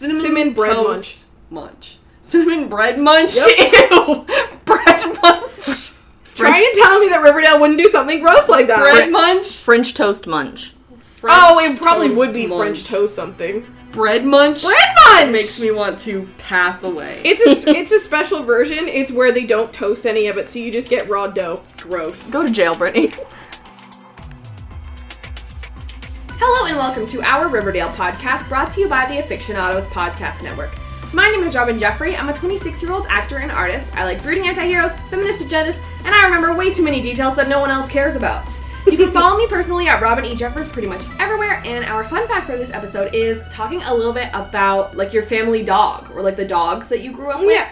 cinnamon, Cinnamon bread toast munch. Cinnamon bread munch. Ew. bread munch. Try and tell me that Riverdale wouldn't do something gross like that. Bread munch. French toast munch. French oh, it probably would be munch. French toast something. Bread munch. Bread munch makes me want to pass away. It's a it's a special version. It's where they don't toast any of it, so you just get raw dough. gross. Go to jail, Brittany. Hello and welcome to our Riverdale podcast brought to you by the Afictionados Podcast Network. My name is Robyn Jeffrey. I'm a 26 year old actor and artist. I like brooding anti heroes, feminist agendas, and I remember way too many details that no one else cares about. You can follow me personally at Robin E. Jeffers pretty much everywhere, and our fun fact for this episode is talking a little bit about like your family dog or like the dogs that you grew up with. Yeah.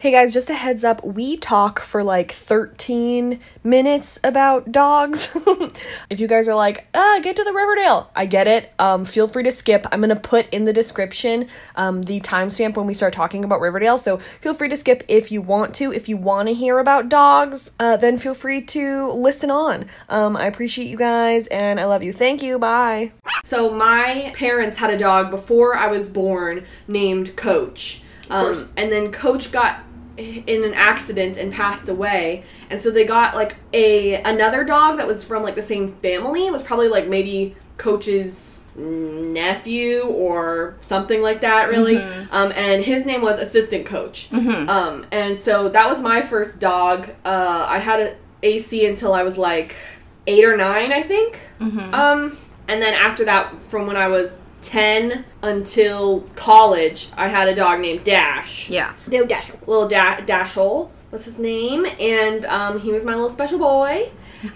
Hey guys, just a heads up, we talk for like 13 minutes about dogs. if you guys are like, ah, get to the Riverdale, I get it. Um, feel free to skip. I'm gonna put in the description um, the timestamp when we start talking about Riverdale, so feel free to skip if you want to. If you want to hear about dogs, uh, then feel free to listen on. Um, I appreciate you guys and I love you. Thank you. Bye. So, my parents had a dog before I was born named Coach. Um, and then Coach got in an accident and passed away. And so they got like a another dog that was from like the same family. It was probably like maybe coach's nephew or something like that really. Um, and his name was assistant coach. Um, and so that was my first dog. Uh, i had an ac until i was like eight or nine i think. Um, and then after that from when i was 10 until college i had a dog named dash Yeah. No dash. little da- Dashel was his name, and um, he was my little special boy.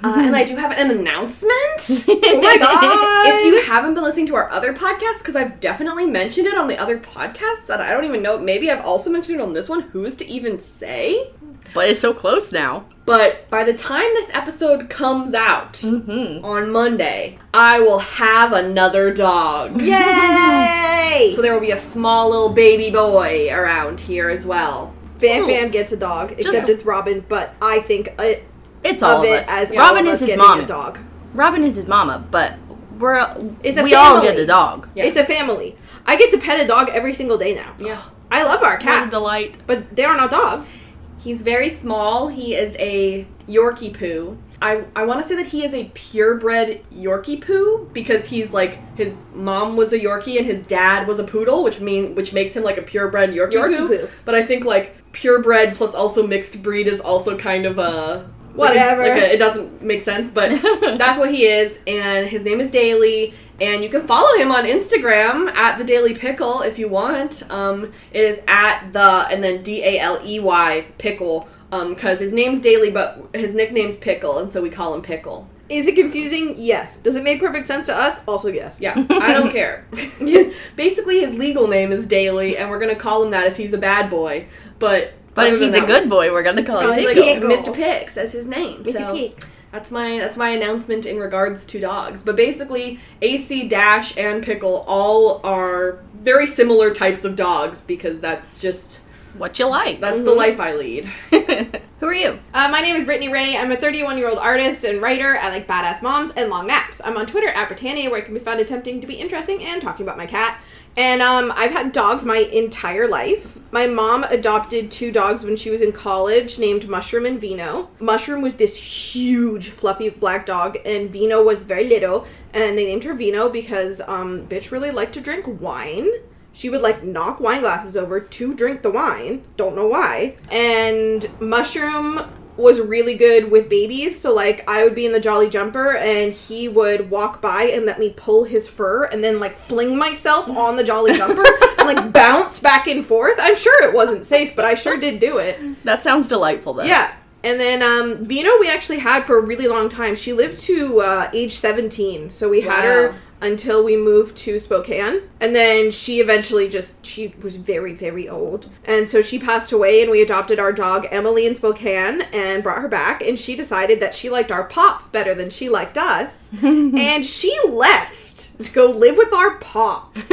Uh, and I do have an announcement. Oh my god! if you haven't been listening to our other podcasts, because I've definitely mentioned it on the other podcasts, and I don't even know, maybe I've also mentioned it on this one. Who's to even say? But it's so close now. But by the time this episode comes out Mm-hmm. on Monday, I will have another dog. Yay! So there will be a small little baby boy around here as well. Fan Fam gets a dog, except Just- it's Robyn, but I think it, It's all of it us. as all Robyn is his getting mom. dog. Robyn is his mama, but we're It's a we all get family. the dog. Yeah. It's a family. I get to pet a dog every single day now. Yeah. I love our What a cats, delight. but they are not dogs. He's very small. He is a Yorkie poo. I, I want to say that he is a purebred Yorkie poo because he's like his mom was a Yorkie and his dad was a poodle, which mean which makes him like a purebred Yorkie, Yorkie poo. poo. But I think like purebred plus also mixed breed is also kind of a Whatever. Like a, it doesn't make sense, but that's what he is, and his name is Daley, and you can follow him on Instagram at the Daley Pickle if you want. Um, it is at the and then D A L E Y Pickle, um, because his name's Daley, but his nickname's Pickle, and so we call him Pickle. Is it confusing? Yes. Does it make perfect sense to us? Also, yes. Yeah, I don't care. Basically, his legal name is Daley, and we're gonna call him that if he's a bad boy. But But if he's a that, good boy, we're gonna call him Pickle. Pickle. Mr. Pix as his name. Mr. So Peaks. That's my that's my announcement in regards to dogs. But basically, AC Dash and Pickle all are very similar types of dogs because that's just What you like? that's the mm-hmm. life I lead. Who are you? Uh, my name is Brittany Ray. I'm a 31 year old artist and writer. I like badass moms and long naps. I'm on Twitter at Britannia, where I can be found attempting to be interesting and talking about my cat. And um, I've had dogs my entire life. My mom adopted two dogs when she was in college, named Mushroom and Vino. Mushroom was this huge, fluffy black dog, and Vino was very little. And they named her Vino because um, bitch really liked to drink wine. She would like knock wine glasses over to drink the wine. Don't know why. And Mushroom was really good with babies. So like I would be in the Jolly Jumper and he would walk by and let me pull his fur and then like fling myself on the Jolly Jumper and like bounce back and forth. I'm sure it wasn't safe, but I sure did do it. That sounds delightful, though. Yeah. And then um, Vino, we actually had for a really long time. She lived to uh, age 17. So we had her Wow. Until we moved to Spokane. And then she eventually just, she was very, very old. And so she passed away, and we adopted our dog Emily in Spokane and brought her back. And she decided that she liked our pop better than she liked us. and she left to go live with our pop.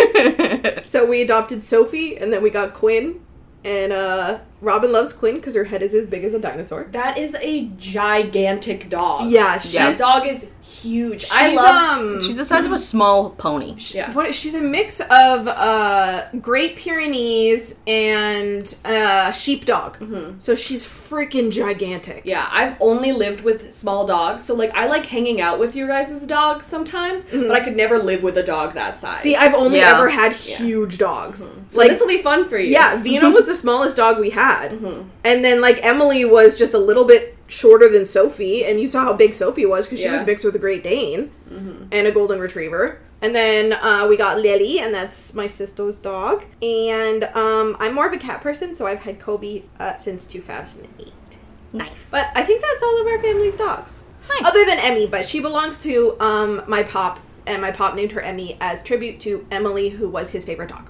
So we adopted Sophie, and then we got Quinn. And uh, Robyn loves Quinn because her head is as big as a dinosaur. That is a gigantic dog. Yeah, That she's dog is huge. I love. um, She's the size of a small pony. yeah. What she's a mix of uh Great Pyrenees and uh sheepdog. So she's freaking gigantic. Yeah, I've only lived with small dogs, so like I like hanging out with your guys' dogs sometimes, but I could never live with a dog that size. See, I've only Yeah. ever had huge dogs. so Like this will be fun for you. yeah, Vino was the smallest dog we had. And then like Emily was just a little bit shorter than Sophie, and you saw how big Sophie was because she was mixed with a Great Dane and a Golden Retriever. And then uh, we got Lily, and that's my sister's dog. And um, I'm more of a cat person, so I've had Kobe uh, since 2008. Nice. But I think that's all of our family's dogs. Nice. Other than Emmy, but she belongs to um, my pop, and my pop named her Emmy as tribute to Emily, who was his favorite dog.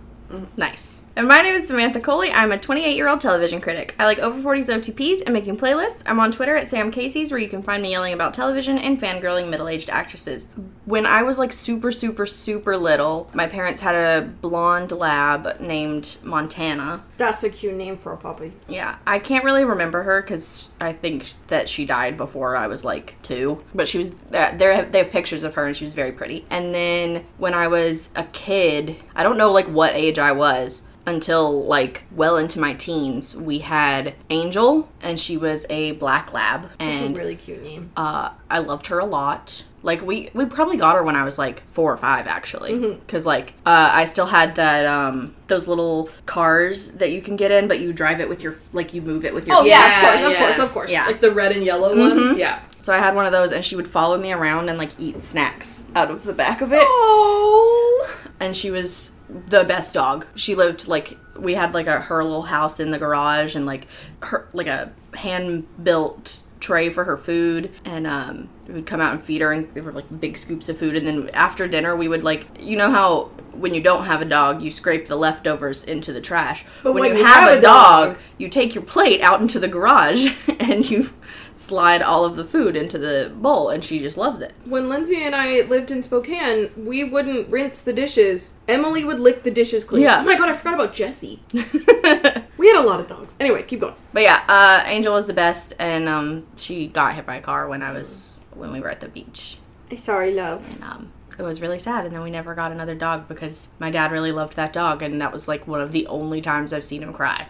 Nice. And my name is Samantha Coley. I'm a 28 year old television critic. I like over 40s OTPs and making playlists. I'm on Twitter at Sam Casey's, where you can find me yelling about television and fangirling middle aged actresses. When I was like super, super, super little, my parents had a blonde lab named Montana. That's a cute name for a puppy. Yeah, I can't really remember her because I think that she died before I was like two. But she was uh, there. Have, they have pictures of her, and she was very pretty. And then when I was a kid, I don't know like what age I was until like well into my teens. We had Angel, and she was a black lab, That's and a really cute name. uh, I loved her a lot. Like we we probably got her when I was like four or five actually, Mm-hmm. because like uh, I still had that um those little cars that you can get in, but you drive it with your like you move it with your. Oh, yeah, of Yeah, course, of course, of course. Yeah. like the red and yellow Mm-hmm. ones. Yeah. So I had one of those, and she would follow me around and like eat snacks out of the back of it. Oh. and she was the best dog. She lived like we had like a her little house in the garage and like her like a hand built tray for her food and um we would come out and feed her and give her like big scoops of food and then after dinner we would like you know how when you don't have a dog you scrape the leftovers into the trash But when, when you you have, have a dog, dog- you take your plate out into the garage and you slide all of the food into the bowl and she just loves it When Lindsay and I lived in Spokane, we wouldn't rinse the dishes. Emily would lick the dishes clean. Yeah. Oh my god, I forgot about Jessie. We had a lot of dogs. Anyway, keep going. But yeah, uh, Angel was the best, and um, she got hit by a car when I was when we were at the beach, I'm Sorry, love. and um, it was really sad. And then we never got another dog because my dad really loved that dog, and that was like one of the only times I've seen him cry.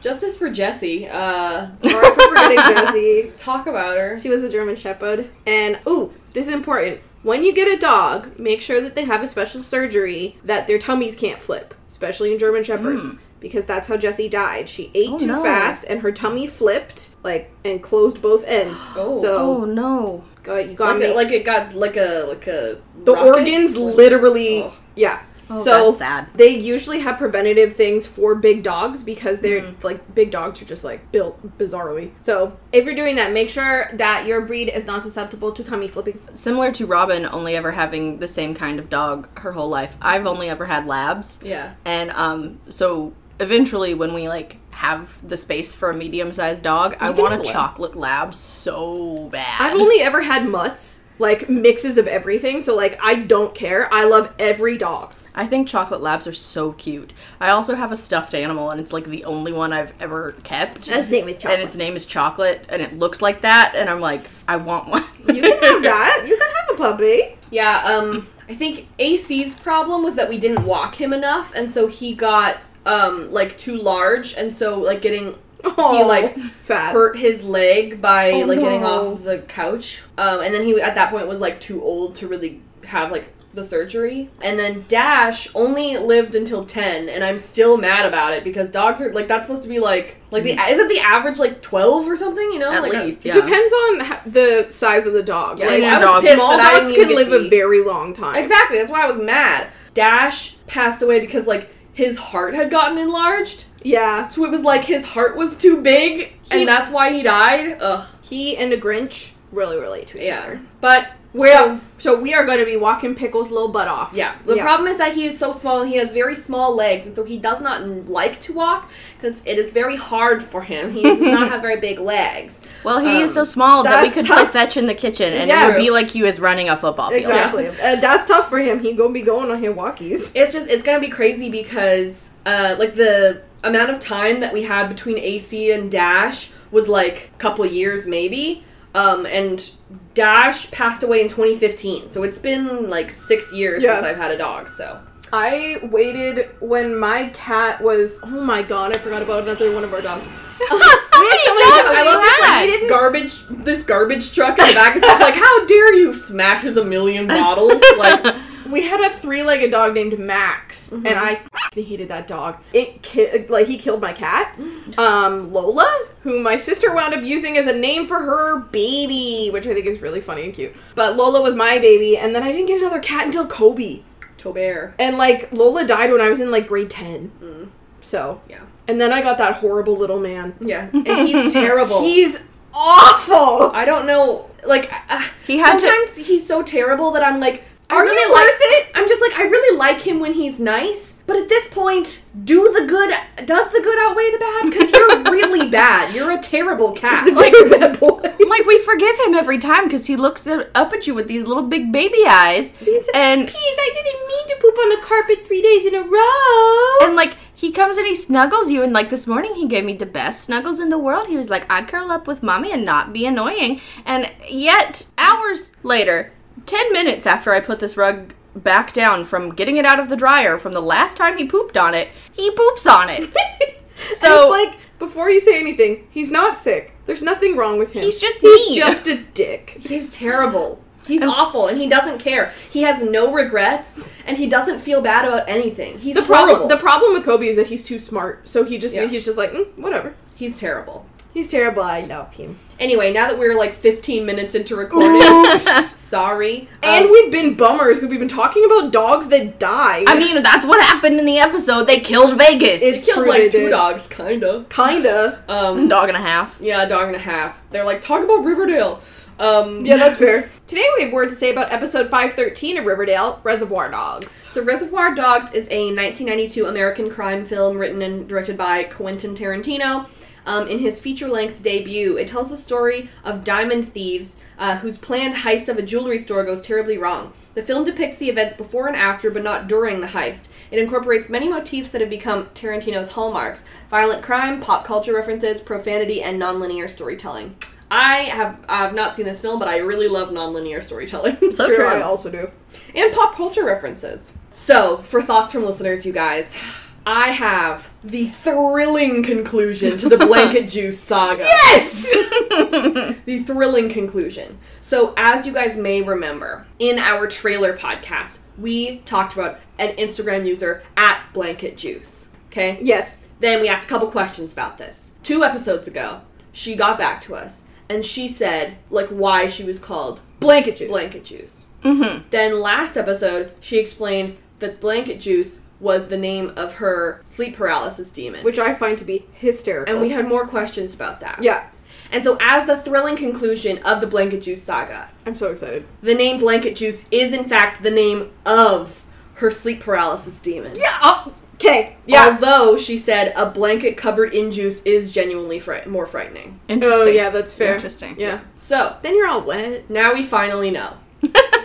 Justice for Jessie. Uh, Sorry for forgetting Jessie. talk about her. She was a German Shepherd. And, ooh, this is important. When you get a dog, make sure that they have a special surgery that their tummies can't flip, especially in German Shepherds. Because that's how Jessie died. She ate Oh, too no. fast and her tummy flipped, like, and closed both ends. Oh. so, Oh no! go, you gotta Like, make it, like it got like a like a the rocket? organs literally Oh. yeah Oh, so that's sad. they usually have preventative things for big dogs because they're Mm. like big dogs are just like built bizarrely so if you're doing that make sure that your breed is not susceptible to tummy flipping Similar to Robyn, only ever having the same kind of dog her whole life. I've only ever had labs, Yeah. and um, so eventually when we like have the space for a medium-sized dog, I You can want a a chocolate lab so bad. i've only ever had mutts like mixes of everything so like i don't care i love every dog I think chocolate labs are so cute. I also have a stuffed animal, and it's like the only one I've ever kept. His name is Chocolate. and its name is Chocolate, and it looks like that, and I'm like, I want one. you can have that you can have a puppy Yeah, um, I think AC's problem was that we didn't walk him enough, and so he got um like too large, and so like getting oh, like, fat hurt his leg by Oh, like getting off the couch. Um, and then he at that point was like too old to really have like the surgery. And then Dash only lived until ten, and I'm still mad about it because dogs are like that's supposed to be like like the isn't the average like twelve or something? You know, At like, least, yeah. depends on ha- the size of the dog Yeah, like, so Yeah, I was dogs- small dogs can live a very long time Exactly. That's why I was mad. Dash passed away because like his heart had gotten enlarged. yeah So it was like his heart was too big, He- and that's why he died. Ugh. he and the Grinch really relate to each Yeah. other. But We're, so, so we are going to be walking Pickle's little butt off. yeah. The problem is that he is so small. He has very small legs, and so he does not like to walk because it is very hard for him. He does not have very big legs. well, he is Um, so small that we could tough. play fetch in the kitchen, and Yeah. it would be like he was running a football field. Exactly. Uh, that's tough for him. He gonna be going on his walkies. It's just it's gonna be crazy because uh like the amount of time that we had between AC and Dash was like a couple years maybe. Um, and Dash passed away in 2015, so it's been like six years Yeah. since I've had a dog. So I waited when my cat was. Oh my god! I forgot about another one of our dogs. we had so many dogs dogs. I love this. Like, didn't. garbage, this garbage truck in the back is just like, how dare you? Smashes a million bottles. Like, we had a three-legged dog named Max, and mm-hmm. I f***ing hated that dog. It ki- like he killed my cat, um, Lola, who my sister wound up using as a name for her baby, which I think is really funny and cute. But Lola was my baby, and then I didn't get another cat until Kobe, Tobert. and like Lola died when I was in like grade ten. So Yeah. and then I got that horrible little man. Yeah. And he's terrible. He's awful. I don't know. Like, uh, He had to- sometimes he's so terrible that I'm like, I Are really you like, worth it? I'm just like, I really like him when he's nice, but at this point, do the good. Does the good outweigh the bad? Because you're really bad. You're a terrible cat. Like, bad boy. like we forgive him every time because he looks at, up at you with these little big baby eyes, He's- and Please, I didn't mean to poop on the carpet three days in a row. and like he comes and he snuggles you, and like this morning he gave me the best snuggles in the world. He was like, "I curl up with mommy and not be annoying," and yet hours later, ten minutes after I put this rug back down from getting it out of the dryer from the last time he pooped on it, he poops on it. so So- it's like before you say anything, he's not sick. There's nothing wrong with him. He's just he's mean. just a dick. He's terrible. He's awful, and he doesn't care. He has no regrets, and he doesn't feel bad about anything. He's The horrible. problem, the problem with Kobe is that he's too smart. So he just Yeah. he's just like mm, whatever. He's terrible. He's terrible. I love him. Anyway, now that we're like 15 minutes into recording, sorry. And Um, we've been bummers because we've been talking about dogs that die. I mean, that's what happened in the episode. They killed Vegas. they it's killed true like two did. dogs, kinda. kinda. Um, dog and a half. yeah, a dog and a half. They're like, talk about Riverdale. Um, Yeah, that's fair. Today we have word to say about episode 513 of Riverdale, Reservoir Dogs. So Reservoir Dogs is a 1992 American crime film written and directed by Quentin Tarantino. Um, in his feature-length debut, it tells the story of diamond thieves uh, whose planned heist of a jewelry store goes terribly wrong. The film depicts the events before and after, but not during the heist. It incorporates many motifs that have become Tarantino's hallmarks: violent crime, pop culture references, profanity, and nonlinear storytelling. I have I have not seen this film, but I really love nonlinear storytelling. So Sure, true. I also do. and pop culture references. So, for thoughts from listeners, you guys, I have the thrilling conclusion to the Blanket Juice saga. Yes! The thrilling conclusion. So, as you guys may remember, in our trailer podcast, we talked about an Instagram user at Blanket Juice. Okay? yes. Then we asked a couple questions about this. Two episodes ago, she got back to us and she said, like, why she was called Blanket juice. Blanket Juice. Mm-hmm. Then last episode, she explained that blanket juice was the name of her sleep paralysis demon. Which I find to be hysterical. and we had more questions about that. Yeah. And so, as the thrilling conclusion of the blanket juice saga, I'm so excited. the name blanket juice is in fact the name of her sleep paralysis demon. Yeah. Uh, okay. Yeah. Although she said a blanket covered in juice is genuinely fri- more frightening. Interesting. Oh yeah, that's fair. Interesting. Yeah. So, Then you're all wet. now we finally know.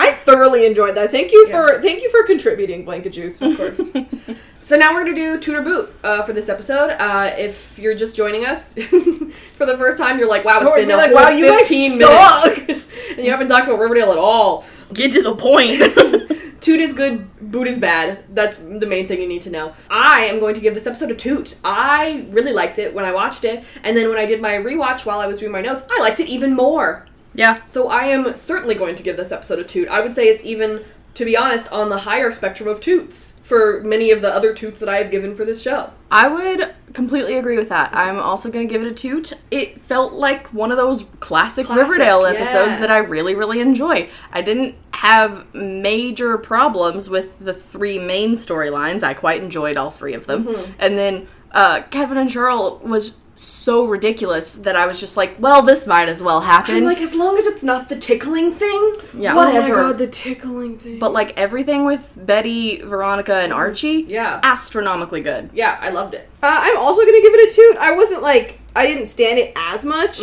I thoroughly enjoyed that. Thank you for thank you for contributing, Blanket Juice. Of course. So now we're gonna do Tutor Boot uh, for this episode. Uh, if you're just joining us for the first time, you're like, "Wow, it's Oh, been a like, "Wow, you guys 15 suck." minutes, and you haven't talked about Riverdale at all." Get to the point. Toot is good, boot is bad. That's the main thing you need to know. I am going to give this episode a toot. I really liked it when I watched it, and then when I did my rewatch while I was doing my notes, I liked it even more. Yeah. So I am certainly going to give this episode a toot. I would say it's even, to be honest, on the higher spectrum of toots for many of the other toots that I have given for this show. I would completely agree with that. I'm also going to give it a toot. It felt like one of those classic, Classic, Riverdale yeah. episodes that I really, really enjoy. I didn't have major problems with the three main storylines. I quite enjoyed all three of them. Mm-hmm. And then uh, Kevin and Cheryl was so ridiculous that I was just like, well, this might as well happen. I'm like, as long as it's not the tickling thing, Yeah. whatever. Oh my god, the tickling thing. but like everything with Betty, Veronica, and Archie, yeah, astronomically good. yeah, I loved it. Uh, I'm also gonna give it a toot. I wasn't like I didn't stand it as much,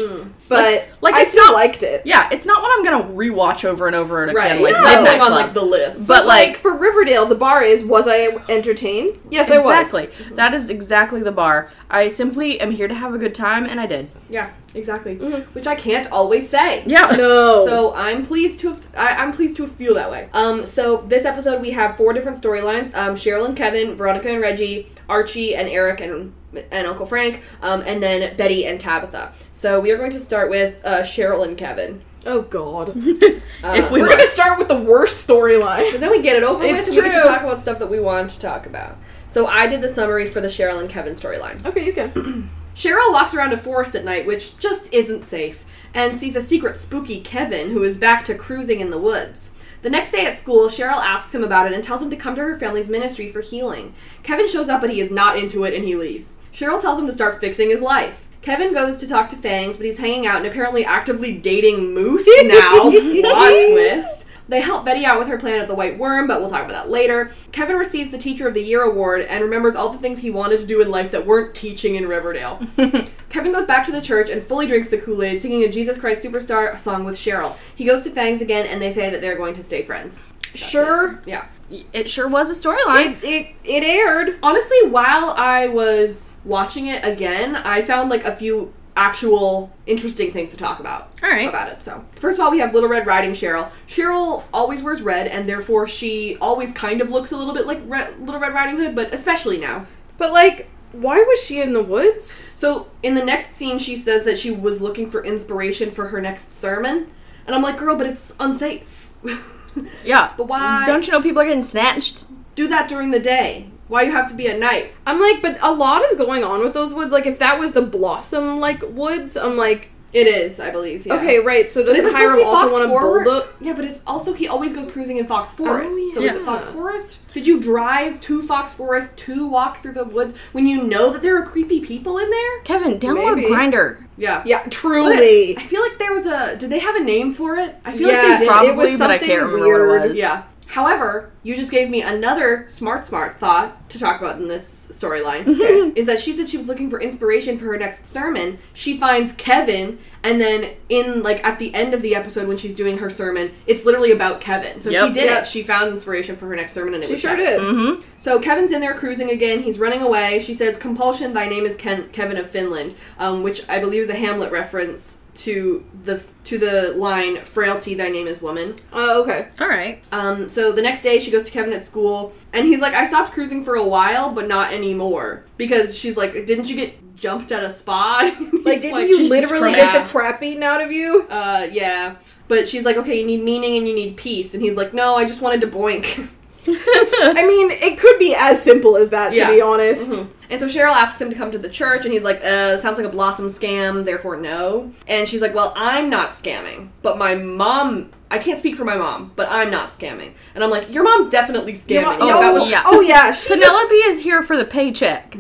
but like, I still not- liked it. Yeah, it's not what I'm gonna rewatch over and over and again. Right. Like it's no. Midnight on like the list. But, But like, like- for Riverdale, the bar is was I entertained? Yes, I was. exactly. That is exactly the bar. I simply am here to have a good time, and I did. yeah, exactly. Which I can't always say. Yeah. No. So I'm pleased to have, I, I'm pleased to feel that way. Um, so this episode we have four different storylines: um, Cheryl and Kevin, Veronica and Reggie, Archie and Eric and and Uncle Frank, um, and then Betty and Tabitha. So we are going to start with uh, Cheryl and Kevin. oh god, if we we're must. gonna start with the worst storyline. But then we get it over It's with, and we get to talk about stuff that we want to talk about. So I did the summary for the Cheryl and Kevin storyline. Okay, you can. Cheryl walks around a forest at night, which just isn't safe, and sees a secret spooky Kevin who is back to cruising in the woods. The next day at school, Cheryl asks him about it and tells him to come to her family's ministry for healing. Kevin shows up, but he is not into it and he leaves. Cheryl tells him to start fixing his life. Kevin goes to talk to Fangs, but he's hanging out and apparently actively dating Moose now. Plot twist. They help Betty out with her plan at the White Worm, but we'll talk about that later. Kevin receives the Teacher of the Year award and remembers all the things he wanted to do in life that weren't teaching in Riverdale. Kevin goes back to the church and fully drinks the Kool Aid, singing a Jesus Christ Superstar song with Cheryl. He goes to Fangs again, and they say that they're going to stay friends. Sure, Yeah. It sure was a storyline. it, it it aired. Honestly, while I was watching it again, I found like a few actual interesting things to talk about All right. about it. So, first of all, we have Little Red Riding Cheryl. Cheryl always wears red, and therefore she always kind of looks a little bit like Re- Little Red Riding Hood, but especially now. But like, why was she in the woods? So in the next scene, she says that she was looking for inspiration for her next sermon, and I'm like, girl, but it's unsafe. Yeah. But why- Don't you know people are getting snatched? Do that during the day. Why you have to be at night? I'm like, but a lot is going on with those woods. Like, if that was the blossom like woods, I'm like, It is, I believe. Yeah. okay, right. So But does is it supposed Hiram also Fox want to Forward? bulldoze? Yeah, but it's also he always goes cruising in Fox oh, Forest. Oh, So is it. Fox Forest? Did you drive to Fox Forest to walk through the woods when you know that there are creepy people in there? Kevin, download Maybe. Grindr. Yeah. Yeah, But truly. I feel like there was a. Did they have a name for it? I feel Yeah, like they did. Probably, it was but I something can't remember what weird. it was. Yeah. However, you just gave me another smart, smart thought to talk about in this storyline. Okay. Is that she said she was looking for inspiration for her next sermon. She finds Kevin, and then in like at the end of the episode when she's doing her sermon, it's literally about Kevin. So she did Yep. it. She found inspiration for her next sermon, and it She was sure Kevin. did. Mm-hmm. So Kevin's in there cruising again. He's running away. She says, "Compulsion, thy name is Ken- Kevin of Finland," um, which I believe is a Hamlet reference to the to the line "Frailty, thy name is woman." Oh, okay. All right. Um, so the next day she goes to Kevin at school and he's like, I stopped cruising for a while, but not anymore. Because she's like, Didn't you get jumped at a spa? Like, didn't you "Jesus literally Christ." get the crap beaten out of you? Uh, yeah. But she's like, Okay, you need meaning and you need peace. And he's like, No, I just wanted to boink. I mean, it could be as simple as that, to Yeah. be honest. Mhm. And so Cheryl asks him to come to the church, and he's like, uh, sounds like a blossom scam, therefore no. And she's like, well, I'm not scamming, but my mom, I can't speak for my mom, but I'm not scamming. And I'm like, your mom's definitely scamming. Mom- oh, that was, yeah. oh, yeah. She did- Penelope is here for the paycheck.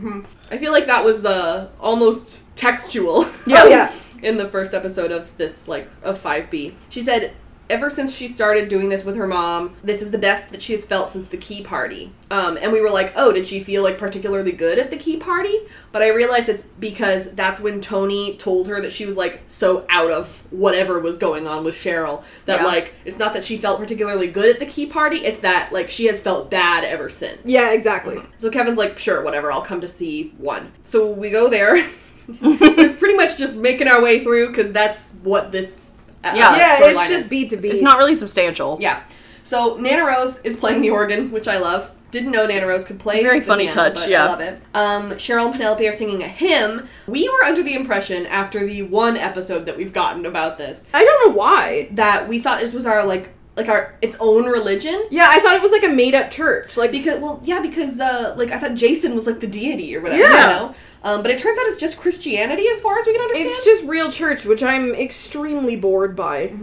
I feel like that was uh, almost textual. Yeah. Oh, yeah. in the first episode of this like of 5b she said ever since she started doing this with her mom this is the best that she has felt since the key party um, and we were like oh did she feel like particularly good at the key party but i realized it's because that's when toni told her that she was like so out of whatever was going on with cheryl that Yeah. like it's not that she felt particularly good at the key party it's that like she has felt bad ever since Yeah, exactly. so Kevin's like, sure, whatever, I'll come to see one. So we go there. We're pretty much just making our way through because that's what this. Uh, Yeah. Yeah, it's just is. beat to beat. It's not really substantial. Yeah. So Nana Rose is playing the organ, which I love. Didn't know Nana Rose could play. Very the funny piano, touch, but yeah. I love it. Um, Cheryl and Penelope are singing a hymn. We were under the impression after the one episode that we've gotten about this I don't know why. that we thought this was our like like our its own religion. Yeah, I thought it was like a made up church. Like, Because well, yeah, because uh, like I thought Jason was like the deity or whatever. Yeah. You know? Um, but it turns out it's just Christianity as far as we can understand. it's just real church, which I'm extremely bored by.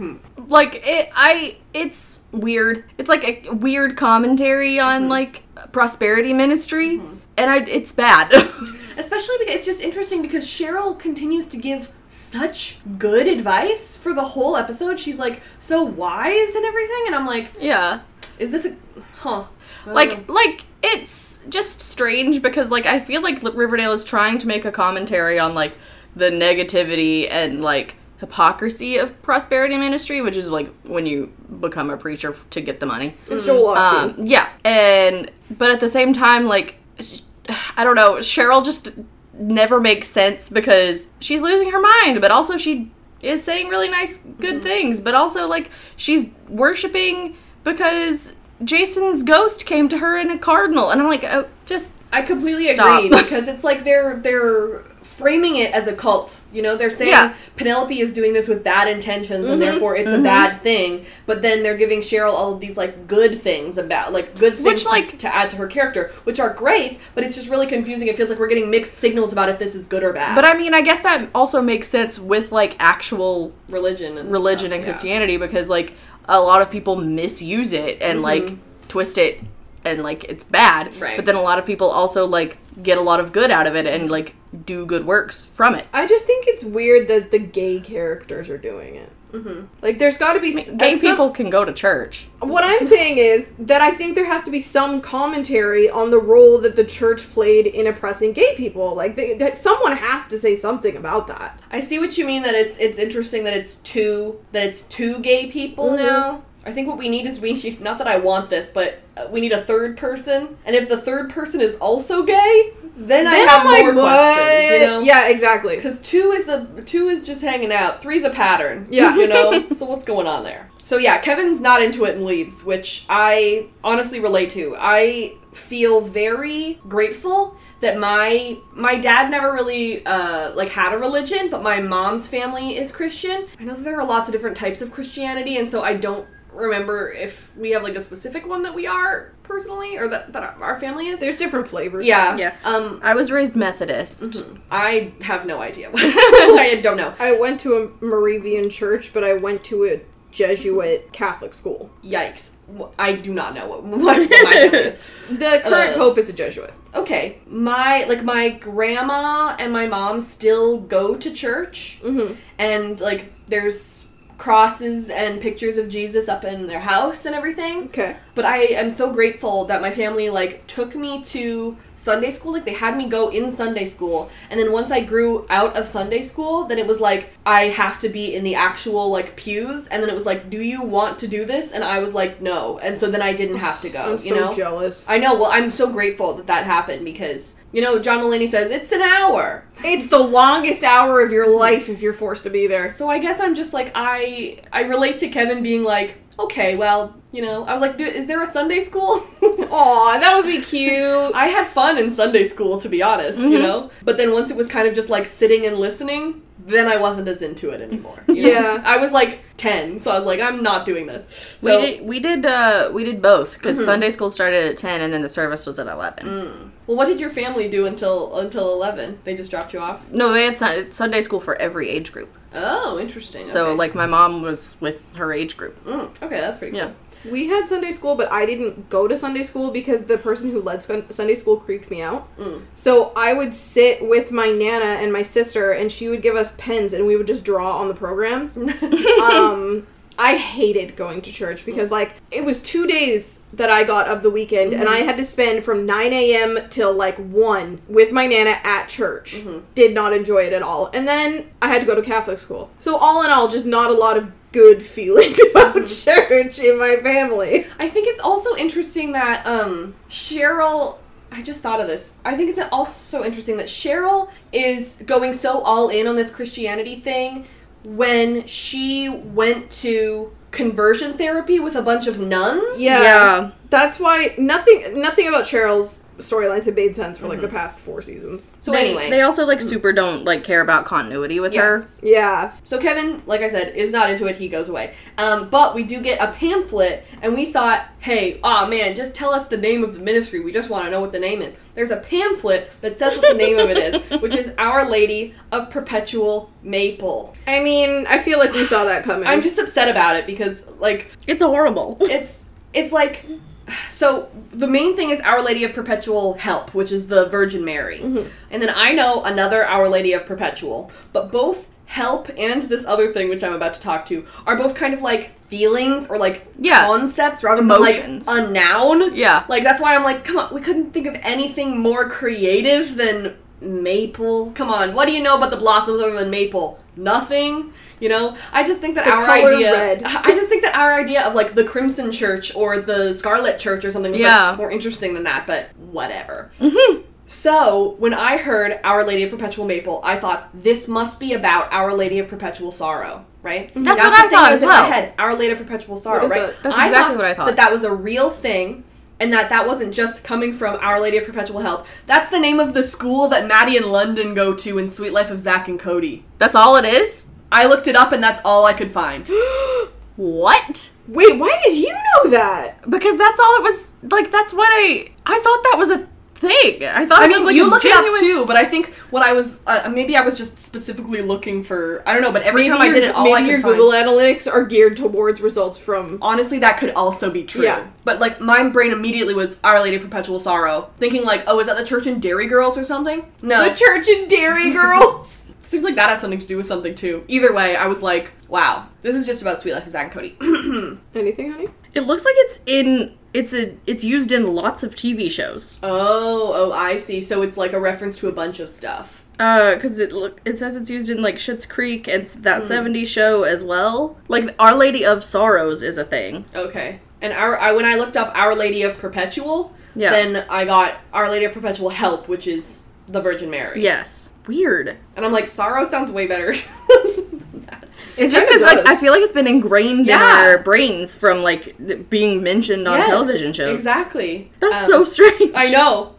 Like it, I. It's weird. It's like a weird commentary on like prosperity ministry, and I. It's bad. especially because it's just interesting because Cheryl continues to give such good advice for the whole episode. She's like so wise and everything, and I'm like, yeah. is this a huh? I don't know. Like like it's just strange because like I feel like Riverdale is trying to make a commentary on like the negativity and like hypocrisy of prosperity ministry, which is like when you become a preacher to get the money. It's Joel Osteen. Um, yeah, and but at the same time, like I don't know, Cheryl just never makes sense because she's losing her mind, but also she is saying really nice, good mm-hmm. things, but also like she's worshiping because Jason's ghost came to her in a cardinal, and I'm like, oh, just I completely Stop. agree because it's like they're they're framing it as a cult. You know, they're saying Yeah. Penelope is doing this with bad intentions and Mhm. therefore it's a bad thing. But then they're giving Cheryl all of these like good things about like good things to, like- to add to her character, which are great. But it's just really confusing. It feels like we're getting mixed signals about if this is good or bad. But I mean, I guess that also makes sense with like actual religion and religion stuff, and yeah. Christianity because like a lot of people misuse it and like Mhm. twist it and like it's bad. Right. But then a lot of people also like get a lot of good out of it and like do good works from it. I just think it's weird that the gay characters are doing it. Mhm. Like, there's got to be s- Gay some- people can go to church. What I'm saying is that I think there has to be some commentary on the role that the church played in oppressing gay people. Like, they, that someone has to say something about that. I see what you mean. That it's it's interesting that it's two that it's two gay people Mhm. now. I think what we need is we need not that I want this, but uh, we need a third person. And if the third person is also gay, then, I have I'm like, more what? questions. You know? Yeah, exactly. Because two is a two is just hanging out. Three's a pattern. Yeah. You know? so what's going on there? So yeah, Kevin's not into it and leaves, which I honestly relate to. I feel very grateful that my my dad never really uh, like had a religion, but my mom's family is Christian. I know that there are lots of different types of Christianity, and so I don't remember if we have like a specific one that we are personally or that, that our family is. There's different flavors. Yeah. Yeah. Um I was raised Methodist. I have no idea. I don't know. I went to a Moravian church, but I went to a Jesuit Catholic school. Yikes. I do not know what, what, what my family is. The current Uh, pope is a Jesuit. Okay. My like my grandma and my mom still go to church Mm-hmm. and like there's crosses and pictures of Jesus up in their house and everything. Okay. But I am so grateful that my family like took me to Sunday school. Like they had me go in Sunday school, and then once I grew out of Sunday school, then it was like I have to be in the actual like pews, and then it was like, do you want to do this? And I was like, no, and so then I didn't have to go. I'm you so know, jealous. I know. Well, I'm so grateful that that happened because you know John Mulaney says it's an hour. It's the longest hour of your life if you're forced to be there. So I guess I'm just like I I relate to Kevin being like, okay, well, you know, I was like, "Dude, is there a Sunday school? Aw, that would be cute. I had fun in Sunday school, to be honest, you Mhm. know? But then once it was kind of just like sitting and listening, then I wasn't as into it anymore. you know? Yeah. I was like 10, so I was like, I'm not doing this. So, we did we did uh we did both because Mhm. Sunday school started at 10 and then the service was at 11. Mm. Well, what did your family do until until 11? They just dropped you off? No, they had Sun- Sunday school for every age group. Oh, interesting. So okay. like my mom was with her age group. Mm, okay, that's pretty cool. Yeah. We had Sunday school, but I didn't go to Sunday school because the person who led Sun- Sunday school creeped me out. Mm. So I would sit with my nana and my sister, and she would give us pens, and we would just draw on the programs. um, I hated going to church because like it was two days that I got of the weekend, and I mm-hmm. had to spend from nine a.m. till like one with my nana at church. Mm-hmm. Did not enjoy it at all, and then I had to go to Catholic school. So all in all, just not a lot of good feelings about mm-hmm. church in my family. I think it's also interesting that um Cheryl I just thought of this. I think it's also interesting that Cheryl is going so all in on this Christianity thing when she went to conversion therapy with a bunch of nuns. Yeah. That's why nothing nothing about Cheryl's storylines have made sense for like the past four seasons. So they, anyway, they also like super don't like care about continuity with yes. Yeah. So Kevin, like I said, is not into it. He goes away. Um, but we do get a pamphlet, and we thought, hey, oh man, just tell us the name of the ministry. We just want to know what the name is. There's a pamphlet that says what the name of it is, which is Our Lady of Perpetual Maple. I mean, I feel like we saw that coming. I'm just upset about it because, like. It's horrible. it's it's like so the main thing is Our Lady of Perpetual Help, which is the Virgin Mary. Mm-hmm. And then I know another Our Lady of Perpetual, but both help and this other thing which I'm about to talk to are both kind of like feelings or like Yeah. concepts rather Emotions. than like a noun. Yeah. Like that's why I'm like, come on, we couldn't think of anything more creative than maple. Come on, what do you know about the blossoms other than maple? Nothing. You know, I just think that The our idea. red. I just think that our idea of like the Crimson Church or the Scarlet Church or something was Yeah. like more interesting than that. But whatever. Mm-hmm. So, when I heard Our Lady of Perpetual Maple, I thought this must be about Our Lady of Perpetual Sorrow, right? Mm-hmm. That's the what I thing thought as in my head, Our Lady of Perpetual Sorrow, right? that? That's exactly what I thought. That that was a real thing, and that that wasn't just coming from Our Lady of Perpetual Help. That's the name of the school that Maddie and London go to in Sweet Life of Zach and Cody. That's all it is? I looked it up, and that's all I could find. What? Wait, why did you know that? Because that's all it was. Like, that's what I. I thought that was a thing. I thought I it mean, was like you a look genuine... it up too, but I think what I was uh, maybe I was just specifically looking for I don't know, but every Maybe time I did it, all maybe I could your find. Google Analytics are geared towards results from. Honestly, that could also be true. Yeah. But like my brain immediately was Our Lady of Perpetual Sorrow, thinking like, oh, is that the church in Derry Girls or something? No, The Church and Derry Girls. seems like that has something to do with something too. Either way, I was like, wow, this is just about Sweet Life of Zach and Cody. Anything, honey? It looks like it's in. It's a. It's used in lots of TV shows. oh, oh, I see. So it's like a reference to a bunch of stuff. Uh, because it look it says it's used in like Schitt's Creek and that Hmm. '70s show as well. Like Our Lady of Sorrows is a thing. Okay. And our I, when I looked up Our Lady of Perpetual, Yeah. then I got Our Lady of Perpetual Help, which is the Virgin Mary. Yes. Weird. And I'm like, sorrow sounds way better. It's just because like. I feel like it's been ingrained Yeah. in our brains from like being mentioned on Yes, television shows. Exactly. That's Um, so strange. I know.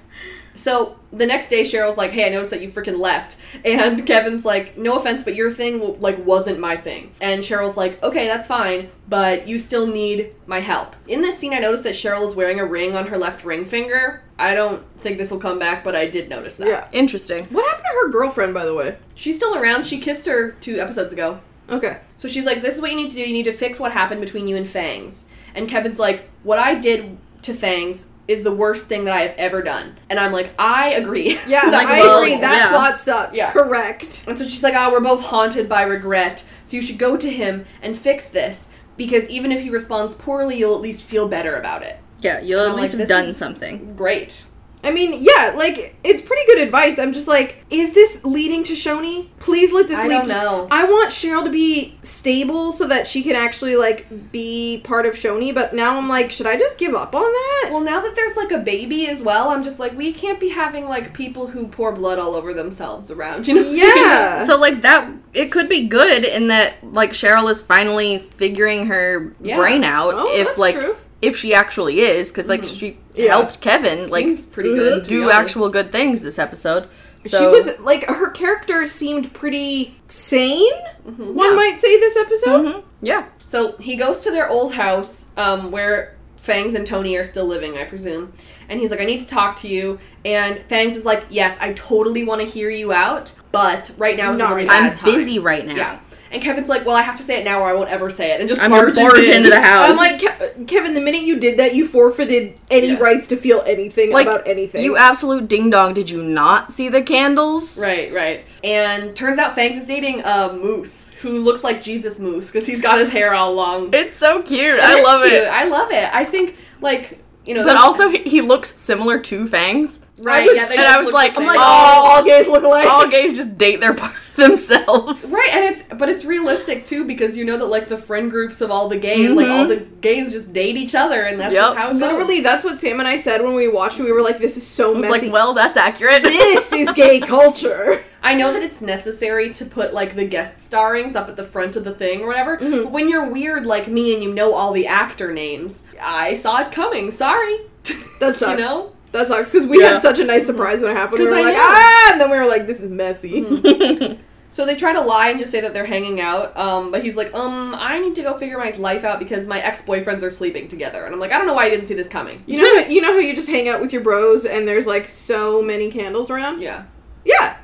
So the next day, Cheryl's like, "Hey, I noticed that you freaking left," and Kevin's like, "No offense, but your thing like wasn't my thing." And Cheryl's like, "Okay, that's fine, but you still need my help." In this scene, I noticed that Cheryl is wearing a ring on her left ring finger. I don't think this will come back, but I did notice that. Yeah. Interesting. What happened to her girlfriend, by the way? She's still around. She kissed her two episodes ago. Okay. So she's like, "This is what you need to do. You need to fix what happened between you and Fangs." And Kevin's like, "What I did to Fangs is the worst thing that I have ever done." And I'm like, "I agree." Yeah, Like, I well, agree. That yeah. plot sucked. Yeah. Correct. And so she's like, oh, we're both haunted by regret. So you should go to him and fix this because even if he responds poorly, you'll at least feel better about it." Yeah, you'll at least like, have done something. Great. I mean, yeah, like it's pretty good advice. I'm just like, is this leading to Choni? Please let this I lead. don't to- know. I want Cheryl to be stable so that she can actually like be part of Choni. But now I'm like, should I just give up on that? Well, now that there's like a baby as well, I'm just like, we can't be having like people who pour blood all over themselves around, you know? Yeah. So like that, it could be good in that like Cheryl is finally figuring her Yeah. brain out. Oh, if that's like true. If she actually is, because like she Yeah. helped Kevin like Seems pretty good. do actual good things this episode. So, she was like her character seemed pretty sane. One Yeah. might say this episode. Mhm. Yeah. So he goes to their old house, um, where Fangs and Toni are still living, I presume. And he's like, I need to talk to you. And Fangs is like, Yes, I totally want to hear you out, but right now is Not a really right bad I'm time. busy right now. Yeah. And Kevin's like, Well, I have to say it now or I won't ever say it. And just I'm barges barge in. into the house. I'm like, Ke- Kevin, the minute you did that, you forfeited any Yeah. rights to feel anything Like about anything. you absolute ding dong. Did you not see the candles? Right, right. And turns out Fangs is dating a moose who looks like Jesus Moose because he's got his hair all long. It's so cute. And I love cute. it. I love it. I think, like, you know, But also, he, he looks similar to Fangs. Right? I was- yeah, and I was like- I'm like, oh, all gays look alike. All gays just date their part themselves. Right, and it's but it's realistic too because you know that like the friend groups of all the gays, like all Mhm. the gays just date each other, and that's Yep. just how it goes. Literally, that's what Sam and I said when we watched. it. We were like, "This is so I was messy." like, well, that's accurate. this is gay culture. I know that it's necessary to put like the guest starrings up at the front of the thing or whatever. Mhm. But when you're weird like me and you know all the actor names, I saw it coming. Sorry. That sucks. you know. That sucks because we Yeah. had such a nice surprise when it happened. We were I like, know. ah, and then we were like, "This is messy." So they try to lie and just say that they're hanging out. Um, but he's like, um, I need to go figure my life out because my ex boyfriends are sleeping together, and I'm like, I don't know why I didn't see this coming. You know, you know how you just hang out with your bros and there's like so many candles around. Yeah. Yeah,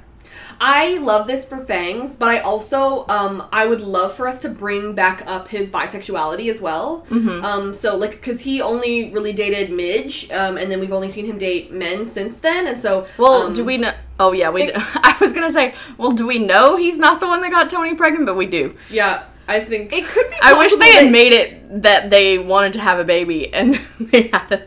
I love this for Fangs, but I also um I would love for us to bring back up his bisexuality as well. Mm-hmm. Um, so like because he only really dated Midge, um, and then we've only seen him date men since then, and so Well, um, do we know? Oh yeah, we. It- I was gonna say, well, do we know he's not the one that got Toni pregnant? But we do. Yeah, I think It could be. I wish they had made it that they wanted to have a baby and they had a,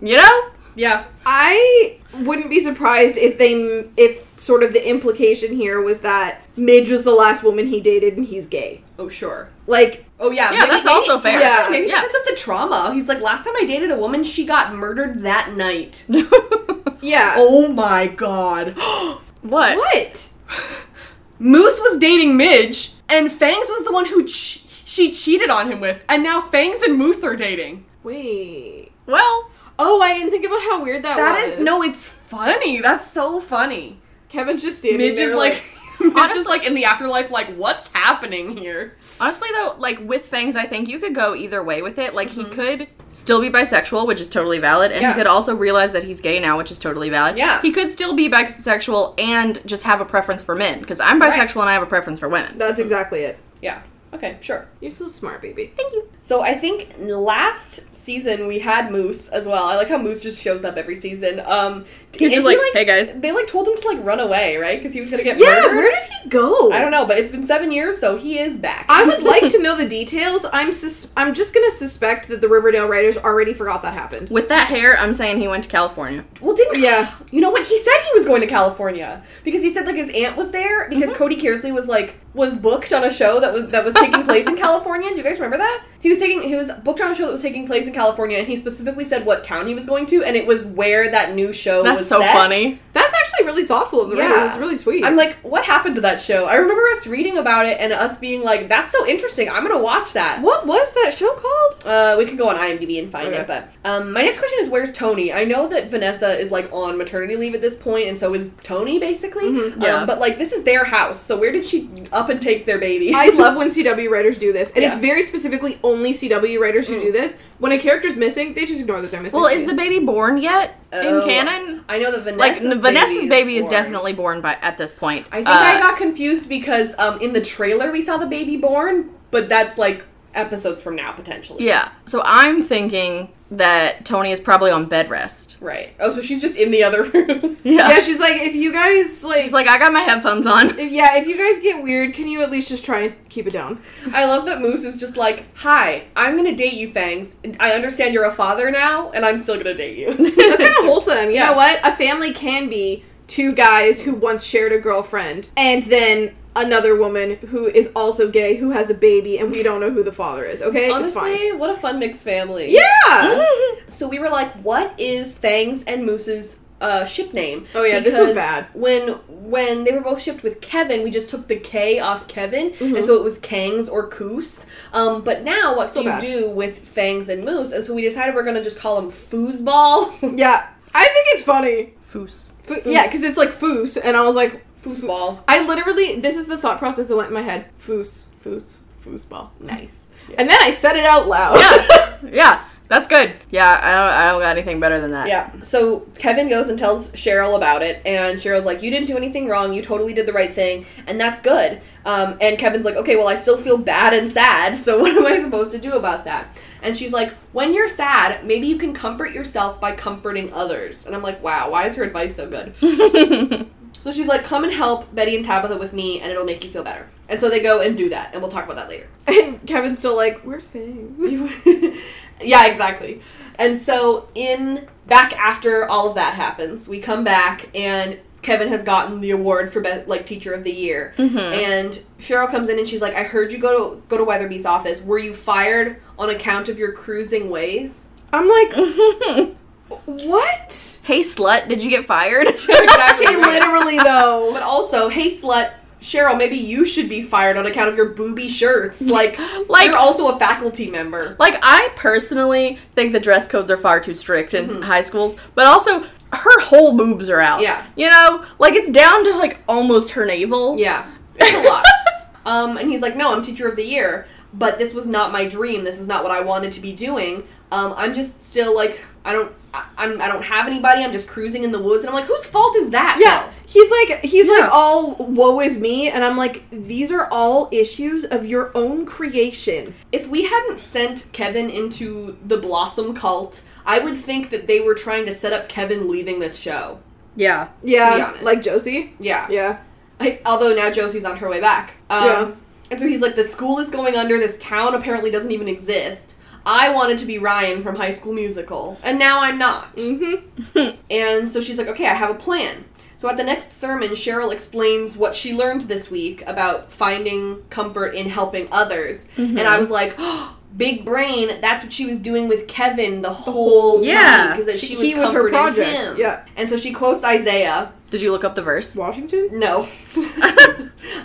you know. Yeah. I wouldn't be surprised if they if sort of the implication here was that Midge was the last woman he dated and he's gay. Oh sure. Like Oh yeah. Yeah, that's also fair. Yeah. Maybe Yeah. because of the trauma. He's like, last time I dated a woman, she got murdered that night. yeah. oh my god. what? What? Moose was dating Midge, and Fangs was the one who ch- she cheated on him with, and now Fangs and Moose are dating. Wait. Well, Oh, I didn't think about how weird that, That was. is no, it's funny. That's so funny. Kevin's just standing Midge there is like, Midge is Honestly- like in the afterlife, like what's happening here? honestly though, like with Fangs, I think you could go either way with it. Like he Mm-hmm. could still be bisexual, which is totally valid, and Yeah. he could also realize that he's gay now, which is totally valid. Yeah. He could still be bisexual and just have a preference for men, because I'm Right. bisexual and I have a preference for women. That's exactly it. Yeah. Okay, sure. You're so smart, baby. Thank you. So I think last season we had Moose as well. I like how Moose just shows up every season. Um, He's and just he, like, "Hey, guys." They like told him to like run away, right? Because he was gonna get Yeah, murdered. where did he go? I don't know, but it's been seven years, so he is back. I would like to know the details. I'm sus- I'm just gonna suspect that the Riverdale writers already forgot that happened. With that hair, I'm saying he went to California. Well, didn't Yeah. You know what? He said he was going to California because he said like his aunt was there because Cody Kearsley was like was booked on a show that was that was taking place in California. Do you guys remember that? He was taking he was booked on a show that was taking place in California, and he specifically said what town he was going to, and it was where that new show That's was. so set. funny. That's actually really thoughtful of the writers. Yeah. It's really sweet. I'm like, what happened to that show? I remember us reading about it and us being like, "That's so interesting. I'm gonna watch that." what was that show called? Uh, we can go on IMDb and find Okay. it. But um, my next question is, where's Toni? I know that Vanessa is like on maternity leave at this point, and so is Toni, basically. Mhm, yeah. Um, but like, this is their house, so where did she up and take their baby? I love when CW writers do this, and it's very specifically only CW writers who Mm. do this. When a character's missing, they just ignore that they're missing. Well, is the baby born yet Oh, in canon? I know that Vanessa's Like baby Vanessa's baby is born. definitely born by at this point. I think Uh, I got confused because um, in the trailer we saw the baby born, but that's like episodes from now potentially. Yeah. So I'm thinking that Toni is probably on bed rest. Right. Oh, so she's just in the other room. Yeah. yeah, she's like, if you guys like, She's like, I got my headphones on. if, yeah, if you guys get weird, can you at least just try and keep it down? I love that Moose is just like, "Hi, I'm gonna date you, Fangs. I understand you're a father now, and I'm still gonna date you." That's kind of wholesome. You Yeah. know what? A family can be two guys who once shared a girlfriend, and then another woman who is also gay who has a baby, and we don't know who the father is. Okay, it's fine. Honestly, what a fun mixed family. Yeah. So we were like, what is Fangs and Moose's uh, ship name? Oh, yeah, this was bad. When when they were both shipped with Kevin, we just took the K off Kevin, Mm-hmm. and so it was Kangs or Koos. Um, but now, what Still do you bad. do with Fangs and Moose? And so we decided we're gonna just call them Foosball. Yeah, I think it's funny. Foos. Fo- yeah, because it's like foos, and I was like, Foosball. I literally, this is the thought process that went in my head. Foos, foos, foosball. Nice. And then I said it out loud. Yeah. yeah. That's good. Yeah, I don't I don't got anything better than that. Yeah. So Kevin goes and tells Cheryl about it, and Cheryl's like, "You didn't do anything wrong. You totally did the right thing, and that's good." Um, and Kevin's like, "Okay, well, I still feel bad and sad. So what am I supposed to do about that?" And she's like, "When you're sad, maybe you can comfort yourself by comforting others." And I'm like, "Wow, why is her advice so good?" so she's like, "Come and help Betty and Tabitha with me, and it'll make you feel better." And so they go and do that, and we'll talk about that later. And Kevin's still like, where's Fangs? yeah, exactly. And so in back after all of that happens, we come back and Kevin has gotten the award for be- like teacher of the year. Mhm. And Cheryl comes in and she's like, "I heard you go to go to Weatherbee's office. Were you fired on account of your cruising ways?" I'm like, what? hey slut, did you get fired? exactly. Okay, literally though. But also, hey slut, Cheryl, maybe you should be fired on account of your booby shirts. Like, Like- you're also a faculty member. Like I personally think the dress codes are far too strict in Mhm. high schools, but also her whole boobs are out. Yeah. You know, like it's down to like almost her navel. Yeah, it's a lot. um, and he's like, "No, I'm teacher of the year, but this was not my dream. This is not what I wanted to be doing. Um, I'm just still like, I don't, I, I'm, I don't have anybody. I'm just cruising in the woods." And I'm like, "Whose fault is that?" Yeah, He's like he's Yeah. like all woe is me, and I'm like these are all issues of your own creation. If we hadn't sent Kevin into the Blossom cult, I would think that they were trying to set up Kevin leaving this show. Yeah. Yeah, honest. like Josie. Yeah. Yeah, I, although now Josie's on her way back. Um, Yeah. And so he's like, the school is going under. This town apparently doesn't even exist. I wanted to be Ryan from High School Musical, and now I'm not. mm-hmm. And so she's like, okay, I have a plan. So at the next sermon, Cheryl explains what she learned this week about finding comfort in helping others. And I was like, big brain, that's what she was doing with Kevin the whole time. Yeah. Because she, was he was her comforting project. him. Yeah, And so she quotes Isaiah. Did you look up the verse? Washington. No.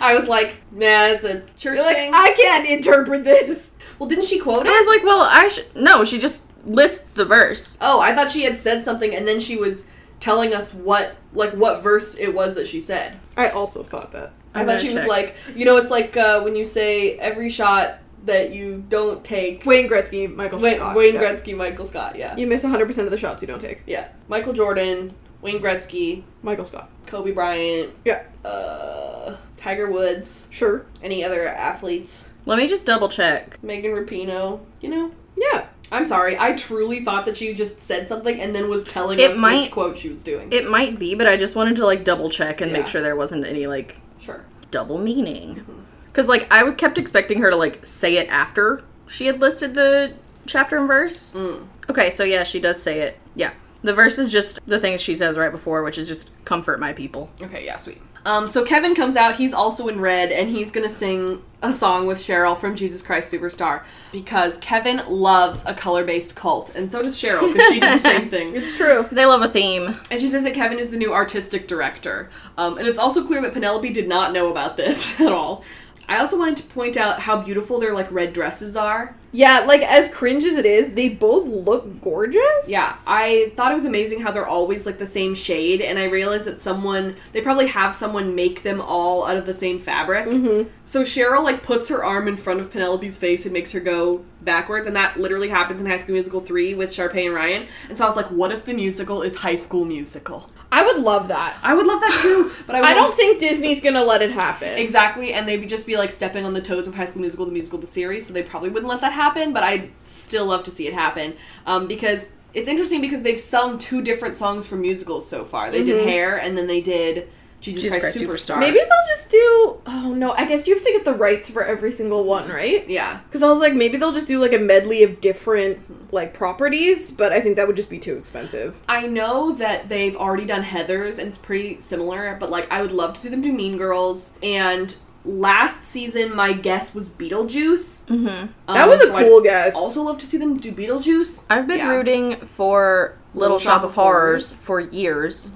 I was like, nah, it's a church You're like thing. I can't interpret this. well, didn't she quote it? I was like, well, I should. No, she just lists the verse. oh, I thought she had said something and then she was telling us what, like, what verse it was that she said. I also thought that. I I'm thought gonna she was like, you know, it's like uh, when you say every shot that you don't take. Wayne Gretzky, Michael Wayne, Scott. Wayne yeah. Gretzky, Michael Scott, yeah. You miss 100 percent of the shots you don't take. Yeah. Michael Jordan, Wayne Gretzky, Michael Scott. Kobe Bryant, Yeah, uh, Tiger Woods, sure. any other athletes, Let me just double check. Megan Rapinoe, you know? Yeah. I'm sorry, I truly thought that she just said something and then was telling It us might- which quote she was doing. It might be, but I just wanted to like double check and Yeah. make sure there wasn't any like sure. double meaning. Because like I would- kept expecting her to like say it after she had listed the chapter and verse. Mm. Okay, so yeah, she does say it. Yeah. The verse is just the things she says right before, which is just comfort my people. Okay, yeah, sweet. Um, so Kevin comes out, he's also in red, and he's gonna sing a song with Cheryl from Jesus Christ Superstar because Kevin loves a color based cult, and so does Cheryl because she did the same thing. It's true. They love a theme. And she says that Kevin is the new artistic director. Um, and it's also clear that Penelope did not know about this at all. I also wanted to point out how beautiful their like red dresses are. Yeah, like as cringe as it is, they both look gorgeous. Yeah, I thought it was amazing how they're always like the same shade, and I realized that someone they probably have someone make them all out of the same fabric. Mhm. So Cheryl like puts her arm in front of Penelope's face and makes her go backwards, and that literally happens in High School Musical three with Sharpay and Ryan. And so I was like, what if the musical is High School Musical? I would love that. I would love that too, but I, I don't think Disney's gonna let it happen. Exactly, and they'd just be like stepping on the toes of High School Musical, the musical, the series, so they probably wouldn't let that happen, but I'd still love to see it happen. Um, because it's interesting because they've sung two different songs from musicals so far. They did Mhm. Hair, and then they did Jesus, Jesus Christ, Christ Superstar. Maybe they'll just do. Oh no, I guess you have to get the rights for every single one, right? Yeah. Because I was like, maybe they'll just do like a medley of different like properties, but I think that would just be too expensive. I know that they've already done Heathers, and it's pretty similar, but like I would love to see them do Mean Girls, and last season my guess was Beetlejuice. Mm-hmm. That Um, was a so I'd cool guess. Also love to see them do Beetlejuice. I've been Yeah. rooting for Little, Shop, of Horrors, Horrors. for years.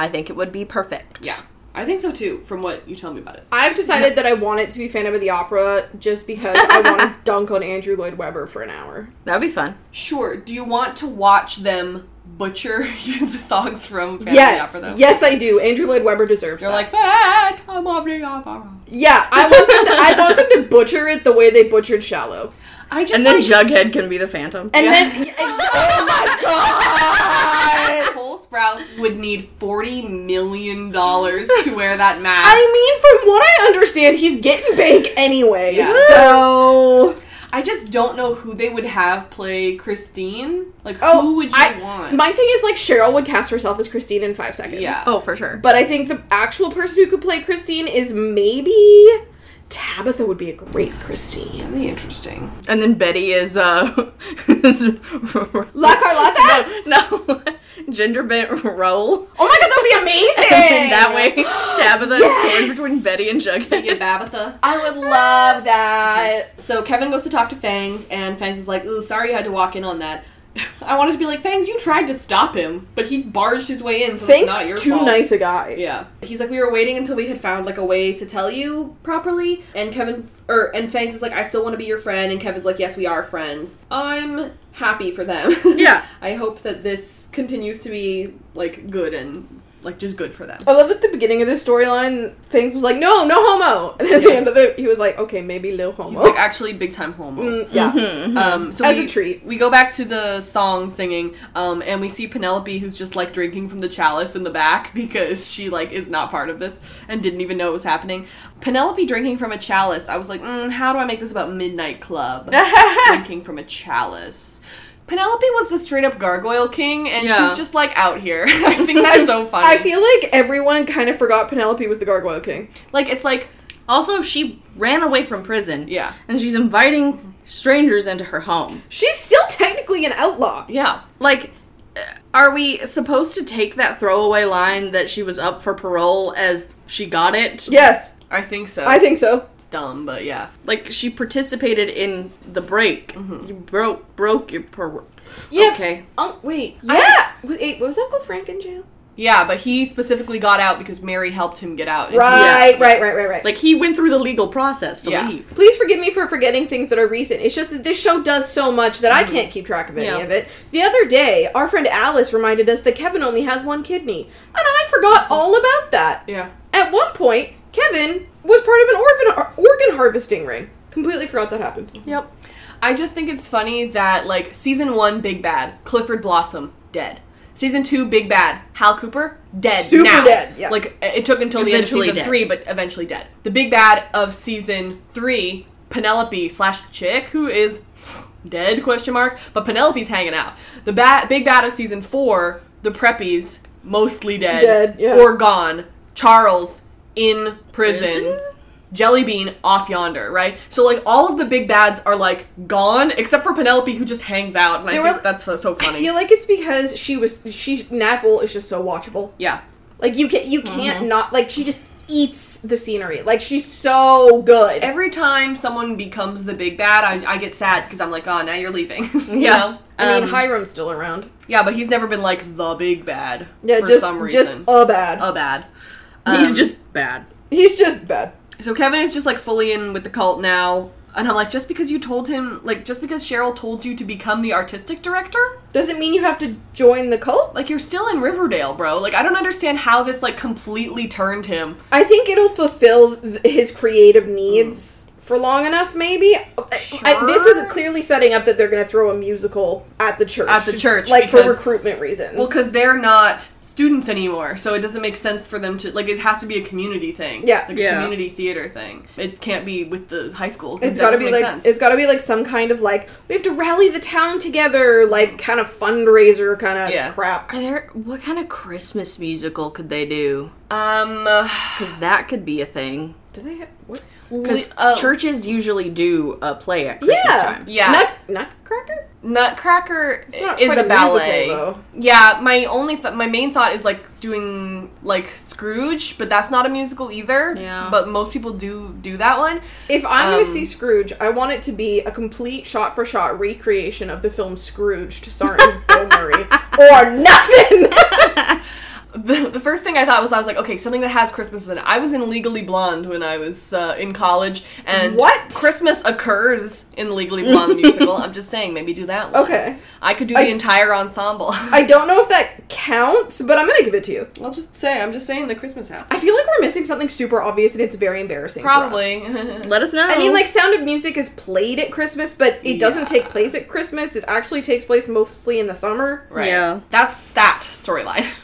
I think it would be perfect. Yeah. I think so too, from what you tell me about it. I've decided that I want it to be Phantom of the Opera just because I want to dunk on Andrew Lloyd Webber for an hour. That'd be fun. Sure. Do you want to watch them butcher the songs from Phantom yes, of the Opera? Though? yes, I do. Andrew Lloyd Webber deserves. It. They're that. like Phantom of the Opera. yeah, I want them. To, I want them to butcher it the way they butchered Shallow. I just and then like, Jughead can be the Phantom. And Yeah. then, yeah, ex- oh my god! Cole Sprouse would need forty million dollars to wear that mask. I mean, from what I understand, he's getting bank anyway. Yeah. So, I just don't know who they would have play Christine. Like, oh, who would you I- want? My thing is like Cheryl would cast herself as Christine in five seconds. Yeah. oh, for sure. But I think the actual person who could play Christine is maybe Tabitha would be a great Christine. That'd be interesting. And then Betty is uh is- La Carlotta? no gender bent role. Oh my god, that would be amazing! That way Tabitha Yes! is torn between Betty and You Jughead. get Babitha. I would love that. So Kevin goes to talk to Fangs, and Fangs is like, "Ooh, sorry you had to walk in on that." I wanted to be like, Fangs, you tried to stop him, but he barged his way in, so it's not your is too fault. nice a guy. Yeah. He's like, we were waiting until we had found like a way to tell you properly. And Kevin's or and Fangs is like, I still want to be your friend. And Kevin's like, yes, we are friends. I'm happy for them. Yeah. I hope that this continues to be like good and like just good for them. I love that the beginning of this storyline, things was like, no, no homo. And at the end of it, he was like, okay, maybe little homo. He's like actually big time homo. Mm, yeah. Um, so As we, a treat. we go back to the song singing, um, and we see Penelope, who's just like drinking from the chalice in the back because she like is not part of this and didn't even know it was happening. Penelope drinking from a chalice. I was like, mm, how do I make this about Midnight Club? drinking from a chalice. Penelope was the straight up gargoyle king, and Yeah. she's just like out here. I think that's so funny. I feel like everyone kind of forgot Penelope was the Gargoyle King. like it's like Also, she ran away from prison. Yeah. And she's inviting strangers into her home. She's still technically an outlaw. yeah. Like, uh, are we supposed to take that throwaway line that she was up for parole as she got it? Yes, I think so. I think so. Dumb, but yeah. Like, she participated in the break. Mm-hmm. You broke broke your parole. Yeah. Okay. Oh, wait. Yeah. Wait, was Uncle Frank in jail? Yeah, but he specifically got out because Mary helped him get out. and he- Right, right, right, right, right. Like, he went through the legal process to Yeah. leave. Please forgive me for forgetting things that are recent. It's just that this show does so much that I mm-hmm. can't keep track of any Yeah. of it. The other day, our friend Alice reminded us that Kevin only has one kidney, and I forgot mm-hmm. all about that. Yeah. At one point, Kevin was part of an organ organ harvesting ring. Completely forgot that happened. Yep. I just think it's funny that like season one, Big Bad, Clifford Blossom, dead. Season two, Big Bad, Hal Cooper, dead. Super now. dead, yeah. Like it took until the end of season dead. three, but eventually dead. The Big Bad of season three, Penelope slash Chick, who is dead? Question mark. But Penelope's hanging out. The bad Big Bad of season four, the Preppies, mostly dead, Dead, yeah. or gone. Charles in prison. Prison? Jellybean off yonder, right? So like all of the big bads are like gone, except for Penelope who just hangs out, and I They think that's so, so I feel like it's because she was she Napple is just so watchable. yeah, Like you can you can't not like she just eats the scenery. Like she's so good. every time someone becomes the big bad, I, I get sad because I'm like, oh, now you're leaving. you Yeah. know? I mean, Um, Hiram's still around. yeah, but he's never been like the big bad Yeah, for just some reason. just a bad. a bad. He's Um, just bad. He's just bad. So Kevin is just like fully in with the cult now. And I'm like, just because you told him, like, just because Cheryl told you to become the artistic director, Doesn't mean you have to join the cult. like, you're still in Riverdale, bro. Like, I don't understand how this, like, completely turned him. I think it'll fulfill th- his creative needs for long enough, maybe. I- I- this is clearly setting up that they're going to throw a musical at the church. At the church, like for recruitment reasons. Well, because they're not students anymore, so it doesn't make sense for them to like. It has to be a community thing. Yeah. like a Yeah. community theater thing. It can't be with the high school. It's got to be like sense. it's got to be like some kind of like we have to rally the town together, like kind of fundraiser kind of Yeah. crap. Are there what kind of Christmas musical could they do? um Because that could be a thing. Do they have what? Because uh, churches usually do a play at Christmas Yeah, time. Yeah. Nut, Nutcracker. Nutcracker is a a ballet. musical, though. Yeah, my only th- my main thought is like doing like Scrooge, but that's not a musical either. Yeah. But most people do do that one. If I'm Um, going to see Scrooge, I want it to be a complete shot for shot recreation of the film Scrooge starring Bill Murray or nothing. The, the first thing I thought was I was like, okay, something that has Christmas in it. I was in Legally Blonde when I was uh, in college, and What? Christmas occurs in Legally Blonde the musical. I'm just saying, maybe do that one. okay. I could do I- the entire ensemble. I don't know if that counts, but I'm going to give it to you. I'll just say, I'm just saying the Christmas house. I feel like we're missing something super obvious and it's very embarrassing. for us. Probably. Let us know. I mean, like, Sound of Music is played at Christmas, but it doesn't Yeah. take place at Christmas. It actually takes place mostly in the summer. right. Yeah. That's that storyline.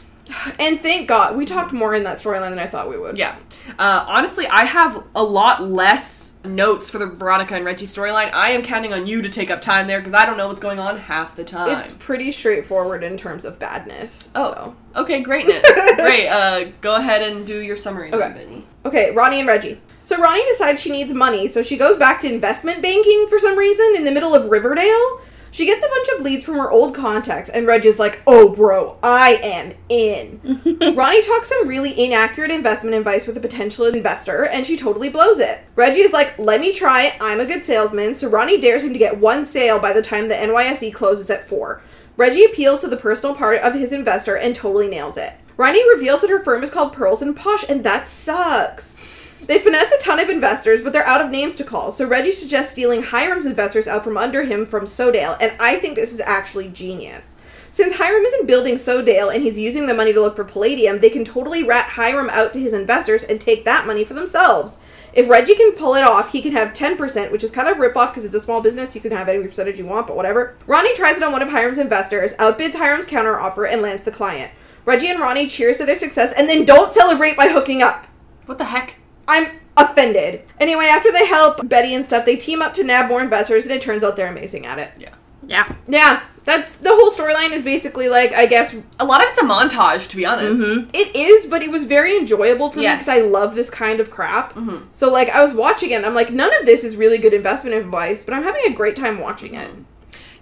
And thank God, we talked more in that storyline than I thought we would. Yeah. Uh, honestly, I have a lot less notes for the Veronica and Reggie storyline. I am counting on you to take up time there because I don't know what's going on half the time. It's pretty straightforward in terms of badness. oh, so. okay, greatness. Great. Uh, go ahead and do your summary, Okay. Benny. Okay, Ronnie and Reggie. So Ronnie decides she needs money, so she goes back to investment banking for some reason in the middle of Riverdale. She gets a bunch of leads from her old contacts, and Reggie's like, oh, bro, I am in. Ronnie talks some really inaccurate investment advice with a potential investor, and she totally blows it. Reggie is like, let me try it, I'm a good salesman, so Ronnie dares him to get one sale by the time the NYSE closes at 4. Reggie appeals to the personal part of his investor and totally nails it. Ronnie reveals that her firm is called Pearls and Posh, and that sucks. They finesse a ton of investors, but they're out of names to call, so Reggie suggests stealing Hiram's investors out from under him from Sodale, and I think this is actually genius. Since Hiram isn't building Sodale and he's using the money to look for palladium, they can totally rat Hiram out to his investors and take that money for themselves. If Reggie can pull it off, he can have 10%, which is kind of rip off because it's a small business. You can have any percentage you want, but whatever. Ronnie tries it on one of Hiram's investors, outbids Hiram's counteroffer, and lands the client. Reggie and Ronnie cheers to their success and then don't celebrate by hooking up. What the heck? I'm offended. Anyway, after they help Betty and stuff, they team up to nab more investors, and it turns out they're amazing at it. Yeah. Yeah. Yeah, that's the whole storyline is basically like, I guess A lot of it's a montage, to be honest. Mm-hmm. Mm-hmm. it is, but it was very enjoyable for Yes. me because I love this kind of crap. Mm-hmm. So, like, I was watching it, and I'm like, none of this is really good investment advice, but I'm having a great time watching it.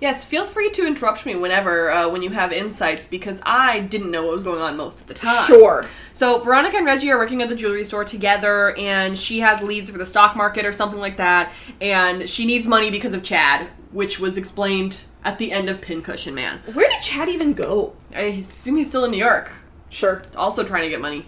Yes, feel free to interrupt me whenever uh, when you have insights because I didn't know what was going on most of the time. Sure. So Veronica and Reggie are working at the jewelry store together, and she has leads for the stock market or something like that, and she needs money because of Chad, which was explained at the end of Pincushion Man. Where did Chad even go? I assume he's still in New York, Sure. also trying to get money.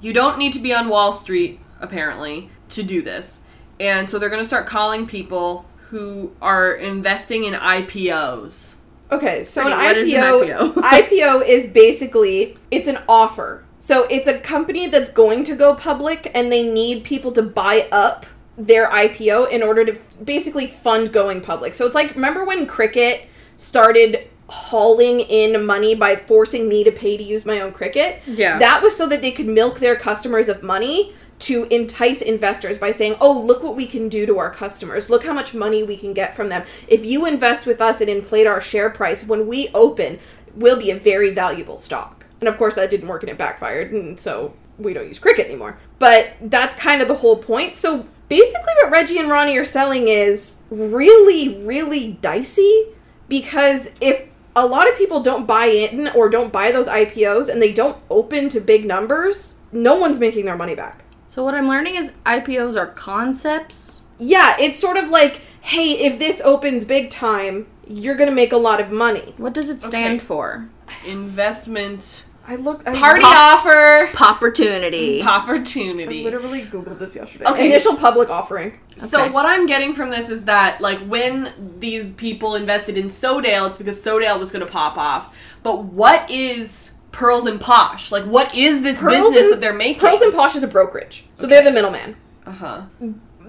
You don't need to be on Wall Street apparently to do this, and so they're going to start calling people who are investing in IPOs. Okay, so Brittany, an what is an IPO, IPO? IPO is basically it's an offer. So it's a company that's going to go public, and they need people to buy up their IPO in order to basically fund going public. So it's like remember when Cricket started hauling in money by forcing me to pay to use my own Cricket? Yeah. that was so that they could milk their customers of money to entice investors by saying, "Oh, look what we can do to our customers. Look how much money we can get from them. If you invest with us and inflate our share price, when we open, we'll be a very valuable stock." And of course, that didn't work and it backfired, and so we don't use Cricket anymore. But that's kind of the whole point. So basically, what Reggie and Ronnie are selling is really, really dicey because if a lot of people don't buy in or don't buy those IPOs and they don't open to big numbers, no one's making their money back. So what I'm learning is IPOs are concepts. Yeah, it's sort of like, hey, if this opens big time, you're gonna make a lot of money. What does it stand Okay. for? Investment I look I party I offer Opportunity. Pop opportunity. literally googled this yesterday. Okay, Initial s- public offering. So Okay. what I'm getting from this is that like when these people invested in Sodale, it's because Sodale was going to pop off. But what is Pearls and Posh? Like what is this business that they're making? Pearls and Posh is a brokerage, so they're the middleman. uh huh.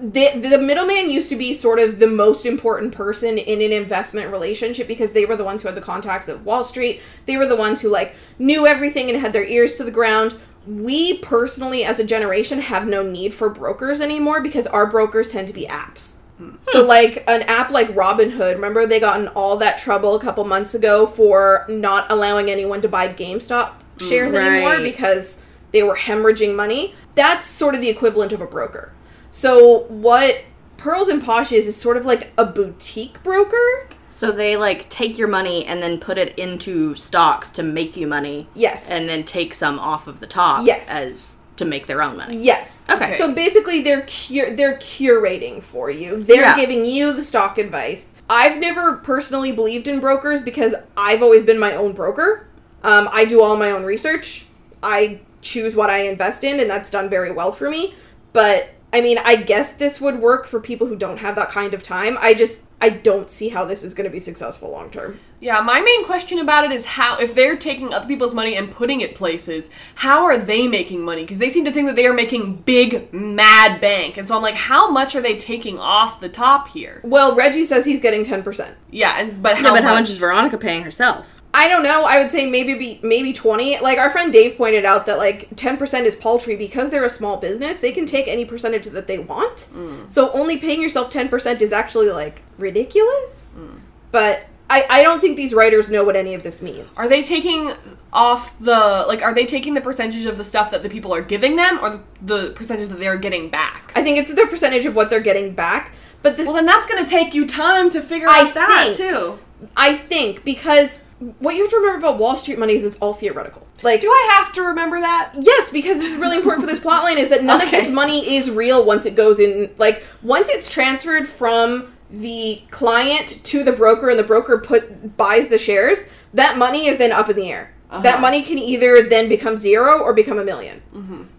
the the middleman used to be sort of the most important person in an investment relationship because they were the ones who had the contacts at Wall Street. They were the ones who like knew everything and had their ears to the ground. We personally as a generation have no need for brokers anymore because our brokers tend to be apps. So like an app like Robinhood, remember they got in all that trouble a couple months ago for not allowing anyone to buy GameStop shares anymore because they were hemorrhaging money. That's sort of the equivalent of a broker. So what Pearls and Posh is is sort of like a boutique broker. So they like take your money and then put it into stocks to make you money, Yes. and then take some off of the top Yes. as to make their own money. yes. Okay. So basically they're cur- they're curating for you. They're Yeah. giving you the stock advice. I've never personally believed in brokers because I've always been my own broker. Um, I do all my own research. I choose what I invest in and that's done very well for me. But I mean, I guess this would work for people who don't have that kind of time. I just I don't see how this is going to be successful long term. Yeah, my main question about it is how if they're taking other people's money and putting it places, how are they making money? Because they seem to think that they are making big mad bank, and so I'm like, how much are they taking off the top here? Well, Reggie says he's getting 10%. Yeah, and but how, Yeah, how but how much? much is Veronica paying herself? I don't know. I would say maybe be maybe 20. Like our friend Dave pointed out that like 10% is paltry because they're a small business. They can take any percentage that they want. Mm. So only paying yourself 10% is actually like ridiculous. Mm. But I I don't think these writers know what any of this means. Are they taking off the like? Are they taking the percentage of the stuff that the people are giving them, or the percentage that they are getting back? I think it's the percentage of what they're getting back. But the, Well, then that's gonna take you time to figure I out that think- too. I think because what you have to remember about Wall Street money is it's all theoretical. Like Do I have to remember that? Yes, because this is really important for this plotline is that none of this money is real once it goes in like once it's transferred from the client to the broker and the broker put buys the shares, that money is then up in the air. That Uh-huh. money can either then become zero or become a 1000000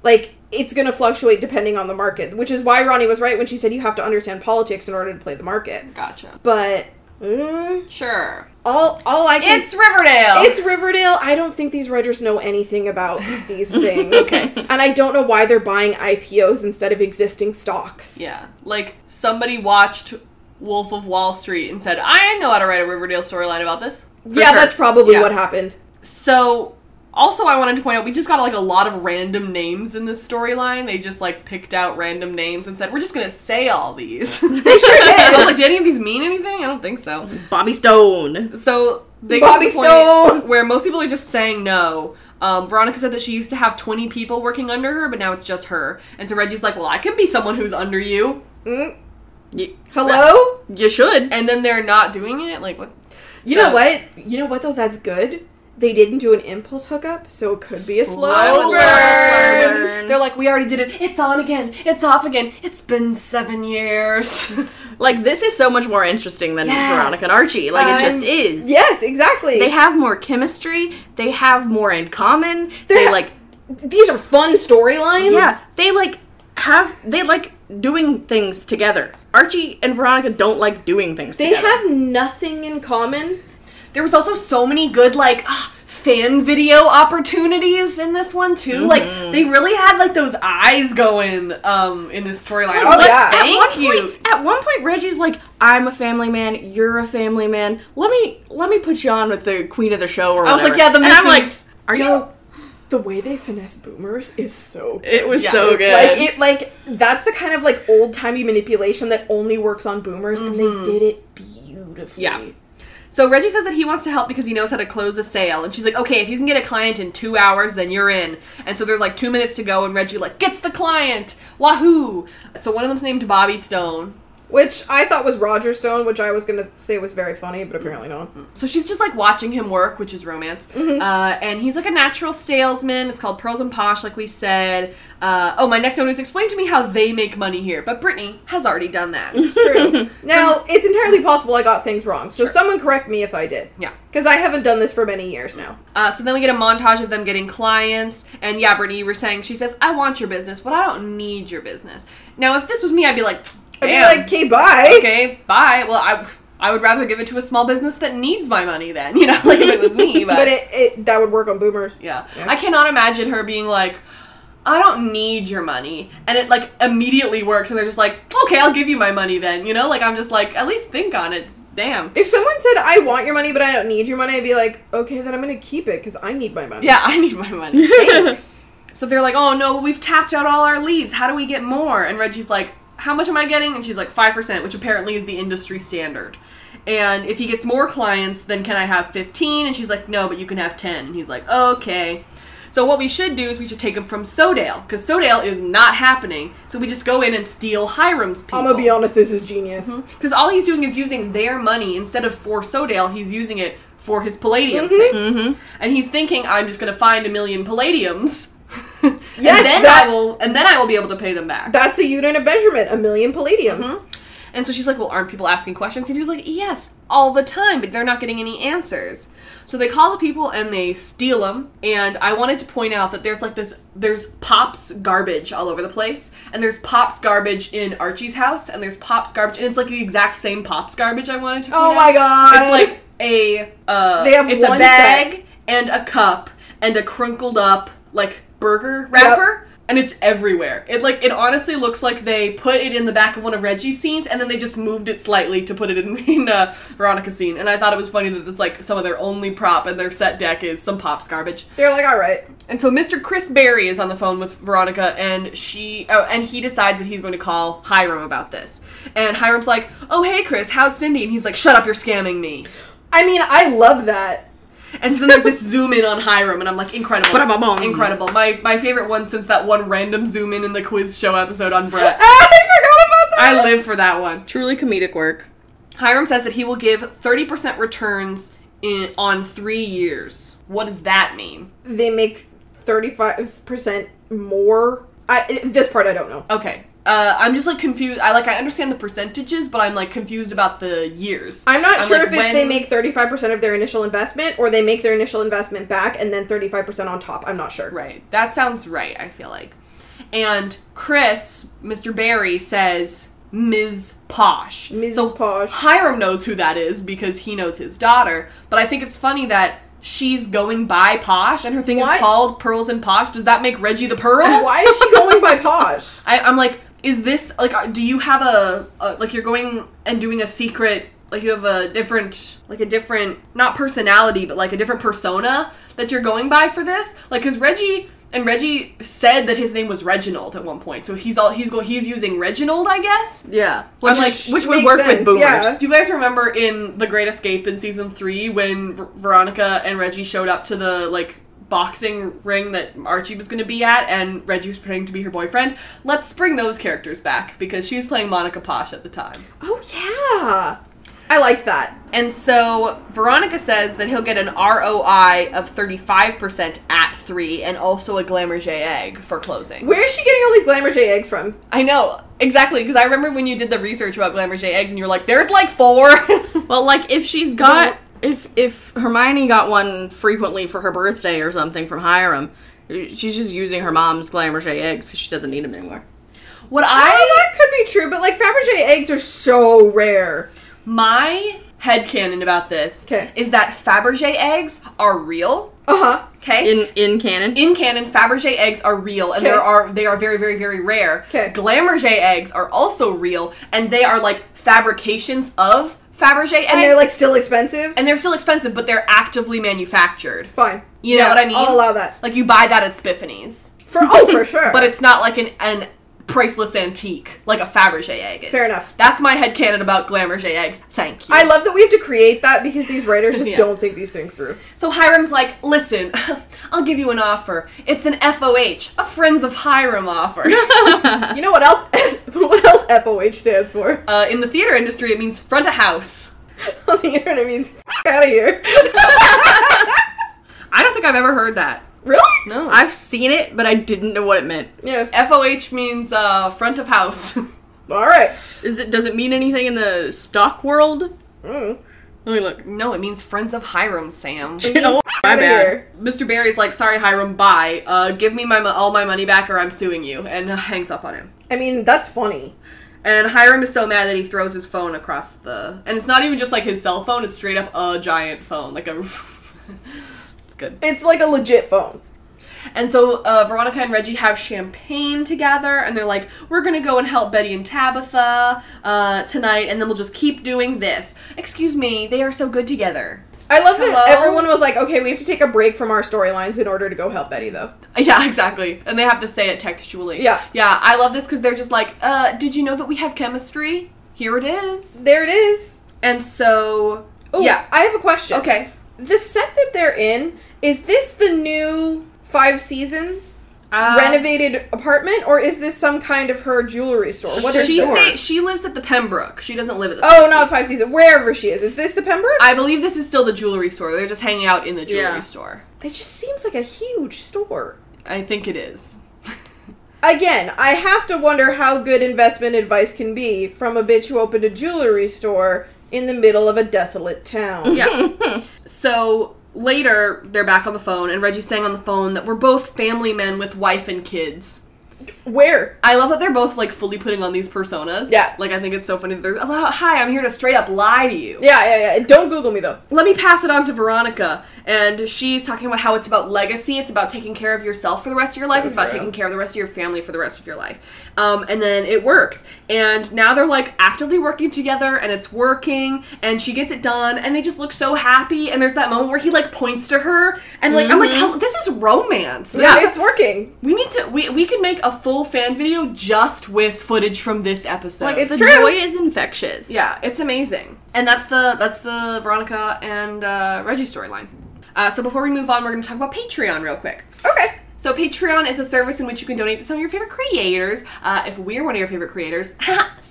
Like it's going to fluctuate depending on the market, which is why Ronnie was right when she said you have to understand politics in order to play the market Gotcha. but Mm, Sure. all all I can It's Riverdale. It's Riverdale. I don't think these writers know anything about these things. Okay. And I don't know why they're buying IPOs instead of existing stocks. yeah. Like somebody watched Wolf of Wall Street and said, "I know how to write a Riverdale storyline about this." For yeah, sure. that's probably Yeah. what happened. So, also, I wanted to point out we just got like a lot of random names in this storyline. They just like picked out random names and said, "We're just gonna say all these." they sure did. I was like, "Did any of these mean anything?" I don't think so. Bobby Stone. So they Bobby get to the point Stone! where most people are just saying no. Um, Veronica said that she used to have 20 people working under her, but now it's just her. And so Reggie's like, "Well, I can be someone who's under you." Mm. Hello? you should. And then they're not doing it. Like what? You So- know what? You know what though? That's good. They didn't do an impulse hookup, so it could be a slow, Slow burn. burn. They're like, we already did it. It's on again. It's off again. It's been seven years. Like this is so much more interesting than Yes. Veronica and Archie. Like it Um, just is. Yes, exactly. They have more chemistry. They have more in common. They're they like These are fun storylines. yeah. They like have they like doing things together. Archie and Veronica don't like doing things They together. have nothing in common. There was also so many good like ah, fan video opportunities in this one too. Like they really had like those eyes going um in this storyline. I Oh, like, yeah. At one thank you. point, at one point, Reggie's like, "I'm a family man. You're a family man. Let me let me put you on with the queen of the show." Or I was like, yeah, the And I'm like, "Are you?" The way they finesse boomers is so good. It was Yeah. so good. Like it like that's the kind of like old timey manipulation that only works on boomers and they did it beautifully. Yeah. So Reggie says that he wants to help because he knows how to close a sale, and she's like, "Okay, if you can get a client in two hours, then you're in." And so there's like two minutes to go, and Reggie like gets the client, wahoo! So one of them's named Bobby Stone. Which I thought was Roger Stone, which I was gonna say was very funny, but apparently not. So she's just like watching him work, which is romance. Mm-hmm. Uh, and he's like a natural salesman. It's called Pearls and Posh, like we said. Uh, oh, my next note is explain to me how they make money here. But Brittany has already done that. It's true. now it's entirely possible I got things wrong, so someone correct me if I did. yeah. Because I haven't done this for many years now. Uh, so then we get a montage of them getting clients. And yeah, Brittany, you were saying, she says, I want your business, but I don't need your business. Now, if this was me, I'd be like, I'd be like, okay, bye. okay, bye. Well, I. I would rather give it to a small business that needs my money then, you know, like if it was me. But, But it, it that would work on boomers. yeah. Yeah. I cannot imagine her being like, I don't need your money. And it like immediately works and they're just like, okay, I'll give you my money then, you know? Like I'm just like, at least think on it. Damn. If someone said I want your money but I don't need your money, I'd be like, okay, then I'm gonna keep it because I need my money. Yeah, I need my money. Thanks. So they're like, oh no, we've tapped out all our leads. How do we get more? And Reggie's like, how much am I getting? And she's like, 5%, which apparently is the industry standard. And if he gets more clients, then can I have 15? And she's like, no, but you can have 10. And he's like, okay. So what we should do is we should take him from Sodale, because Sodale is not happening. So we just go in and steal Hiram's people. I'm gonna be honest, this is genius. Because all he's doing is using their money instead of for Sodale, he's using it for his palladium Mm-hmm. thing. And he's thinking, I'm just going to find a million palladiums. Yes, and then that- I will, and then I will be able to pay them back. That's a unit of measurement, a million palladiums. Mm-hmm. And so she's like, "Well, aren't people asking questions?" And he was like, "Yes, all the time, but they're not getting any answers." So they call the people and they steal them. And I wanted to point out that there's like this, there's Pops garbage all over the place, and there's Pops garbage in Archie's house, and there's Pops garbage, and it's like the exact same Pops garbage. I wanted to. Point Oh out. my god! It's like a uh, They have it's a bag and a cup and a crunkled up like burger wrapper. And it's everywhere. It like it honestly looks like they put it in the back of one of Reggie's scenes, and then they just moved it slightly to put it in, in uh, Veronica's scene. And I thought it was funny that it's like some of their only prop and their set deck is some pops garbage. they're like, all right. And so Mr. Chris Berry is on the phone with Veronica, and she, oh, and he decides that he's going to call Hiram about this. And Hiram's like, "Oh, hey, Chris, how's Cindy?" And he's like, "Shut up, you're scamming me." I mean, I love that. And so then there's this zoom in on Hiram, and I'm like, incredible, incredible. My my favorite one since that one random zoom in in the quiz show episode on Brett. I forgot about that. I live for that one. Truly comedic work. Hiram says that he will give 30% returns in on three years. What does that mean? They make thirty-five percent more. I this part I don't know. Okay. Uh, I'm just like confused. I like I understand the percentages, but I'm like confused about the years. I'm not sure like, if it's when- they make thirty-five percent of their initial investment or they make their initial investment back and then thirty-five percent on top. I'm not sure. Right. That sounds right, I feel like. And Chris, Mr. Barry, says Ms. Posh. Ms. So Posh. Hiram knows who that is because he knows his daughter. But I think it's funny that she's going by Posh and her thing Why- is called Pearls and Posh. Does that make Reggie the Pearl? Why is she going by Posh? I, I'm like, is this like? uh, Do you have a, a like? You're going and doing a secret. Like you have a different, like a different, not personality, but like a different persona that you're going by for this. Like, cause Reggie and Reggie said that his name was Reginald at one point, so he's all he's going he's using Reginald, I guess. Yeah, which I'm like- which would work sense, with boomers. yeah. Do you guys remember in The Great Escape in season three when Ver- Veronica and Reggie showed up to the like boxing ring that Archie was going to be at, and Reggie was pretending to be her boyfriend? Let's bring those characters back because she was playing Monica Posh at the time. Oh yeah, I liked that. And so Veronica says that he'll get an ROI of 35% at three, and also a Glamourgé egg for closing. Where is she getting all these Glamourgé eggs from? I know exactly because I remember when you did the research about Glamourgé eggs, and you're like, "There's like four. Well, like if she's got if if Hermione got one frequently for her birthday or something from Hiram, she's just using her mom's Glamourgé eggs. she doesn't need them anymore. what Oh, I that could be true, but like Fabergé eggs are so rare. My head headcanon about this 'Kay. is that Fabergé eggs are real. Uh huh. Okay? In in canon, In canon, Fabergé eggs are real, and 'Kay. there are they are very, very, very rare. Okay. Glamourgé eggs are also real, and they are like fabrications of Fabergé eggs, And they're like still expensive. and they're still expensive, but they're actively manufactured. Fine. You know what I mean? I'll allow that. Like you buy that at Spiffany's, For oh, for sure. but it's not like an an priceless antique like a Fabergé egg is. Fair enough. That's my head headcanon about Glamourgé eggs. Thank you. I love that we have to create that because these writers just Yeah. don't think these things through. So Hiram's like, listen, I'll give you an offer. It's an FOH, a Friends of Hiram offer. You know what else? what else FOH stands for? uh, in the theater industry, it means front of house. On the internet, it means out of here. I don't think I've ever heard that. Really? No. I've seen it, but I didn't know what it meant. Yeah. FOH means uh, front of house. All right. Is it does it mean anything in the stock world? Mm. Let me look. no, it means Friends of Hiram, Sam. Oh, my bad. Mr. Barry's like, sorry, Hiram, bye. Uh, give me my all my money back or I'm suing you. And hangs up on him. I mean, that's funny. And Hiram is so mad that he throws his phone across the. And it's not even just like his cell phone, it's straight up a giant phone. Like a. it's good. It's like a legit phone. And so uh, Veronica and Reggie have champagne together, and they're like, "We're gonna go and help Betty and Tabitha uh, tonight, and then we'll just keep doing this." Excuse me, they are so good together. I love that everyone was like, okay, we have to take a break from our storylines in order to go help Betty, though. Yeah, exactly. And they have to say it textually. Yeah. yeah. I love this because they're just like, uh, "Did you know that we have chemistry? Here it is." There it is. And so, Oh, yeah, I have a question. okay. The set that they're in, is this the new five seasons Uh, renovated apartment, or is this some kind of her jewelry store? What is she stay, she lives at the Pembroke. She doesn't live at the. Oh, Five not Seasons. five seasons. Wherever she is, is this the Pembroke? I believe this is still the jewelry store. They're just hanging out in the jewelry Yeah. store. it just seems like a huge store. I think it is. Again, I have to wonder how good investment advice can be from a bitch who opened a jewelry store in the middle of a desolate town. Yeah. so later, they're back on the phone, and Reggie's saying on the phone that we're both family men with wife and kids. Where? I love that they're both like fully putting on these personas. Yeah. Like I think it's so funny. that They're "Hello, hi, I'm here to straight up lie to you. Yeah, yeah, yeah. Don't Google me though. Let me pass it on to Veronica, and she's talking about how it's about legacy. It's about taking care of yourself for the rest of your life. So it's about taking care of the rest of your family for the rest of your life. Um, and then it works, and now they're like actively working together, and it's working. And she gets it done, and they just look so happy. And there's that moment where he like points to her, and like I'm like, this is romance. This Yeah, is- it's working. we need to. We we could make a full fan video just with footage from this episode. Like the true. joy is infectious. Yeah, it's amazing, and that's the that's the Veronica and uh, Reggie storyline. Uh, so before we move on, we're going to talk about Patreon real quick. Okay. So Patreon is a service in which you can donate to some of your favorite creators. Uh, if we're one of your favorite creators,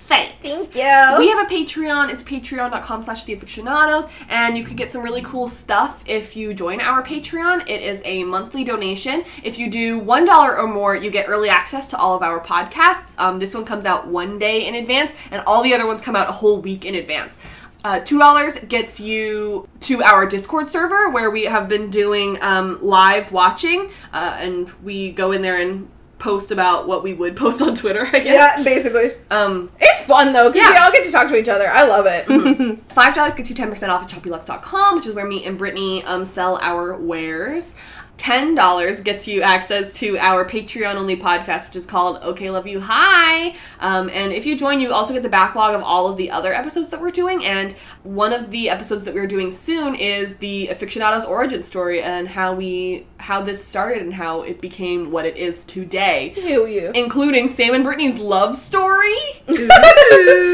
thanks. Thank you. We have a Patreon. It's patreon.com slash theafictionados. And you can get some really cool stuff if you join our Patreon. It is a monthly donation. If you do $1 or more, you get early access to all of our podcasts. Um, this one comes out one day in advance, and all the other ones come out a whole week in advance. Uh, $2 gets you to our Discord server where we have been doing um, live watching, uh, and we go in there and post about what we would post on Twitter, I guess. Yeah, basically. Um, It's fun though, because Yeah. we all get to talk to each other. I love it. Five dollars gets you ten percent off at shopbeeluxe.com, which is where me and Brittany um, sell our wares. Ten dollars gets you access to our Patreon only podcast, which is called Okay Love You Hi. Um, and if you join, you also get the backlog of all of the other episodes that we're doing. And one of the episodes that we're doing soon is the Afictionados origin story and how we how this started and how it became what it is today Ew, you. including Sam and Brittany's love story.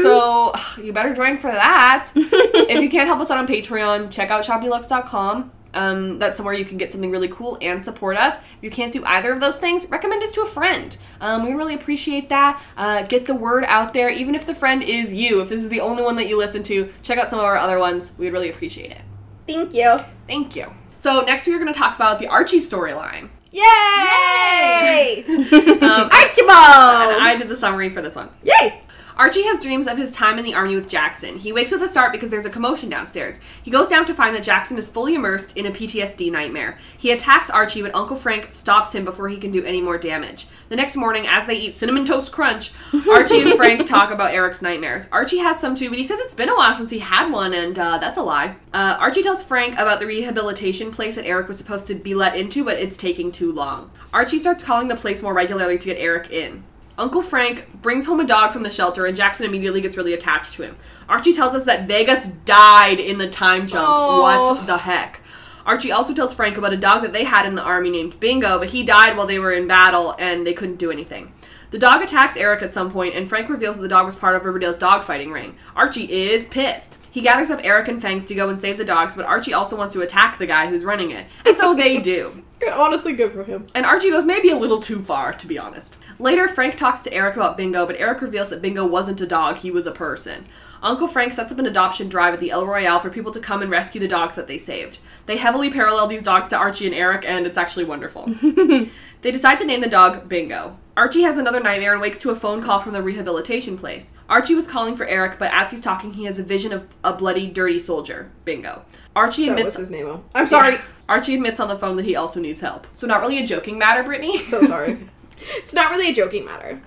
so you better join for that. if you can't help us out on Patreon, check out shopbeeluxe.com. Um, that's somewhere you can get something really cool and support us. If you can't do either of those things, recommend us to a friend. Um, we really appreciate that. Uh, get the word out there, even if the friend is you. If this is the only one that you listen to, check out some of our other ones. We'd really appreciate it. Thank you. Thank you. So next we are going to talk about the Archie storyline. Yay! Um, Archibald! I did the summary for this one. Yay! Archie has dreams of his time in the army with Jackson. He wakes with a start because there's a commotion downstairs. He goes down to find that Jackson is fully immersed in a PTSD nightmare. He attacks Archie, but Uncle Frank stops him before he can do any more damage. The next morning, as they eat cinnamon toast crunch, Archie and Frank talk about Eric's nightmares. Archie has some too, but he says it's been a while since he had one, and uh, that's a lie. Uh, Archie tells Frank about the rehabilitation place that Eric was supposed to be let into, but it's taking too long. Archie starts calling the place more regularly to get Eric in. Uncle Frank brings home a dog from the shelter, and Jackson immediately gets really attached to him. Archie tells us that Vegas died in the time jump. Oh. What the heck? Archie also tells Frank about a dog that they had in the army named Bingo, but he died while they were in battle and they couldn't do anything. The dog attacks Eric at some point, and Frank reveals that the dog was part of Riverdale's dogfighting ring. Archie is pissed. He gathers up Eric and Fangs to go and save the dogs, but Archie also wants to attack the guy who's running it. And so they do. Honestly, good for him. And Archie goes maybe a little too far, to be honest. Later, Frank talks to Eric about Bingo, but Eric reveals that Bingo wasn't a dog, he was a person. Uncle Frank sets up an adoption drive at the El Royale for people to come and rescue the dogs that they saved. They heavily parallel these dogs to Archie and Eric, and it's actually wonderful. they decide to name the dog Bingo. Archie has another nightmare and wakes to a phone call from the rehabilitation place. Archie was calling for Eric, but as he's talking, he has a vision of a bloody, dirty soldier. Bingo. Archie That admits was his name. I'm sorry. Archie admits on the phone that he also needs help. So not really a joking matter, Brittany. So sorry. it's not really a joking matter.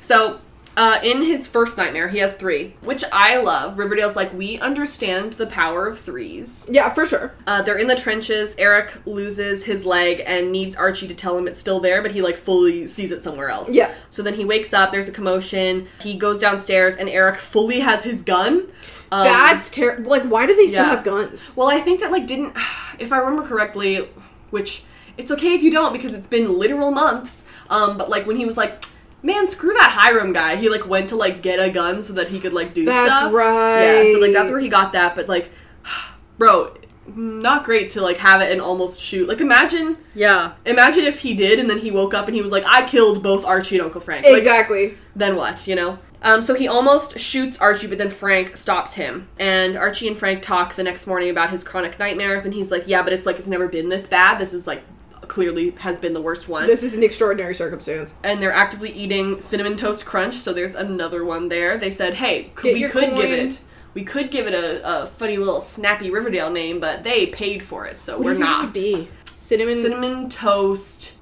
So, uh, in his first nightmare, he has three, which I love. Riverdale's like, we understand the power of threes. Yeah, for sure. Uh, they're in the trenches. Eric loses his leg and needs Archie to tell him it's still there, but he like fully sees it somewhere else. Yeah. So then he wakes up. There's a commotion. He goes downstairs, and Eric fully has his gun. Um, That's terrible. Like, why do they still yeah. have guns? well, I think that like didn't, if I remember correctly, which it's okay if you don't because it's been literal months. Um, but like when he was like, man, screw that Hiram guy, he like went to like get a gun so that he could like do That's stuff. right. Yeah, so like that's where he got that. But like, bro, not great to like have it and almost shoot. Like imagine, Yeah. imagine if he did and then he woke up and he was like, I killed both Archie and Uncle Frank. Like, Exactly. then what, you know? Um, so he almost shoots Archie, but then Frank stops him. And Archie and Frank talk the next morning about his chronic nightmares, and he's like, Yeah, but it's like it's never been this bad. This is like clearly has been the worst one. This is an extraordinary circumstance. and they're actively eating cinnamon toast crunch, so there's another one there. They said, Hey, could, we could give it we could give it a, a funny little snappy Riverdale name, but they paid for it, so What we're do you think it not. be? Cinnamon, Cinnamon toast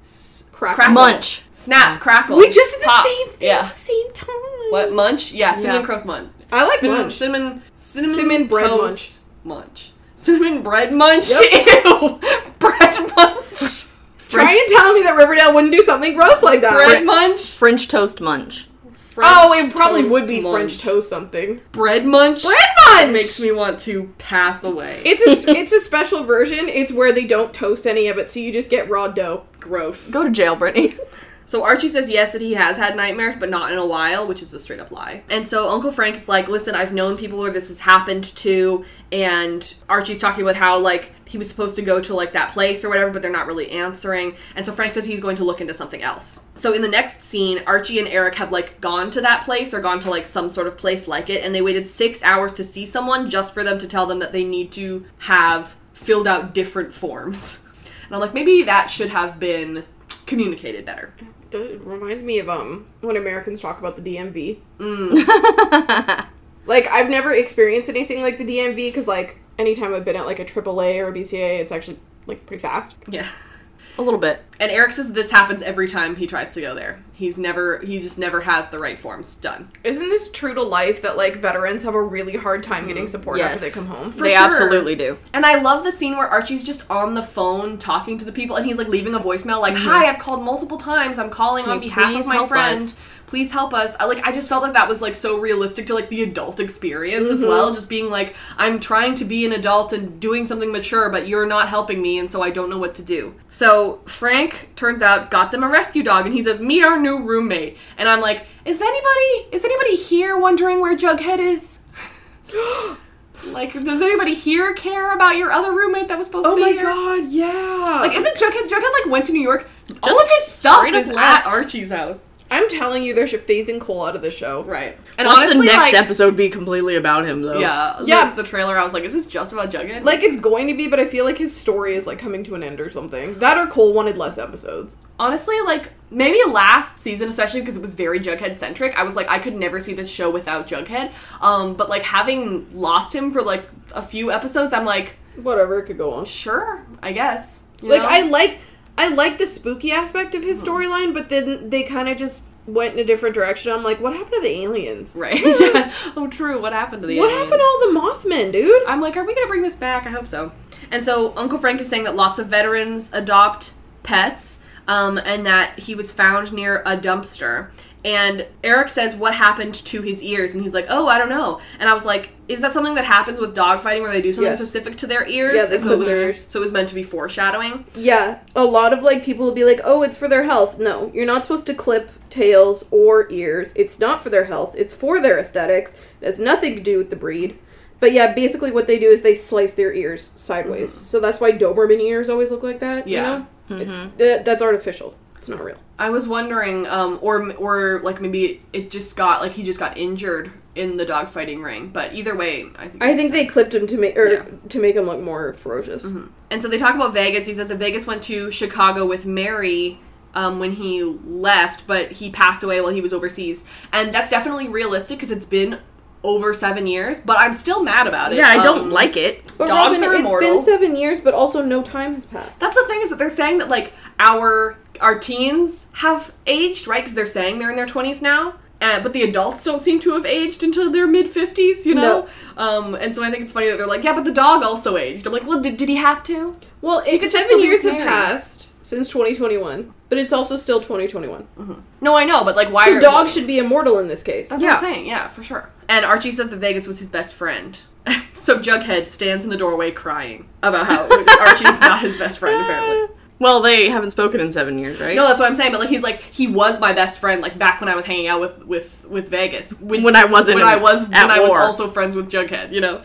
crackle. crackle. Munch. Snap, mm. crackle. We just did the pop. same thing Yeah. same time. What munch? Yeah, cinnamon Yeah. crust munch. I like Cinnamon, munch. cinnamon, cinnamon, Cinnamon bread toast munch. Cinnamon bread munch. Yep. Ew. bread munch. Try and tell me that Riverdale wouldn't do something gross like that. Bread munch. French toast munch. French oh, it probably toast would be munch. French toast something. Bread munch. Bread munch makes me want to pass away. It's a it's a special version. It's where they don't toast any of it, so you just get raw dough. gross. Go to jail, Brittany. So Archie says yes that he has had nightmares, but not in a while, which is a straight up lie. And so Uncle Frank is like, "Listen, I've known people where this has happened to." And Archie's talking about how like he was supposed to go to like that place or whatever, but they're not really answering. And so Frank says he's going to look into something else. So in the next scene, Archie and Eric have like gone to that place or gone to like some sort of place like it, and they waited six hours to see someone just for them to tell them that they need to have filled out different forms. And I'm like, maybe that should have been communicated better. It reminds me of um when Americans talk about the DMV. Mm. Like I've never experienced anything like the DMV because like anytime I've been at like a AAA or a BCA, it's actually like pretty fast. Yeah. A little bit. And Eric says this happens every time he tries to go there. He's never, he just never has the right forms done. Isn't this true to life that like veterans have a really hard time getting mm, support Yes. after they come home? they sure. absolutely do. And I love the scene where Archie's just on the phone talking to the people and he's like leaving a voicemail like, mm-hmm. "Hi, I've called multiple times. I'm calling on Can you behalf of my friend. us?" Please help us." I, like I just felt like that was like so realistic to like the adult experience as well, mm-hmm. just being like, "I'm trying to be an adult and doing something mature, but you're not helping me and so I don't know what to do." So, Frank turns out got them a rescue dog and he says, "Meet our new roommate." And I'm like, "Is anybody is anybody here wondering where Jughead is?" Like, does anybody here care about your other roommate that was supposed Oh to be my here? god, yeah. Like, isn't Jughead? Jughead like went to New York. All of his stuff is left. at Archie's house. I'm telling you, they're phasing Cole out of the show. Right. And Watch honestly, the next like, episode be completely about him, though. Yeah. Yeah. The, the trailer, I was like, is this just about Jughead? Like it's going to be, but I feel like his story is like coming to an end or something. That or Cole wanted less episodes. honestly, like maybe last season, especially because it was very Jughead centric, I was like, I could never see this show without Jughead. Um, but like having lost him for like a few episodes, I'm like, Whatever, it could go on. sure, I guess. You Like know? I like I like the spooky aspect of his storyline, but then they kind of just went in a different direction. I'm like, what happened to the aliens? right. yeah. Oh, true. What happened to the? What aliens? happened to all the Mothman, dude? I'm like, are we gonna bring this back? I hope so. And so Uncle Frank is saying that lots of veterans adopt pets, um, and that he was found near a dumpster. And Eric says, "What happened to his ears?" And he's like, "Oh, I don't know." And I was like, "Is that something that happens with dog fighting, where they do something Yes. specific to their ears?" Yeah, they so, clip was, their ears. so it was meant to be foreshadowing. Yeah, a lot of like people will be like, "Oh, it's for their health." No, you're not supposed to clip tails or ears. It's not for their health. It's for their aesthetics. It has nothing to do with the breed. But yeah, basically what they do is they slice their ears sideways. Mm-hmm. So that's why Doberman ears always look like that. Yeah. you know? Mm-hmm. It- that's artificial. It's not real. I was wondering, um, or or like maybe it just got like he just got injured in the dog fighting ring. But either way, I think I think they clipped him to make or Yeah. to make him look more ferocious. And so they talk about Vegas. He says that Vegas went to Chicago with Mary um, when he left, but he passed away while he was overseas. And that's definitely realistic because it's been over seven years. But I'm still mad about it. Yeah, I don't Um, like it. But Dogs Robyn, are it's immortal. been seven years, but also no time has passed. That's the thing is that they're saying that like our our teens have aged, right? Because they're saying they're in their 20s now. Uh, but the adults don't seem to have aged until their mid 50s, you know? Um, and so I think it's funny that they're like, yeah, but the dog also aged. I'm like, well, did, did he have to? Well, could it's seven years have passed since 2021, but it's also still 2021. No, I know, but like, why So are dogs should be immortal in this case. That's Yeah. what I'm saying, yeah, for sure. And Archie says that Vegas was his best friend. so Jughead stands in the doorway crying about how Archie's not his best friend, apparently. Well, they haven't spoken in seven years, right? No, that's what I'm saying, but like he's like he was my best friend like back when I was hanging out with with with Vegas. When, When I wasn't when I was at when I was also friends with Jughead, you know.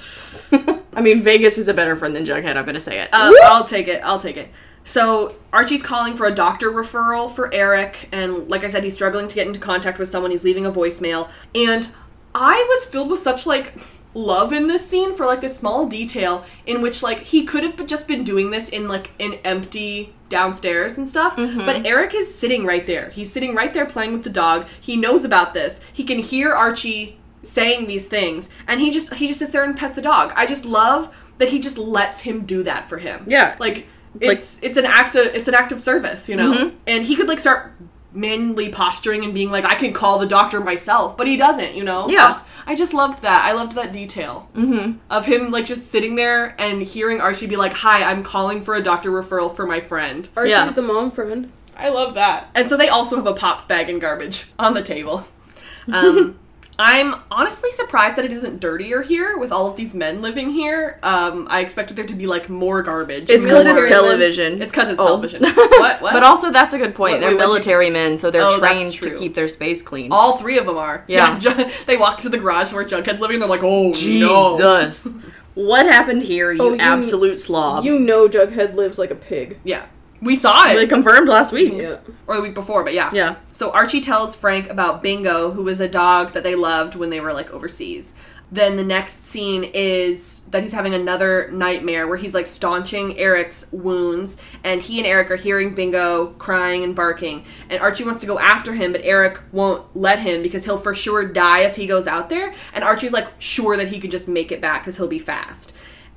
I mean, Vegas is a better friend than Jughead. I'm gonna say it. Uh, I'll take it. I'll take it. So Archie's calling for a doctor referral for Eric, and like I said, he's struggling to get into contact with someone. He's leaving a voicemail, and I was filled with such like love in this scene for like this small detail in which like he could have just been doing this in like an empty downstairs and stuff mm-hmm. but eric is sitting right there. He's sitting right there playing with the dog. He knows about this. He can hear archie saying these things and he just he just sits there and pets the dog. I just love that he just lets him do that for him. Yeah. like it's it's an act of it's an act of service you know and he could like start manly posturing and being like i can call the doctor myself but he doesn't you know Yeah. Ugh, i just loved that i loved that detail mm-hmm. of him like just sitting there and hearing archie be like hi i'm calling for a doctor referral for my friend Archie's Yeah. the mom friend. I love that. And so they also have a pops bag and garbage on the table. Um, I'm honestly surprised that it isn't dirtier here with all of these men living here. Um, I expected there to be like more garbage. it's because military it's men. television. It's because it's Oh. television. what? What? But also, that's a good point. What- they're wait, what'd you military men, so they're Oh, trained to keep their space clean. all three of them are. Yeah. Ju- they walk to the garage where Jughead's living. and They're like, oh no. Jesus. what happened here, you Oh, you- absolute slob? You know Jughead lives like a pig. Yeah. We saw it. They confirmed last week. Yeah. or the week before, but yeah. Yeah. So Archie tells Frank about Bingo, who was a dog that they loved when they were like overseas. Then the next scene is that he's having another nightmare where he's like staunching Eric's wounds, and he and Eric are hearing Bingo crying and barking. And Archie wants to go after him, but Eric won't let him because he'll for sure die if he goes out there. And Archie's like sure that he can just make it back because he'll be fast.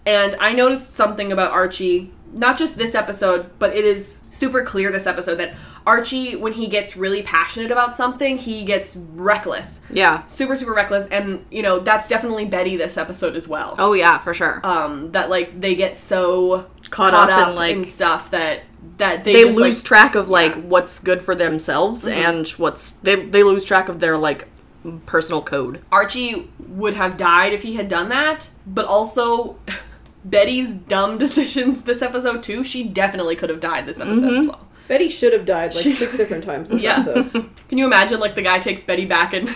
And I noticed something about Archie, not just this episode, but it is super clear this episode that Archie, when he gets really passionate about something, he gets reckless. Yeah. Super, super reckless. And, you know, that's definitely Betty this episode as well. Oh yeah, for sure. Um, that, like, they get so Caught up in, like- in stuff that, that they, they just, lose like, track of like yeah. what's good for themselves and what's they they lose track of their like personal code. Archie would have died if he had done that, but also Betty's dumb decisions this episode too. She definitely could have died this episode as mm-hmm. well. Betty should have died like six different times this Yeah. episode. Can you imagine like the guy takes Betty back and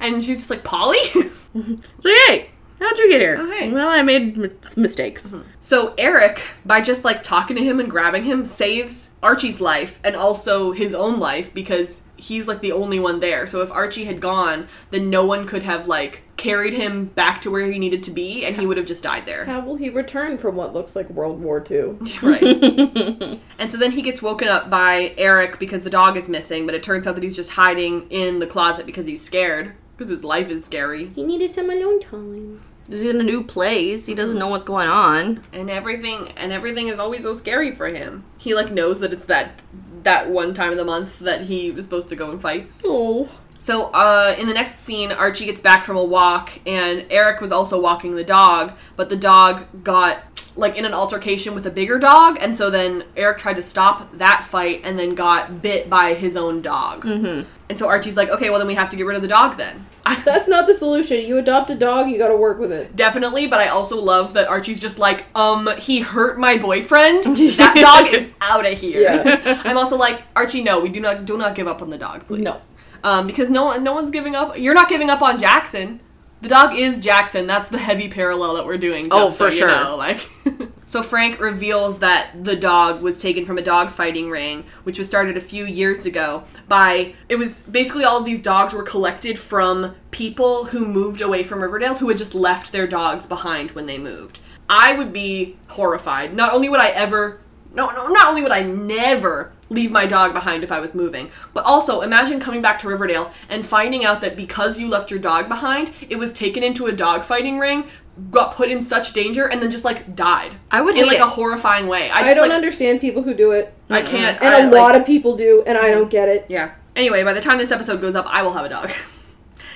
and she's just like Polly? So hey, how'd you get here? Oh, hey. Well, I made m- mistakes. Mm-hmm. so Eric, by just like talking to him and grabbing him, saves Archie's life and also his own life because he's like the only one there. So if Archie had gone, then no one could have like carried him back to where he needed to be and he would have just died there. How will he return from what looks like World War II? Right. and so then he gets woken up by Eric because the dog is missing, but it turns out that he's just hiding in the closet because he's scared. Because his life is scary. He needed some alone time. He's in a new place. He doesn't know what's going on. And everything and everything is always so scary for him. He like knows that it's that that one time of the month that he was supposed to go and fight. Oh. So, uh, in the next scene, Archie gets back from a walk, and Eric was also walking the dog, but the dog got like in an altercation with a bigger dog, and so then Eric tried to stop that fight, and then got bit by his own dog. Mm-hmm. And so Archie's like, "Okay, well then we have to get rid of the dog then." That's not the solution. You adopt a dog, you gotta work with it. Definitely, but I also love that Archie's just like, um, he hurt my boyfriend. That dog is out of here. Yeah. I'm also like, Archie, no, we do not do not give up on the dog, please. No. Um, because no one no one's giving up. You're not giving up on Jackson. The dog is Jackson. That's the heavy parallel that we're doing. Just Oh, so for you sure. know, like. so Frank reveals that the dog was taken from a dog fighting ring, which was started a few years ago by. It was basically all of these dogs were collected from people who moved away from Riverdale who had just left their dogs behind when they moved. I would be horrified. Not only would I ever no, no, not only would I never leave my dog behind if I was moving, but also imagine coming back to Riverdale and finding out that because you left your dog behind, it was taken into a dog fighting ring, got put in such danger, and then just like died. I would in like it. a horrifying way. I, I, just, don't like, understand people who do it. I can't. And I, a like- lot of people do, and I don't get it. yeah. Anyway, by the time this episode goes up, I will have a dog.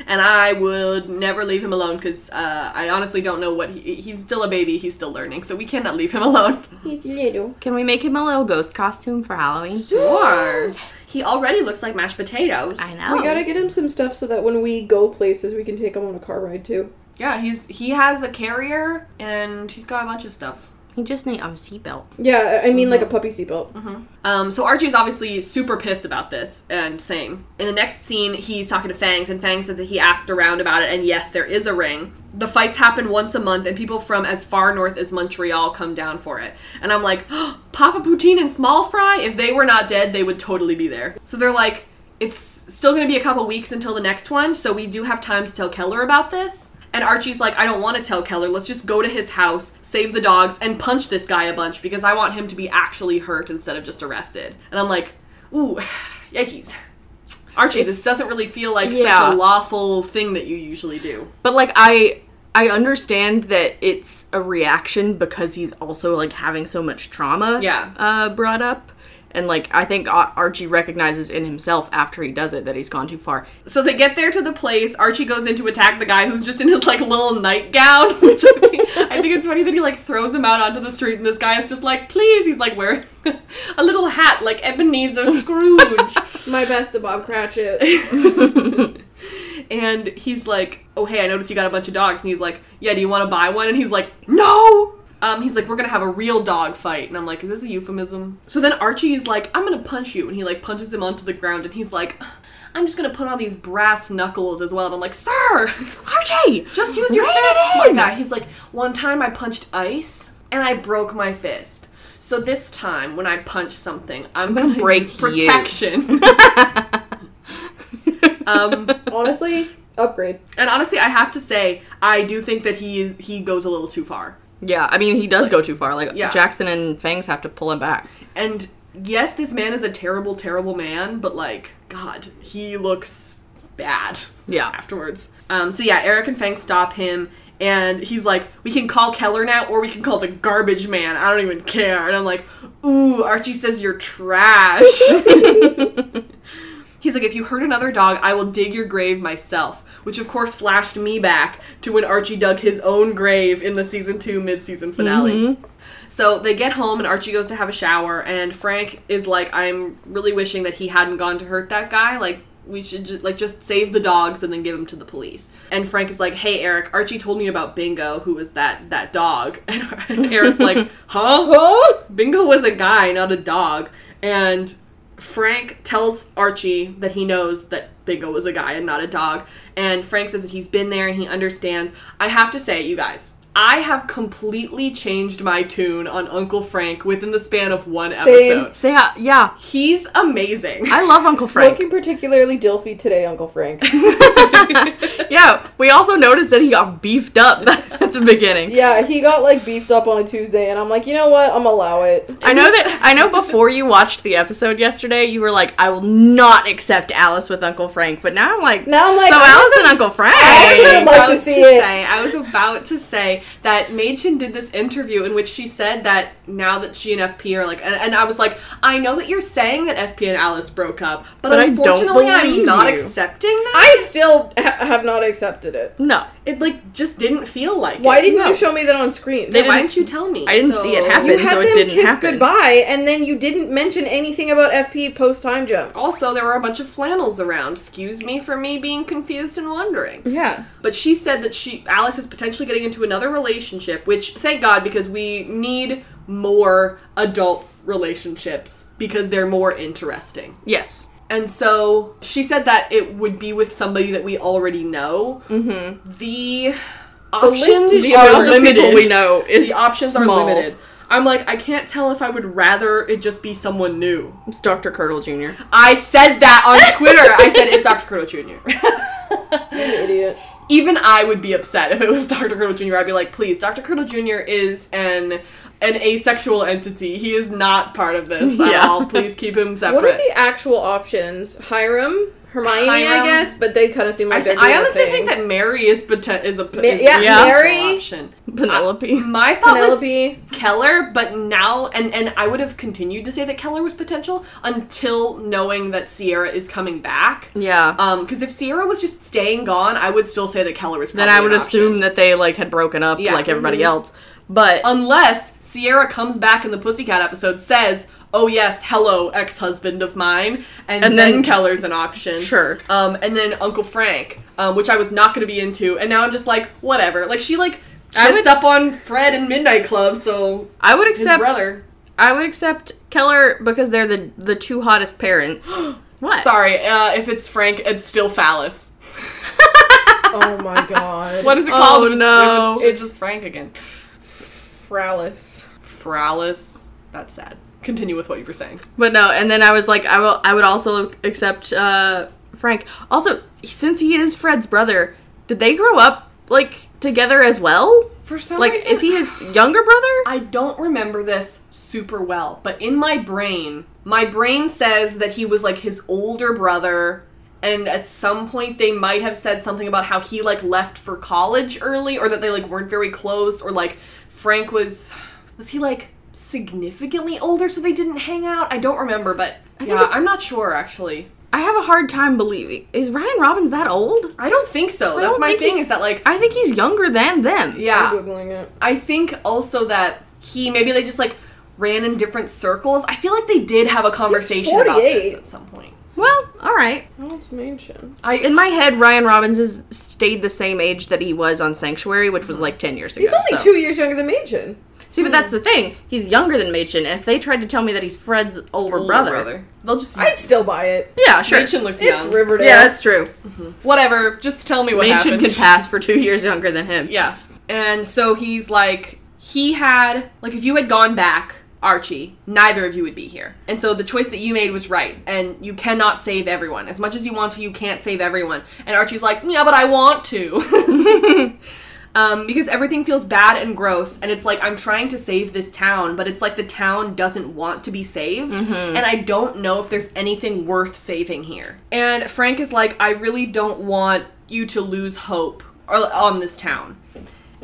And I would never leave him alone because uh, I honestly don't know what he, he's still a baby. He's still learning, so we cannot leave him alone. He's little. Can we make him a little ghost costume for Halloween? Sure. He already looks like mashed potatoes. I know. We gotta get him some stuff so that when we go places, we can take him on a car ride too. Yeah, he's he has a carrier and he's got a bunch of stuff. He just need a seatbelt. Yeah, I mean like a mm-hmm. puppy seatbelt. Mm-hmm. Um, so Archie's obviously super pissed about this, and same. In the next scene, he's talking to Fangs, and Fangs said that he asked around about it, and yes, there is a ring. The fights happen once a month, and people from as far north as Montreal come down for it. And I'm like, oh, Papa Poutine and Small Fry, if they were not dead, they would totally be there. So they're like, it's still gonna be a couple weeks until the next one, so we do have time to tell Keller about this. And Archie's like, I don't want to tell Keller. Let's just go to his house, save the dogs, and punch this guy a bunch because I want him to be actually hurt instead of just arrested. And I'm like, ooh, yikes. Archie, this doesn't really feel like such a lawful thing that you usually do. But like I I understand that it's a reaction because he's also like having so much trauma Yeah. uh brought up. And like I think Archie recognizes in himself after he does it that he's gone too far. So they get there to the place. Archie goes in to attack the guy who's just in his like little nightgown. Which I think, I think it's funny that he like throws him out onto the street, and this guy is just like, please. He's like wearing a little hat like Ebenezer Scrooge. My best to Bob Cratchit. and he's like, "Oh hey, I noticed you got a bunch of dogs." And he's like, "Yeah, do you want to buy one?" And he's like, "No." Um, he's like, "We're gonna have a real dog fight," and I'm like, "Is this a euphemism?" So then Archie is like, "I'm gonna punch you," and he like punches him onto the ground, and he's like, "I'm just gonna put on these brass knuckles as well." And I'm like, "Sir, Archie! just use your fists, it my. He's like, "One time I punched ice, and I broke my fist." So this time, when I punch something, I'm, gonna gonna, break use protection. um, Honestly, upgrade. and honestly, I have to say, I do think that he is he goes a little too far. Yeah, I mean he does go too far. Like Yeah. Jackson and Fangs have to pull him back. And yes, this man is a terrible, terrible man, but like, God, he looks bad. Yeah. Afterwards. Um, so yeah, Eric and Fang stop him, and he's like, "We can call Keller now, or we can call the garbage man. I don't even care." And I'm like, "Ooh, Archie says you're trash." He's like, if you hurt another dog, I will dig your grave myself. Which, of course, flashed me back to when Archie dug his own grave in the season two mid season finale. Mm-hmm. So they get home, and Archie goes to have a shower, and Frank is like, I'm really wishing that he hadn't gone to hurt that guy. Like, we should just, like just save the dogs and then give them to the police. And Frank is like, "Hey Eric, Archie told me about Bingo, who was that that dog." And Eric's like, "Huh? Huh? Bingo was a guy, not a dog." And Frank tells Archie that he knows that Bingo was a guy and not a dog. And Frank says that he's been there and he understands. I have to say, you guys, I have completely changed my tune on Uncle Frank within the span of one Same. episode. So yeah, yeah. He's amazing. I love Uncle Frank. Looking particularly Dilfy today, Uncle Frank. yeah, we also noticed that he got beefed up at the beginning. yeah, he got like beefed up on a Tuesday, and I'm like, you know what? I'm allow it. I know that I know before you watched the episode yesterday, you were like, I will not accept Alice with Uncle Frank, but now I'm like Now I'm like, So I Alice and Uncle Frank. I actually would like to see it. Say, I was about to say that Mädchen did this interview in which she said that now that she and FP are like, and, and I was like, I know that you're saying that FP and Alice broke up, but, But unfortunately, I'm not you. accepting that. I still ha- have not accepted it. No. it like just didn't feel like. Why it. didn't No. you show me that on screen? They why didn't- didn't you tell me? I didn't see it happen. you had so it them didn't kiss happen. goodbye, and then you didn't mention anything about FP post time jump. Also, there were a bunch of flannels around. Excuse me for me being confused and wondering. Yeah. But she said that she Alice is potentially getting into another relationship, which thank God because we need more adult relationships because they're more interesting. Yes. And so she said that it would be with somebody that we already know. Mm-hmm. The options The are amount limited. we know is the options small. are limited. I'm like, I can't tell if I would rather it just be someone new. It's Dr. Curdle Jr. I said that on Twitter. I said it's Dr. Curdle Jr. You're an idiot. Even I would be upset if it was Dr. Curdle Jr. I'd be like, please, Dr. Curdle Jr. is an an asexual entity. He is not part of this at Yeah. all. Please keep him separate. What are the actual options? Hiram, Hermione, I guess, but they kind of seem I, like th- they're I honestly thing. think that Mary is poten- is a Ma- is yeah, Yeah. Mary, potential option. Penelope. My thought was Penelope. Keller, but now and and I would have continued to say that Keller was potential until knowing that Sierra is coming back. yeah. Um, because if Sierra was just staying gone, I would still say that Keller was. then probably I would an assume option. that they like had broken up Yeah. like everybody Mhm. else. But unless Sierra comes back in the Pussycat episode, says, "Oh yes, hello, ex-husband of mine," and, And then, then- Keller's an option. Sure. Um, and then Uncle Frank, um, which I was not going to be into, and now I'm just like, whatever. Like she like I kissed would- up on Fred in Midnight Club, so I would his accept brother. I would accept Keller because they're the the two hottest parents. what? Sorry, uh, if it's Frank, it's still phallus. Oh my god. What is it Oh, called? if it's- no. if it's, it's just Frank again. Fralis. Phallus. That's sad. Continue with what you were saying. But no, and then I was like, I will. I would also accept uh, Frank. Also, since he is Fred's brother, did they grow up like together as well? For some Like, reason, is he his younger brother? I don't remember this super well, but in my brain, my brain says that he was like his older brother and at some point they might have said something about how he like left for college early or that they like weren't very close or like Frank was was he like significantly older so they didn't hang out? I don't remember, but think yeah, I'm not sure actually. I have a hard time believing. Is Ryan Robbins that old? I don't think so. That's don't my think thing is that like I think he's younger than them. yeah. I'm googling it. I think also that he maybe they just like ran in different circles. I feel like they did have a conversation about this at some point. Well, all right. Oh, it's mentioned. I In my head, Ryan Robbins has stayed the same age that he was on Sanctuary, which was like ten years ago. He's only so- two years younger than Mädchen. See, but that's the thing. He's younger than Mädchen, and if they tried to tell me that he's Fred's older, older brother, They'll just I'd still buy it. yeah, sure. Mädchen looks It's young. Riverdale. Yeah, that's true. Mm-hmm. Whatever. Just tell me what Mädchen happens. can pass for two years younger than him. Yeah. And so he's like, he had like if you had gone back. Archie, neither of you would be here. And so the choice that you made was right. And you cannot save everyone. As much as you want to, you can't save everyone. And Archie's like, yeah, but I want to. Um, because everything feels bad and gross, and it's like I'm trying to save this town, but it's like the town doesn't want to be saved, and I don't know if there's anything worth saving here. And Frank is like, I really don't want you to lose hope or- on this town.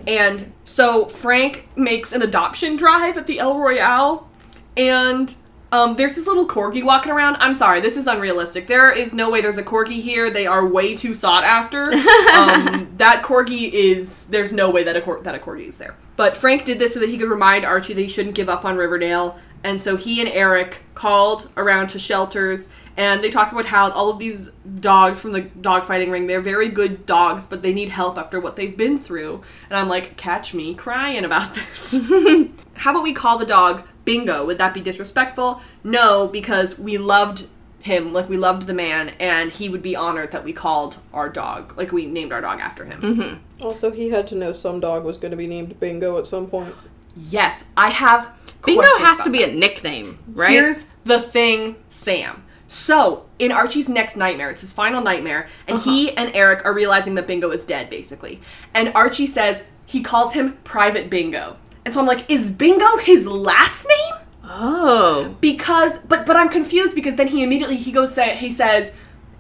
And so Frank makes an adoption drive at the El Royale, and um, there's this little corgi walking around. I'm sorry, this is unrealistic. There is no way there's a corgi here. They are way too sought after. um, that corgi is. There's no way that a cor- that a corgi is there. But Frank did this so that he could remind Archie that he shouldn't give up on Riverdale. And so he and Eric called around to shelters and they talk about how all of these dogs from the dogfighting ring, they're very good dogs, but they need help after what they've been through. And I'm like, catch me crying about this. how about we call the dog Bingo? Would that be disrespectful? No, because we loved him, like we loved the man, and he would be honored that we called our dog, like we named our dog after him. Mm-hmm. Also, he had to know some dog was going to be named Bingo at some point. Yes, I have. Bingo has to be that. a nickname, right? Here's the thing, Sam. So, in Archie's next nightmare, it's his final nightmare, and he uh-huh. and Eric are realizing that Bingo is dead, basically. And Archie says he calls him Private Bingo. And so I'm like, is Bingo his last name? oh. Because, but but I'm confused because then he immediately he goes say he says,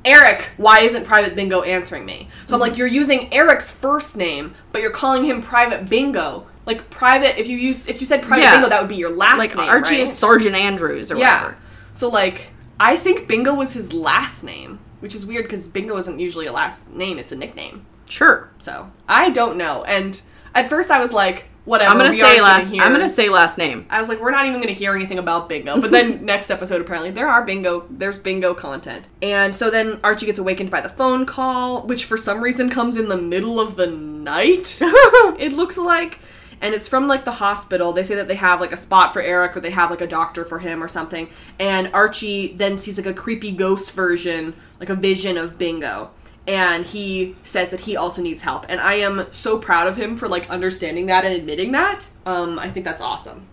Eric, why isn't Private Bingo answering me? So I'm like, you're using Eric's first name, but you're calling him Private Bingo. Like private, if you use if you said Private Yeah. Bingo, that would be your last Like name. Archie right? is Sergeant Andrews or Yeah. whatever. So like, I think Bingo was his last name, which is weird because Bingo isn't usually a last name; it's a nickname. Sure. So I don't know. And at first, I was like, whatever. I'm gonna say last. hear- I'm gonna say last name. I was like, we're not even gonna hear anything about Bingo. But then next episode, apparently, there are Bingo. There's Bingo content. And so then Archie gets awakened by the phone call, which for some reason comes in the middle of the night. it looks like. And it's from like the hospital. They say that they have like a spot for Eric or they have like a doctor for him or something. And Archie then sees like a creepy ghost version, like a vision of Bingo. And he says that he also needs help. And I am so proud of him for like understanding that and admitting that. Um, I think that's awesome.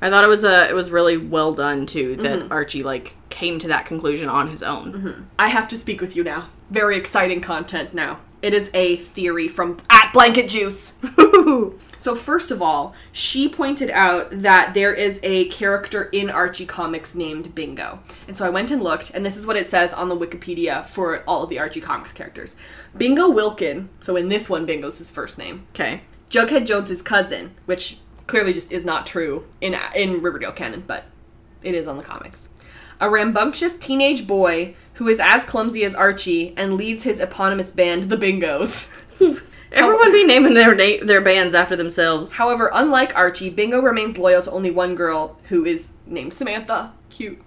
I thought it was a. It was really well done too. That Mm-hmm. Archie like came to that conclusion on his own. I have to speak with you now. Very exciting content now. It is a theory from at Blanket Juice. So first of all, she pointed out that there is a character in Archie comics named Bingo. And so I went and looked, and this is what it says on the Wikipedia for all of the Archie comics characters. Bingo Wilkin, so in this one Bingo's his first name. Okay. Jughead Jones's cousin, which clearly just is not true in in Riverdale canon, but it is on the comics. A rambunctious teenage boy who is as clumsy as Archie and leads his eponymous band, the Bingos. Everyone be naming their na- their bands after themselves. However, unlike Archie, Bingo remains loyal to only one girl who is named Samantha. Cute.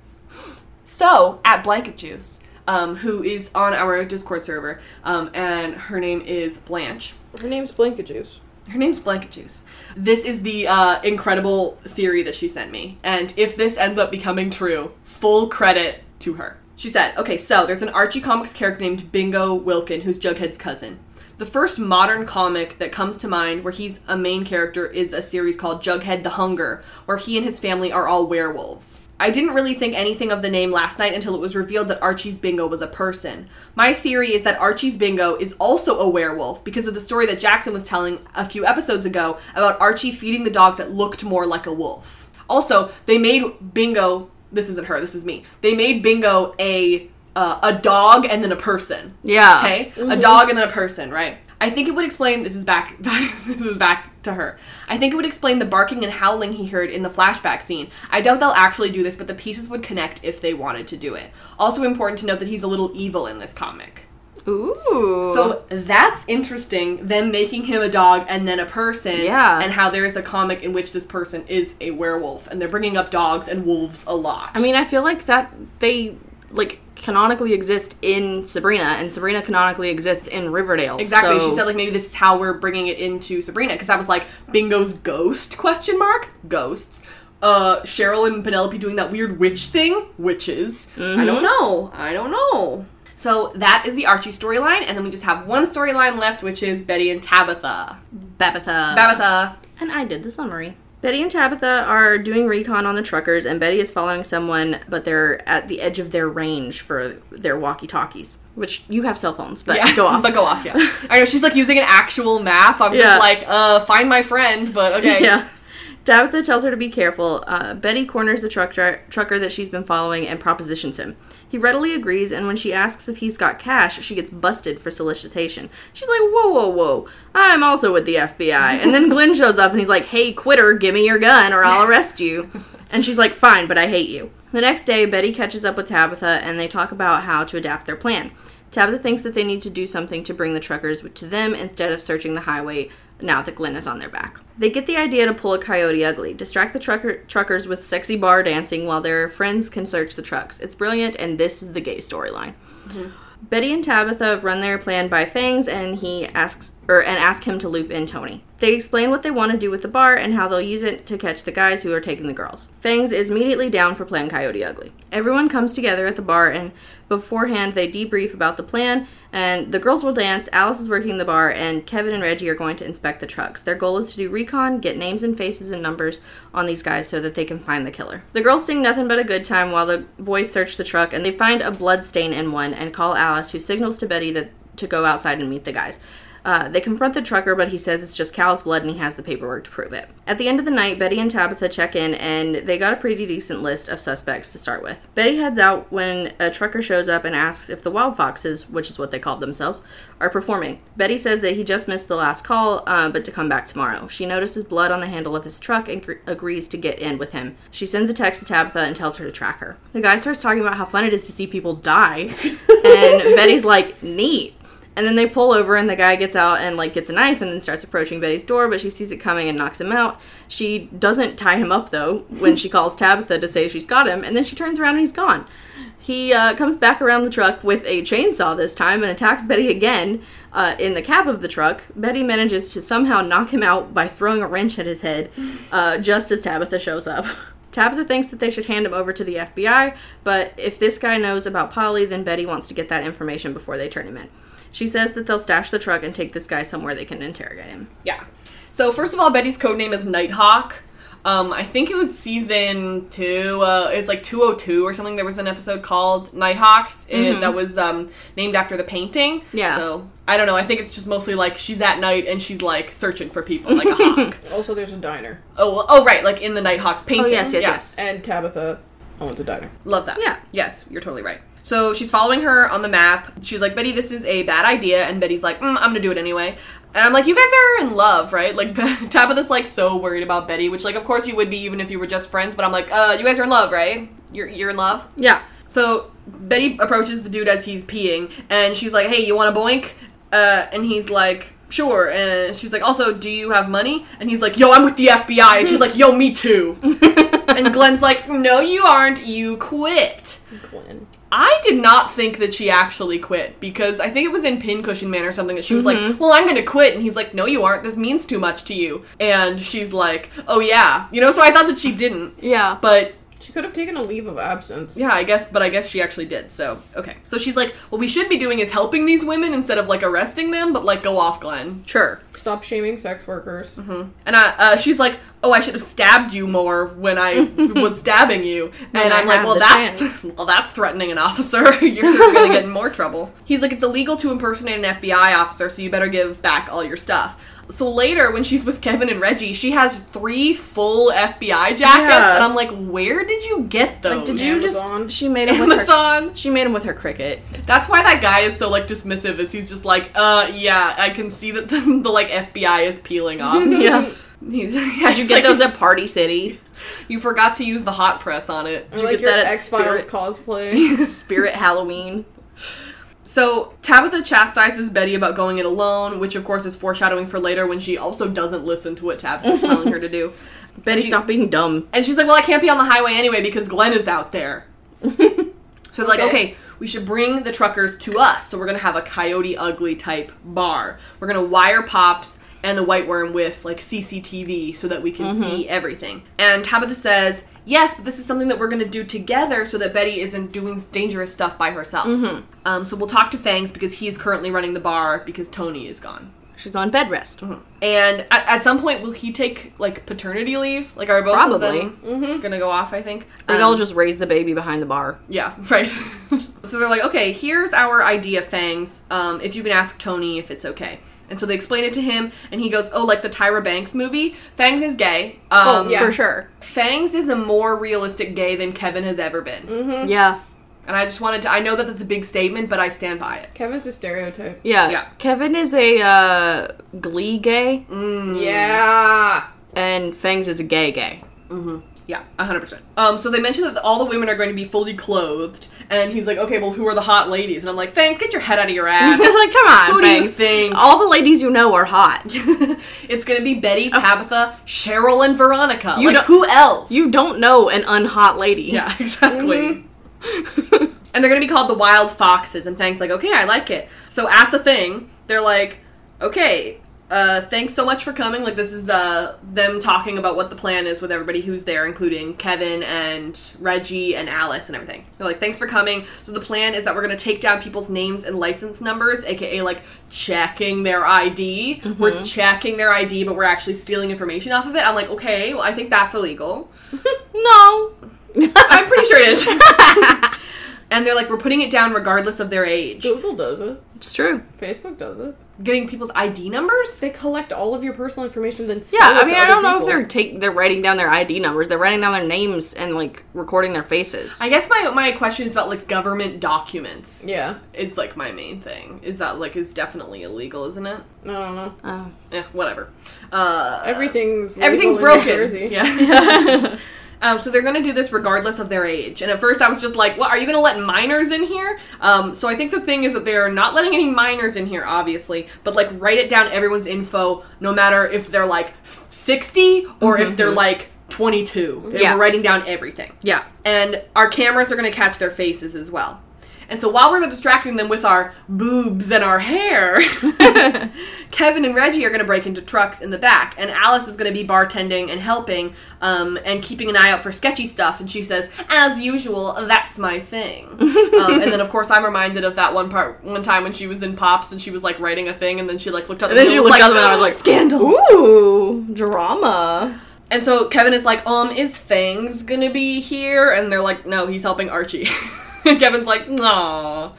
So, at Blanket Juice, um, who is on our Discord server, um, and her name is Blanche. Her name's Blanket Juice. Her name's Blanket Juice. This is the uh, incredible theory that she sent me. And if this ends up becoming true, full credit to her. She said, okay, so there's an Archie Comics character named Bingo Wilkin, who's Jughead's cousin. The first modern comic that comes to mind where he's a main character is a series called Jughead the Hunger, where he and his family are all werewolves. I didn't really think anything of the name last night until it was revealed that Archie's Bingo was a person. My theory is that Archie's Bingo is also a werewolf because of the story that Jackson was telling a few episodes ago about Archie feeding the dog that looked more like a wolf. Also, they made Bingo. This isn't her. This is me. They made Bingo a uh, a dog and then a person. Yeah. Okay, a dog and then a person, right? I think it would explain. This is back. this is back to her. I think it would explain the barking and howling he heard in the flashback scene. I doubt they'll actually do this, but the pieces would connect if they wanted to do it. Also important to note that he's a little evil in this comic. Ooh. So that's interesting. Them making him a dog and then a person. Yeah. And how there is a comic in which this person is a werewolf, and they're bringing up dogs and wolves a lot. I mean, I feel like that they like canonically exist in Sabrina, and Sabrina canonically exists in Riverdale. Exactly. So- She said like maybe this is how we're bringing it into Sabrina because I was like Bingo's ghost question mark ghosts. Uh, Cheryl and Penelope doing that weird witch thing, witches. I don't know. I don't know. So that is the Archie storyline, and then we just have one storyline left, which is Betty and Tabitha. Babitha. Tabitha. And I did the summary. Betty and Tabitha are doing recon on the truckers, and Betty is following someone, but they're at the edge of their range for their walkie talkies. Which you have cell phones, but yeah, go off. but go off. Yeah, I know she's like using an actual map. I'm Yeah. just like, uh, find my friend, but okay. Yeah. Tabitha tells her to be careful. Uh, Betty corners the truck dri- trucker that she's been following and propositions him. He readily agrees, and when she asks if he's got cash, she gets busted for solicitation. She's like, "Whoa, whoa, whoa! I'm also with the FBI." And then Glenn shows up and he's like, "Hey, quitter, give me your gun or I'll arrest you." And she's like, "Fine, but I hate you." The next day, Betty catches up with Tabitha and they talk about how to adapt their plan. Tabitha thinks that they need to do something to bring the truckers to them instead of searching the highway now that Glenn is on their back. They get the idea to pull a coyote ugly, distract the trucker- truckers with sexy bar dancing while their friends can search the trucks. It's brilliant, and this is the gay storyline. Mm-hmm. Betty and Tabitha run their plan by Fangs, and he asks or and ask him to loop in Toni. They explain what they want to do with the bar and how they'll use it to catch the guys who are taking the girls. Fangs is immediately down for playing Coyote Ugly. Everyone comes together at the bar, and beforehand they debrief about the plan. And the girls will dance. Alice is working the bar, and Kevin and Reggie are going to inspect the trucks. Their goal is to do recon, get names and faces and numbers on these guys so that they can find the killer. The girls sing nothing but a good time while the boys search the truck, and they find a blood stain in one and call Alice, who signals to Betty that to go outside and meet the guys. Uh, they confront the trucker, but he says it's just cow's blood and he has the paperwork to prove it. At the end of the night, Betty and Tabitha check in and they got a pretty decent list of suspects to start with. Betty heads out when a trucker shows up and asks if the Wild Foxes, which is what they called themselves, are performing. Betty says that he just missed the last call, uh, but to come back tomorrow. She notices blood on the handle of his truck and gr- agrees to get in with him. She sends a text to Tabitha and tells her to track her. The guy starts talking about how fun it is to see people die, and Betty's like, neat. And then they pull over, and the guy gets out and like gets a knife, and then starts approaching Betty's door. But she sees it coming and knocks him out. She doesn't tie him up though when she calls Tabitha to say she's got him, and then she turns around and he's gone. He uh, comes back around the truck with a chainsaw this time and attacks Betty again uh, in the cab of the truck. Betty manages to somehow knock him out by throwing a wrench at his head uh, just as Tabitha shows up. Tabitha thinks that they should hand him over to the FBI, but if this guy knows about Polly, then Betty wants to get that information before they turn him in. She says that they'll stash the truck and take this guy somewhere they can interrogate him. Yeah. So first of all, Betty's code name is Nighthawk. Um, I think it was season two. Uh, it's like 202 or something. There was an episode called Nighthawks and that was um, named after the painting. Yeah. So I don't know. I think it's just mostly like she's at night and she's like searching for people like a hawk. Also, there's a diner, Oh, well- oh right, like in the Nighthawks painting. Oh, yes, yes, Yeah. yes. and Tabitha owns a diner. Love that. Yeah. Yes, you're totally right. So she's following her on the map. She's like, Betty, this is a bad idea. And Betty's like, mm, I'm gonna do it anyway. And I'm like, you guys are in love, right? Like, Tabitha's like so worried about Betty, which, like, of course you would be even if you were just friends. But I'm like, uh, you guys are in love, right? You're you're in love. Yeah. So Betty approaches the dude as he's peeing, and she's like, "Hey, you want a boink?" Uh, and he's like, "Sure." And she's like, "Also, do you have money?" And he's like, "Yo, I'm with the FBI." And she's like, "Yo, me too." and Glenn's like, "No, you aren't. You quit." Glenn. I did not think that she actually quit because I think it was in Pincushion Man or something that she was like, mm-hmm. "Well, I'm gonna quit," and he's like, "No, you aren't. This means too much to you." And she's like, "Oh yeah," you know. So I thought that she didn't, Yeah. but She could have taken a leave of absence. yeah, I guess, but I guess she actually did. So okay. So she's like, "What we should be doing is helping these women instead of like arresting them." But like, go off, Glenn. Sure. Stop shaming sex workers. And I, uh, she's like, "Oh, I should have stabbed you more when I was stabbing you." And I I'm like, "Well, that's chance." well, that's threatening an officer. You're gonna get in more trouble." He's like, "It's illegal to impersonate an FBI officer, so you better give back all your stuff." So later, when she's with Kevin and Reggie, she has three full FBI jackets, Yeah. and I'm like, "Where did you get those?" Like, did you Amazon. just? She made him with her. Amazon. She made him with her Cricut. That's why that guy is so like dismissive. Is he's just like, uh, yeah, I can see that the, the like FBI is peeling off. Yeah. He's, yeah, Did you get those at Party City? You forgot to use the hot press on it. Or you like get your that at X Files cosplay. Spirit Halloween. So Tabitha chastises Betty about going it alone, which of course is foreshadowing for later when she also doesn't listen to what Tabitha's telling her to do. Betty, She- stop being dumb. And she's like, "Well, I can't be on the highway anyway because Glenn is out there." so they're like, Okay. "Okay, we should bring the truckers to us. So we're gonna have a Coyote Ugly type bar. We're gonna wire pops." And the Whyte Wyrm with like CCTV so that we can mm-hmm. see everything. And Tabitha says, Yes, but this is something that we're gonna do together so that Betty isn't doing dangerous stuff by herself. Um, so we'll talk to Fangs because he is currently running the bar because Toni is gone. She's on bed rest. And at, at some point, will he take like paternity leave? Like, are both Probably. of them gonna go off? I think. Or Um, they'll just raise the baby behind the bar. Yeah, right. so they're like, okay, here's our idea, Fangs. Um, if you can ask Toni if it's okay. And so they explain it to him, and he goes, "Oh, like the Tyra Banks movie. Fangs is gay. Um, Oh, yeah. for sure. Fangs is a more realistic gay than Kevin has ever been. Mm-hmm. Yeah. And I just wanted to. I know that that's a big statement, but I stand by it. Kevin's a stereotype. Yeah. Yeah. Kevin is a uh, glee gay, Yeah. and Fangs is a gay gay. Yeah, hundred percent. Um, so they mentioned that all the women are going to be fully clothed, and he's like, "Okay, well, who are the hot ladies?" And I'm like, "Fangs, get your head out of your ass." Like, come on, Who do you think? All the ladies you know are hot. it's gonna be Betty, Tabitha, Cheryl, and Veronica. You like don't- who else? You don't know an unhot lady. Yeah, exactly. and they're gonna be called the Wild Foxes. And Fang's like, okay, I like it. So at the thing, they're like, okay, uh, thanks so much for coming. Like this is uh them talking about what the plan is with everybody who's there, including Kevin and Reggie and Alice and everything. They're like, thanks for coming. So the plan is that we're gonna take down people's names and license numbers, aka like checking their ID. We're checking their ID, but we're actually stealing information off of it. I'm like, okay, well, I think that's illegal. No. I'm pretty sure it is. and they're like, we're putting it down regardless of their age. Google does it. It's true. Facebook does it. Getting people's ID numbers? They collect all of your personal information, then Yeah, I mean, I don't know if they're take they're writing down their ID numbers. They're writing down their names and like recording their faces. I guess my my question is about like government documents. Yeah, Is like my main thing. Is that like is definitely illegal, isn't it? I don't know. Oh. Eh, whatever. Uh Everything's everything's broken. Yeah. Um, so they're going to do this regardless of their age. And at first I was just like, "Well, are you going to let minors in here? Um, so I think the thing is that they're not letting any minors in here, obviously, but like write it down everyone's info, no matter if they're like 60 or if they're like 22. They Yeah. We're writing down everything. Yeah. And our cameras are going to catch their faces as well. And so while we're distracting them with our boobs and our hair, Kevin and Reggie are going to break into trucks in the back, and Alice is going to be bartending and helping um, and keeping an eye out for sketchy stuff. And she says, "As usual, that's my thing." um, and then, of course, I'm reminded of that one part, one time when she was in Pops and she was like writing a thing, and then she like looked up. the And then she looked and out and I was like, "Scandal." Ooh, drama. And so Kevin is like, um, is Fangs gonna be here? And they're like, no, he's helping Archie. Kevin's like, no.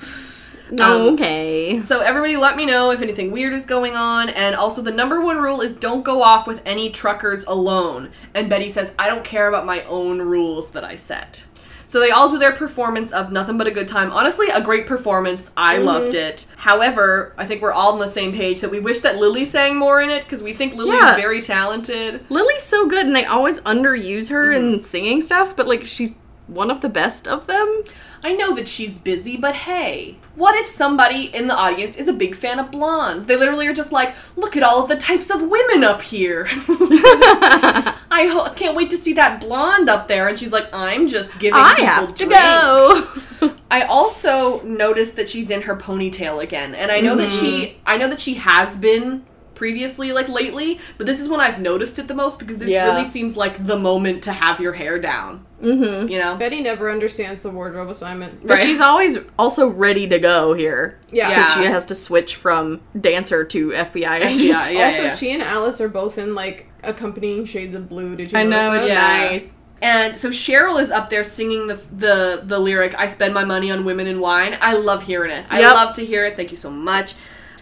Um, okay. So everybody let me know if anything weird is going on. And also the number one rule is don't go off with any truckers alone. And Betty says, I don't care about my own rules that I set. So they all do their performance of Nothing But a Good Time. Honestly, a great performance. I loved it. However, I think we're all on the same page that we wish that Lily sang more in it because we think Lily Yeah. is very talented. Lily's so good, and they always underuse her in singing stuff, but like she's one of the best of them. I know that she's busy, but hey, what if somebody in the audience is a big fan of blondes? They literally are just like, look at all of the types of women up here. I ho- can't wait to see that blonde up there. And she's like, I'm just giving I people have to drinks." go. I also noticed that she's in her ponytail again, and I know that she, mm-hmm. I know that she has been previously, like lately, but this is when I've noticed it the most because this Yeah. really seems like the moment to have your hair down. mm-hmm. You know? Betty never understands the wardrobe assignment. But Right. she's always also ready to go here. Yeah. Because she has to switch from dancer to FBI agent. Yeah, yeah, also, yeah. she and Alice are both in like accompanying shades of blue. Did you I know, that? it's Yeah. nice. And so Cheryl is up there singing the the the lyric "I spend my money on women and wine." I love hearing it. I love to hear it. Thank you so much.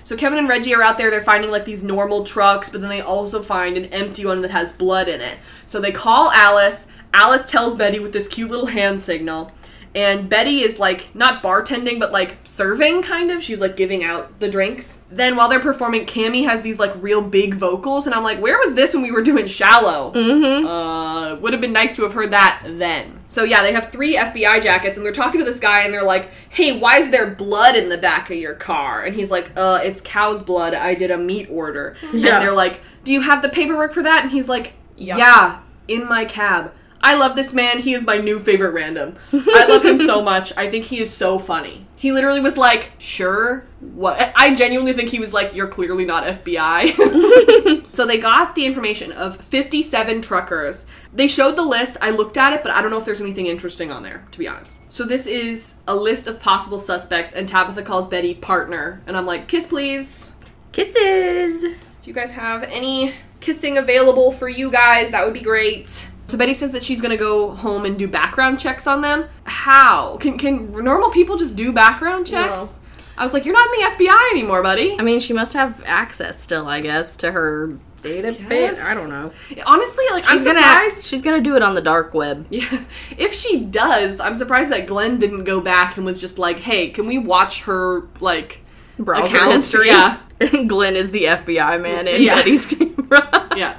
So Kevin and Reggie are out there. They're finding like these normal trucks, but then they also find an empty one that has blood in it. So they call Alice. Alice tells Betty with this cute little hand signal. And Betty is like not bartending, but like serving kind of. She's like giving out the drinks. Then while they're performing, Cammy has these like real big vocals, and I'm like, where was this when we were doing Shallow? Mm-hmm. Uh, would have been nice to have heard that then. So yeah, they have three FBI jackets, and they're talking to this guy, and they're like, "Hey, why is there blood in the back of your car?" And he's like, "Uh, it's cow's blood. I did a meat order." Yeah. And they're like, "Do you have the paperwork for that?" And he's like, Yeah. "Yeah, in my cab." I love this man. He is my new favorite random. I love him so much. I think he is so funny. He literally was like, "Sure, what?" I genuinely think he was like, "You're clearly not FBI." So they got the information of 57 truckers. They showed the list. I looked at it, but I don't know if there's anything interesting on there, to be honest. So this is a list of possible suspects, and Tabitha calls Betty partner, and I'm like, kiss please. Kisses. If you guys have any kissing available for you guys, that would be great. So Betty says that she's gonna go home and do background checks on them. How can can normal people just do background checks? I was like, you're not in the FBI anymore, buddy. I mean, she must have access still, I guess, to her database. Yes. I don't know. Honestly, like She's I'm gonna surprised. she's gonna do it on the dark web. Yeah, if she does, I'm surprised that Glenn didn't go back and was just like, "Hey, can we watch her like Browser account?" history. Yeah, Glenn is the FBI man in Yeah. Betty's camera. yeah.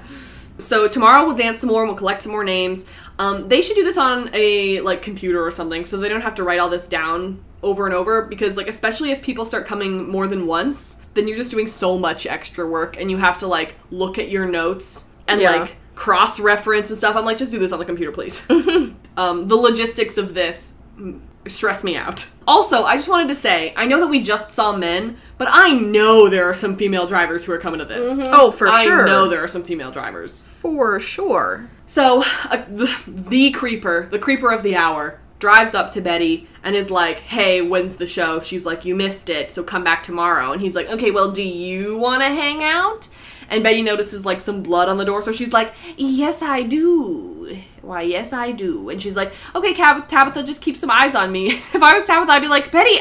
So tomorrow we'll dance some more and we'll collect some more names. Um, they should do this on a like computer or something, so they don't have to write all this down over and over. Because like, especially if people start coming more than once, then you're just doing so much extra work, and you have to like look at your notes and Yeah. like cross reference and stuff. I'm like, just do this on the computer, please. um, the logistics of this stress me out. Also, I just wanted to say, I know that we just saw men, but I know there are some female drivers who are coming to this. Oh, for I sure. I know there are some female drivers. For sure. So, uh, the, the creeper, the creeper of the hour, drives up to Betty and is like, hey, when's the show? She's like, you missed it, so come back tomorrow. And he's like, okay, well, do you want to hang out? And Betty notices like some blood on the door, so she's like, yes, I do. Why, yes, I do. And she's like, okay, Tabitha, just keep some eyes on me. if I was Tabitha, I'd be like, Betty,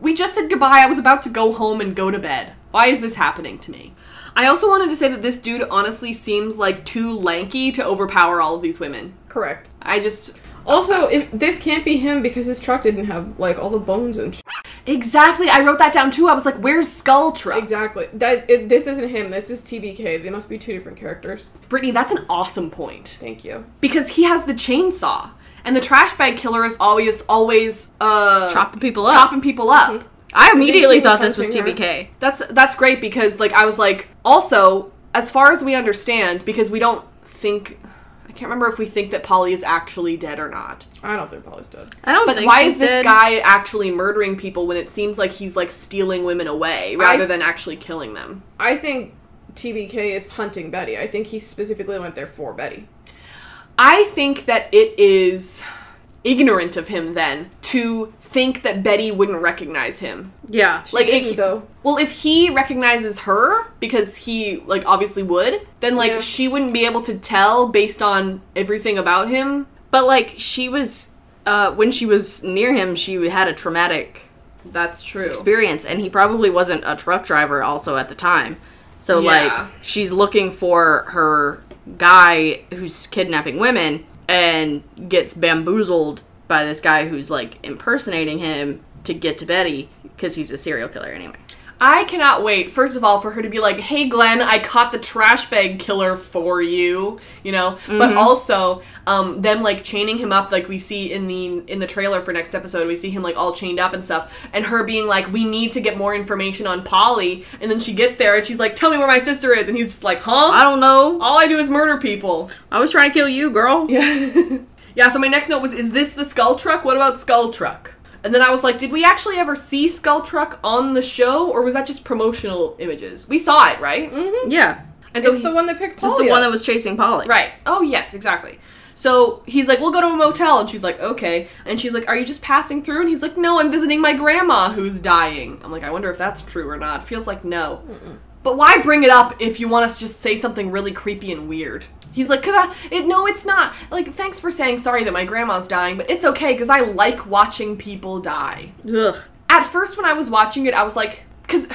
we just said goodbye. I was about to go home and go to bed. Why is this happening to me? I also wanted to say that this dude honestly seems like too lanky to overpower all of these women. Correct. I just Also, if, this can't be him because his truck didn't have like all the bones and. Sh- exactly. I wrote that down too. I was like, "Where's Skull Truck?" exactly. That it, this isn't him. This is TBK. They must be two different characters. Brittany, that's an awesome point Thank you. because he has the chainsaw, and the trash bag killer is always always uh Chopping people up. chopping people up. I immediately he was thought this was hunting her. TBK. That's that's great because like I was like also as far as we understand because we don't think I can't remember if we think that Polly is actually dead or not. I don't think Polly's dead. I don't But think why she's is this dead. guy actually murdering people when it seems like he's like stealing women away rather I- than actually killing them? I think TBK is hunting Betty. I think he specifically went there for Betty. I think that it is ignorant of him then to think that Betty wouldn't recognize him. Yeah. Like if, though. Well, if he recognizes her because he like obviously would, then like Yeah. she wouldn't be able to tell based on everything about him. But like she was uh when she was near him, she had a traumatic That's true. experience and he probably wasn't a truck driver also at the time. So Yeah. like she's looking for her guy who's kidnapping women and gets bamboozled by this guy who's like impersonating him to get to Betty because he's a serial killer anyway. I cannot wait, first of all, for her to be like, hey, Glenn, I caught the trash bag killer for you, you know? But also, um, them, like, chaining him up like we see in the in the trailer for next episode. We see him, like, all chained up and stuff. And her being like, we need to get more information on Polly. And then she gets there and she's like, tell me where my sister is. And he's just like, huh? I don't know. all I do is murder people. I was trying to kill you, girl. Yeah. yeah, so my next note was, is this the Skull Truck? What about Skull Truck? And then I was like, did we actually ever see Skull Truck on the show, or was that just promotional images? We saw it, right? Mm-hmm. Yeah. And so It's he- the one that picked Polly. the one that was chasing Polly. Right. Oh, yes, exactly. So he's like, we'll go to a motel. And she's like, okay. And she's like, are you just passing through? And he's like, no, I'm visiting my grandma who's dying. I'm like, I wonder if that's true or not. Feels like no. But why bring it up if you want us to just say something really creepy and weird? He's like, cause I, it, no, it's not. Like, thanks for saying sorry that my grandma's dying, but it's okay because I like watching people die. Ugh. At first, when I was watching it, I was like, because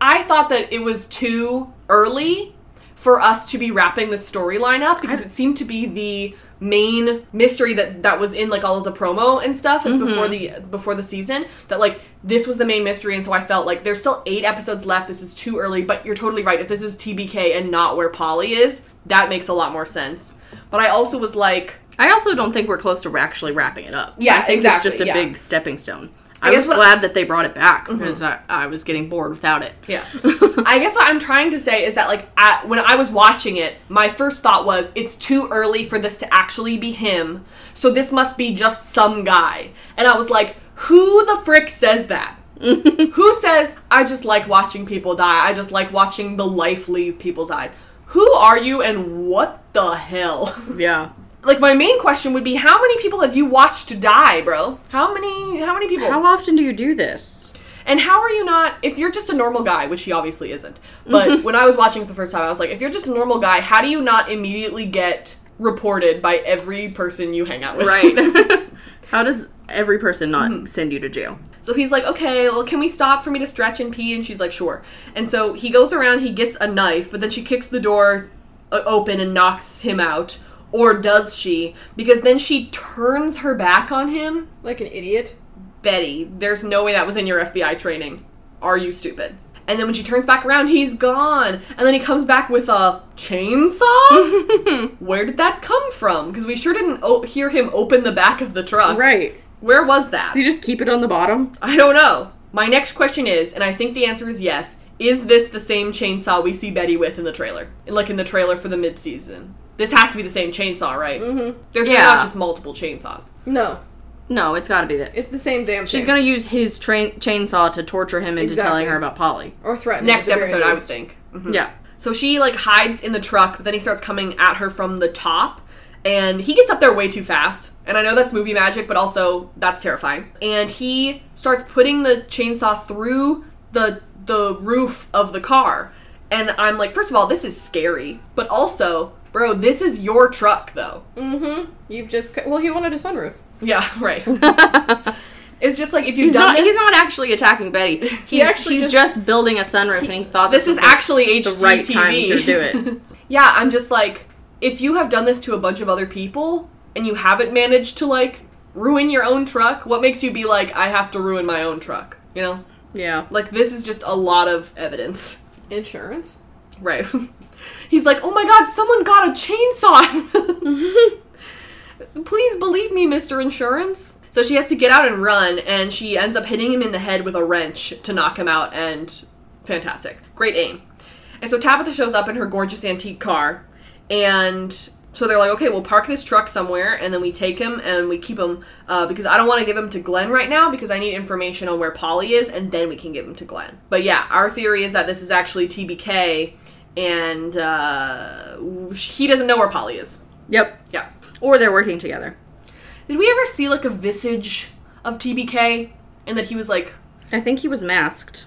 I thought that it was too early for us to be wrapping the storyline up because it seemed to be the main mystery that that was in like all of the promo and stuff mm-hmm. before the before the season that like this was the main mystery and so I felt like there's still 8 episodes left this is too early but you're totally right if this is TBK and not where Polly is that makes a lot more sense but I also was like I also don't think we're close to actually wrapping it up. Yeah, I think exactly, It's just a yeah. big stepping stone. I I, guess was glad that they brought it back mm-hmm. because I, I was getting bored without it. Yeah. I guess what I'm trying to say is that like at, when I was watching it, my first thought was it's too early for this to actually be him. So this must be just some guy. And I was like, who the frick says that? who says I just like watching people die? I just like watching the life leave people's eyes. Who are you and what the hell? Yeah. Like my main question would be how many people have you watched die, bro? How many how many people? How often do you do this? And how are you not, if you're just a normal guy, which he obviously isn't, but when I was watching for the first time, I was like, if you're just a normal guy, how do you not immediately get reported by every person you hang out with? Right. How does every person not send you to jail? So he's like, okay, well, can we stop for me to stretch and pee? And she's like, sure. And so he goes around, he gets a knife, but then she kicks the door uh, open and knocks him out. Or does she? Because then she turns her back on him. Like an idiot. Betty, there's no way that was in your FBI training. Are you stupid? And then when she turns back around, he's gone. And then he comes back with a chainsaw? Where did that come from? Because we sure didn't o- hear him open the back of the truck. Right. Where was that? You just keep it on the bottom? I don't know. My next question is, and I think the answer is yes, is this the same chainsaw we see Betty with in the trailer? Like in the trailer for the mid-season? This has to be the same chainsaw, right? Mm-hmm. There's Yeah. not just multiple chainsaws. No, No, it's got to be that. it's the same damn She's thing. gonna use his train chainsaw to torture him into telling her about Polly. or threaten. Next at the very episode, I would least. think. Mhm. Yeah. So she like hides in the truck, but then he starts coming at her from the top, and he gets up there way too fast. And I know that's movie magic, but also that's terrifying. And he starts putting the chainsaw through the the roof of the car. And I'm like, first of all, this is scary, but also, bro, this is your truck though. Mhm. You've just well, he wanted a sunroof. Yeah, right. it's just like if you've He's done not. this, He's not actually attacking Betty. He's, actually he's just- just, building a sunroof, and he thought this this, was was actually HGTV. the right time to do it. yeah, I'm just like, if you have done this to a bunch of other people and you haven't managed to like ruin your own truck, what makes you be like, I have to ruin my own truck? You know, Yeah. like this is just a lot of evidence, Insurance. right? He's like, oh my god, someone got a chainsaw. Mm-hmm. Please believe me, Mr. Insurance. So she has to get out and run, and she ends up hitting him in the head with a wrench to knock him out, and fantastic. Great aim. And so Tabitha shows up in her gorgeous antique car, and so they're like, okay, we'll park this truck somewhere, and then we take him and we keep him uh, because I don't want to give him to Glenn right now because I need information on where Polly is, and then we can give him to Glenn. But yeah, our theory is that this is actually TBK, and uh, he doesn't know where Polly is. Yep. Yeah. Or they're working together. Did we ever see like a visage of TBK, and that he was like I think he was masked.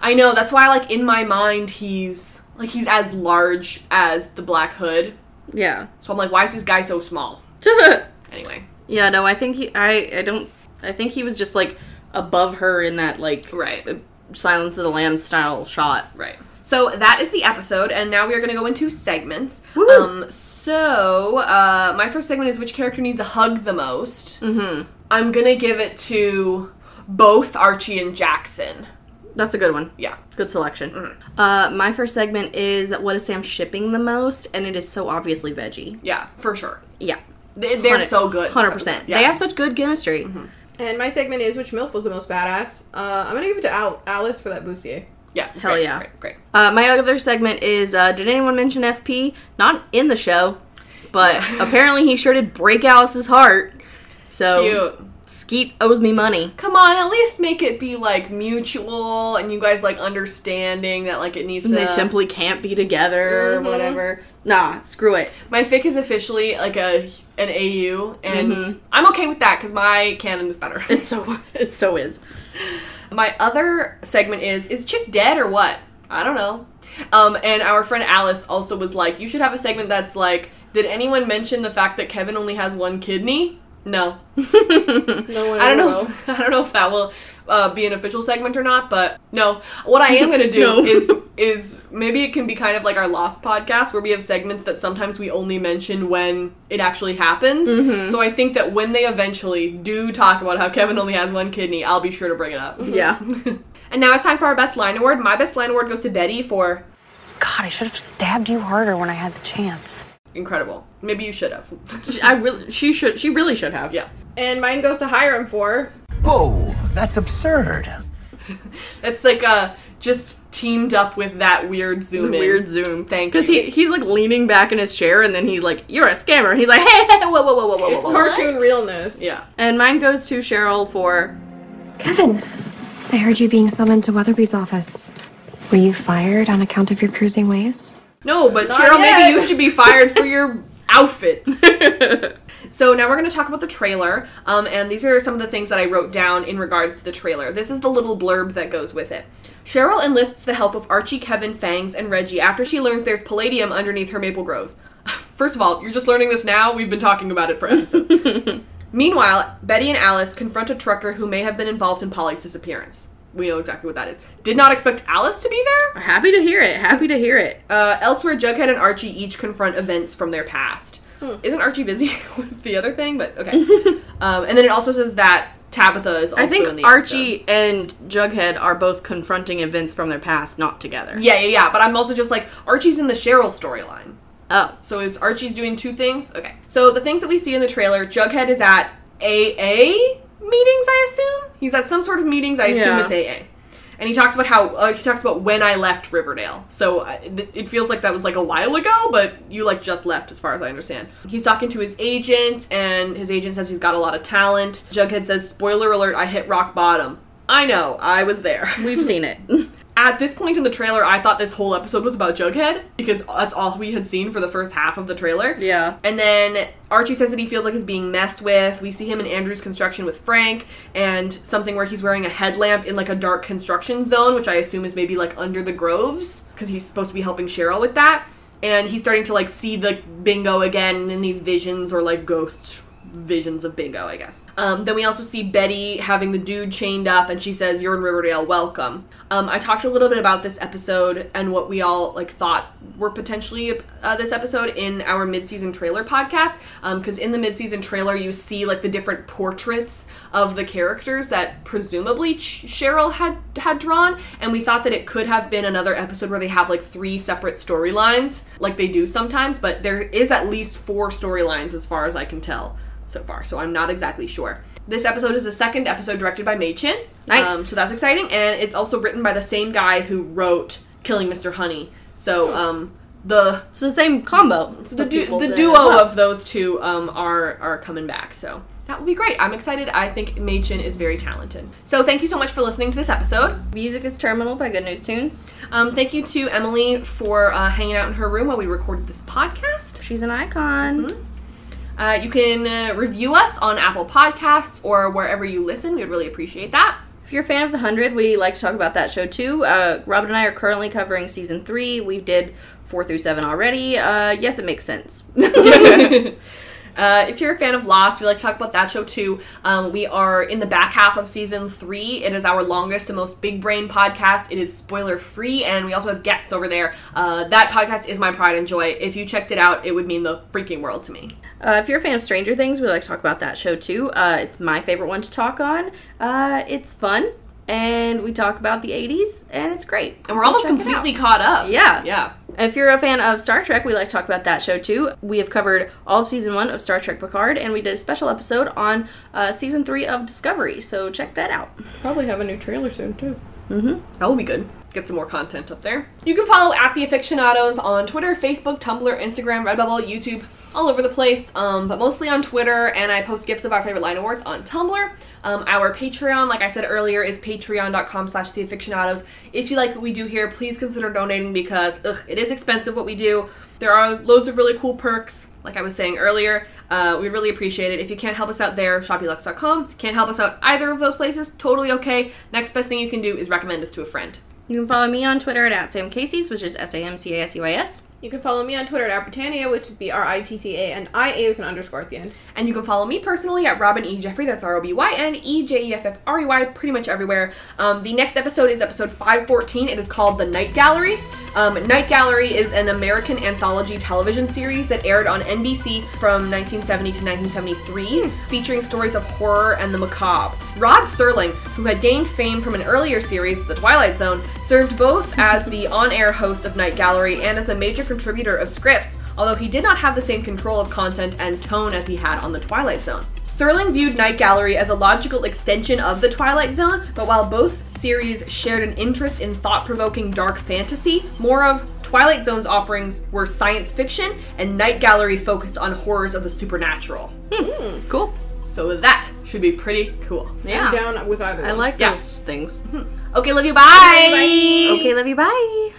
I know that's why like in my mind he's like he's as large as the Black Hood. Yeah. So I'm like, why is this guy so small? Anyway, yeah. No, I think he. I. I don't. I think he was just like above her in that like right, Silence of the Lambs style shot. right. So that is the episode, and now we are going to go into segments. Woo. Um, so uh, my first segment is which character needs a hug the most. Mm-hmm. I'm gonna give it to both Archie and Jackson. That's a good one. Yeah, Good selection. Mm-hmm. Uh, my first segment is what is Sam shipping the most, and it is so obviously veggie. yeah, for sure. Yeah, They, they're so good. this Hundred episode. percent. Yeah. They have such good chemistry. And my segment is which MILF was the most badass. Uh, I'm gonna give it to Al- Alice for that Boussier. yeah, Hell great, yeah. great, great. Uh, my other segment is uh, did anyone mention FP? Not in the show, but apparently he sure did break Alice's heart. So Cute. Skeet owes me money. Come on, at least make it be like mutual and you guys like understanding that like it needs to. They simply can't be together or whatever. Nah, screw it. My fic is officially like a an AU, and I'm okay with that because my canon is better. It's so it so is. my other segment is is chick dead or what? I don't know. Um, and our friend Alice also was like, you should have a segment that's like, did anyone mention the fact that Kevin only has one kidney? No. No. I don't know. will. I don't know if that will uh, be an official segment or not, but no. What I am gonna do No. is is maybe it can be kind of like our Lost podcast where we have segments that sometimes we only mention when it actually happens. So I think that when they eventually do talk about how Kevin only has one kidney, I'll be sure to bring it up. Yeah. and now it's time for our best line award. My best line award goes to Betty for God, I should have stabbed you harder when I had the chance. Incredible. Maybe you should have. I really she should she really should have. yeah. And mine goes to Hiram for Whoa, that's absurd. It's like uh just teamed up with that weird zoom The in. weird zoom. Thank you. Because he he's like leaning back in his chair and then he's like, You're a scammer. And he's like, Hey, hey, whoa, whoa, whoa, whoa, whoa, it's whoa. cartoon realness. Yeah. And mine goes to Cheryl for Kevin, I heard you being summoned to Weatherbee's office. Were you fired on account of your cruising ways? No, but Not Cheryl, yet. maybe you should be fired for your outfits. So now we're going to talk about the trailer, um, and these are some of the things that I wrote down in regards to the trailer. This is the little blurb that goes with it. Cheryl enlists the help of Archie, Kevin, Fangs, and Reggie after she learns there's palladium underneath her maple groves. First of all, you're just learning this now. We've been talking about it for episodes. Meanwhile, Betty and Alice confront a trucker who may have been involved in Polly's disappearance. We know exactly what that is. Did not expect Alice to be there. Happy to hear it. Happy to hear it. Uh, elsewhere, Jughead and Archie each confront events from their past. Isn't Archie busy with the other thing? But okay. um, and then it also says that Tabitha is also I think in the Archie episode. and Jughead are both confronting events from their past, not together. Yeah, yeah, yeah. But I'm also just like Archie's in the Cheryl storyline. Oh. So is Archie doing two things? Okay. So the things that we see in the trailer, Jughead is at AA meetings, I assume. He's at some sort of meetings. I assume Yeah. it's AA. And he talks about how uh, he talks about when I left Riverdale. So uh, th- it feels like that was like a while ago, but you like just left, as far as I understand. He's talking to his agent, and his agent says he's got a lot of talent. Jughead says, "Spoiler alert: I hit rock bottom." I know, I was there. We've seen it. At this point in the trailer, I thought this whole episode was about Jughead because that's all we had seen for the first half of the trailer. Yeah. And then Archie says that he feels like he's being messed with. We see him in Andrews construction with Frank and something where he's wearing a headlamp in like a dark construction zone, which I assume is maybe like under the groves because he's supposed to be helping Cheryl with that. And he's starting to like see the bingo again in these visions or like ghost visions of bingo, I guess. Um, then we also see Betty having the dude chained up, and she says, "You're in Riverdale, welcome." Um, I talked a little bit about this episode and what we all like thought were potentially uh, this episode in our mid-season trailer podcast. Because in the mid-season trailer, you see like the different portraits of the characters that presumably Ch- Cheryl had had drawn, and we thought that it could have been another episode where they have like three separate storylines, like they do sometimes. But there is at least four storylines as far as I can tell so far, so I'm not exactly sure. This episode is the second episode directed by Mei Chin. Nice. Um, so that's exciting, and it's also written by the same guy who wrote Killing Mr. Honey. So um, the So the same combo. the, du- the duo well. of those two um, are are coming back. So that will be great. I'm excited. I think Mei Chin is very talented. So thank you so much for listening to this episode. Music is Terminal by Good News Tunes. Um, thank you to Emily for uh, hanging out in her room while we recorded this podcast. She's an icon. Mm-hmm. Uh, you can uh, review us on Apple Podcasts or wherever you listen. We'd really appreciate that. If you're a fan of The Hundred, we like to talk about that show too. Uh, Robyn and I are currently covering season three. We did four through seven already. Uh, yes, it makes sense. Uh, if you're a fan of Lost, we like to talk about that show too. Um, we are in the back half of season three. It is our longest and most big brain podcast. It is spoiler free, and we also have guests over there. Uh, that podcast is my pride and joy. If you checked it out, it would mean the freaking world to me. Uh, if you're a fan of Stranger Things, we like to talk about that show too. Uh, it's my favorite one to talk on. Uh, it's fun, and we talk about the 80s, and it's great. And we're almost Check it out. completely caught up. Yeah. Yeah. If you're a fan of Star Trek, we like to talk about that show too. We have covered all of season one of Star Trek Picard, and we did a special episode on uh, season three of Discovery. So check that out. Probably have a new trailer soon too. Mm-hmm. That will be good. Get some more content up there. You can follow at the Afictionados on Twitter, Facebook, Tumblr, Instagram, Redbubble, YouTube, all over the place, um, but mostly on Twitter. And I post gifts of our favorite line awards on Tumblr. Um, our Patreon, like I said earlier, is patreon.com slash the Afictionados. If you like what we do here, please consider donating because ugh, it is expensive what we do. There are loads of really cool perks, like I was saying earlier. Uh, we really appreciate it. If you can't help us out there, shopbeeluxe.com. If you can't help us out either of those places, totally okay. Next best thing you can do is recommend us to a friend. You can follow me on Twitter at, at Sam Casey's, which is S A M C A S E Y S. You can follow me on Twitter at Britannia, which is B R I T T A and I A with an underscore at the end. And you can follow me personally at Robyn E. Jeffrey. That's R O B Y N E J E F F R E Y, pretty much everywhere. Um, the next episode is episode 514. It is called The Night Gallery. Um, Night Gallery is an American anthology television series that aired on NBC from 1970 to 1973, featuring stories of horror and the macabre. Rod Serling, who had gained fame from an earlier series, The Twilight Zone, served both as the on air host of Night Gallery and as a major contributor of scripts, although he did not have the same control of content and tone as he had on The Twilight Zone. Serling viewed Night Gallery as a logical extension of The Twilight Zone, but while both series shared an interest in thought provoking dark fantasy, more of Twilight Zone's offerings were science fiction, and Night Gallery focused on horrors of the supernatural. Hmm, cool. So that should be pretty cool. Yeah. I'm down with either. I one. like Yeah. those things. Hmm. Okay, love you. Bye. Okay, love you. Bye.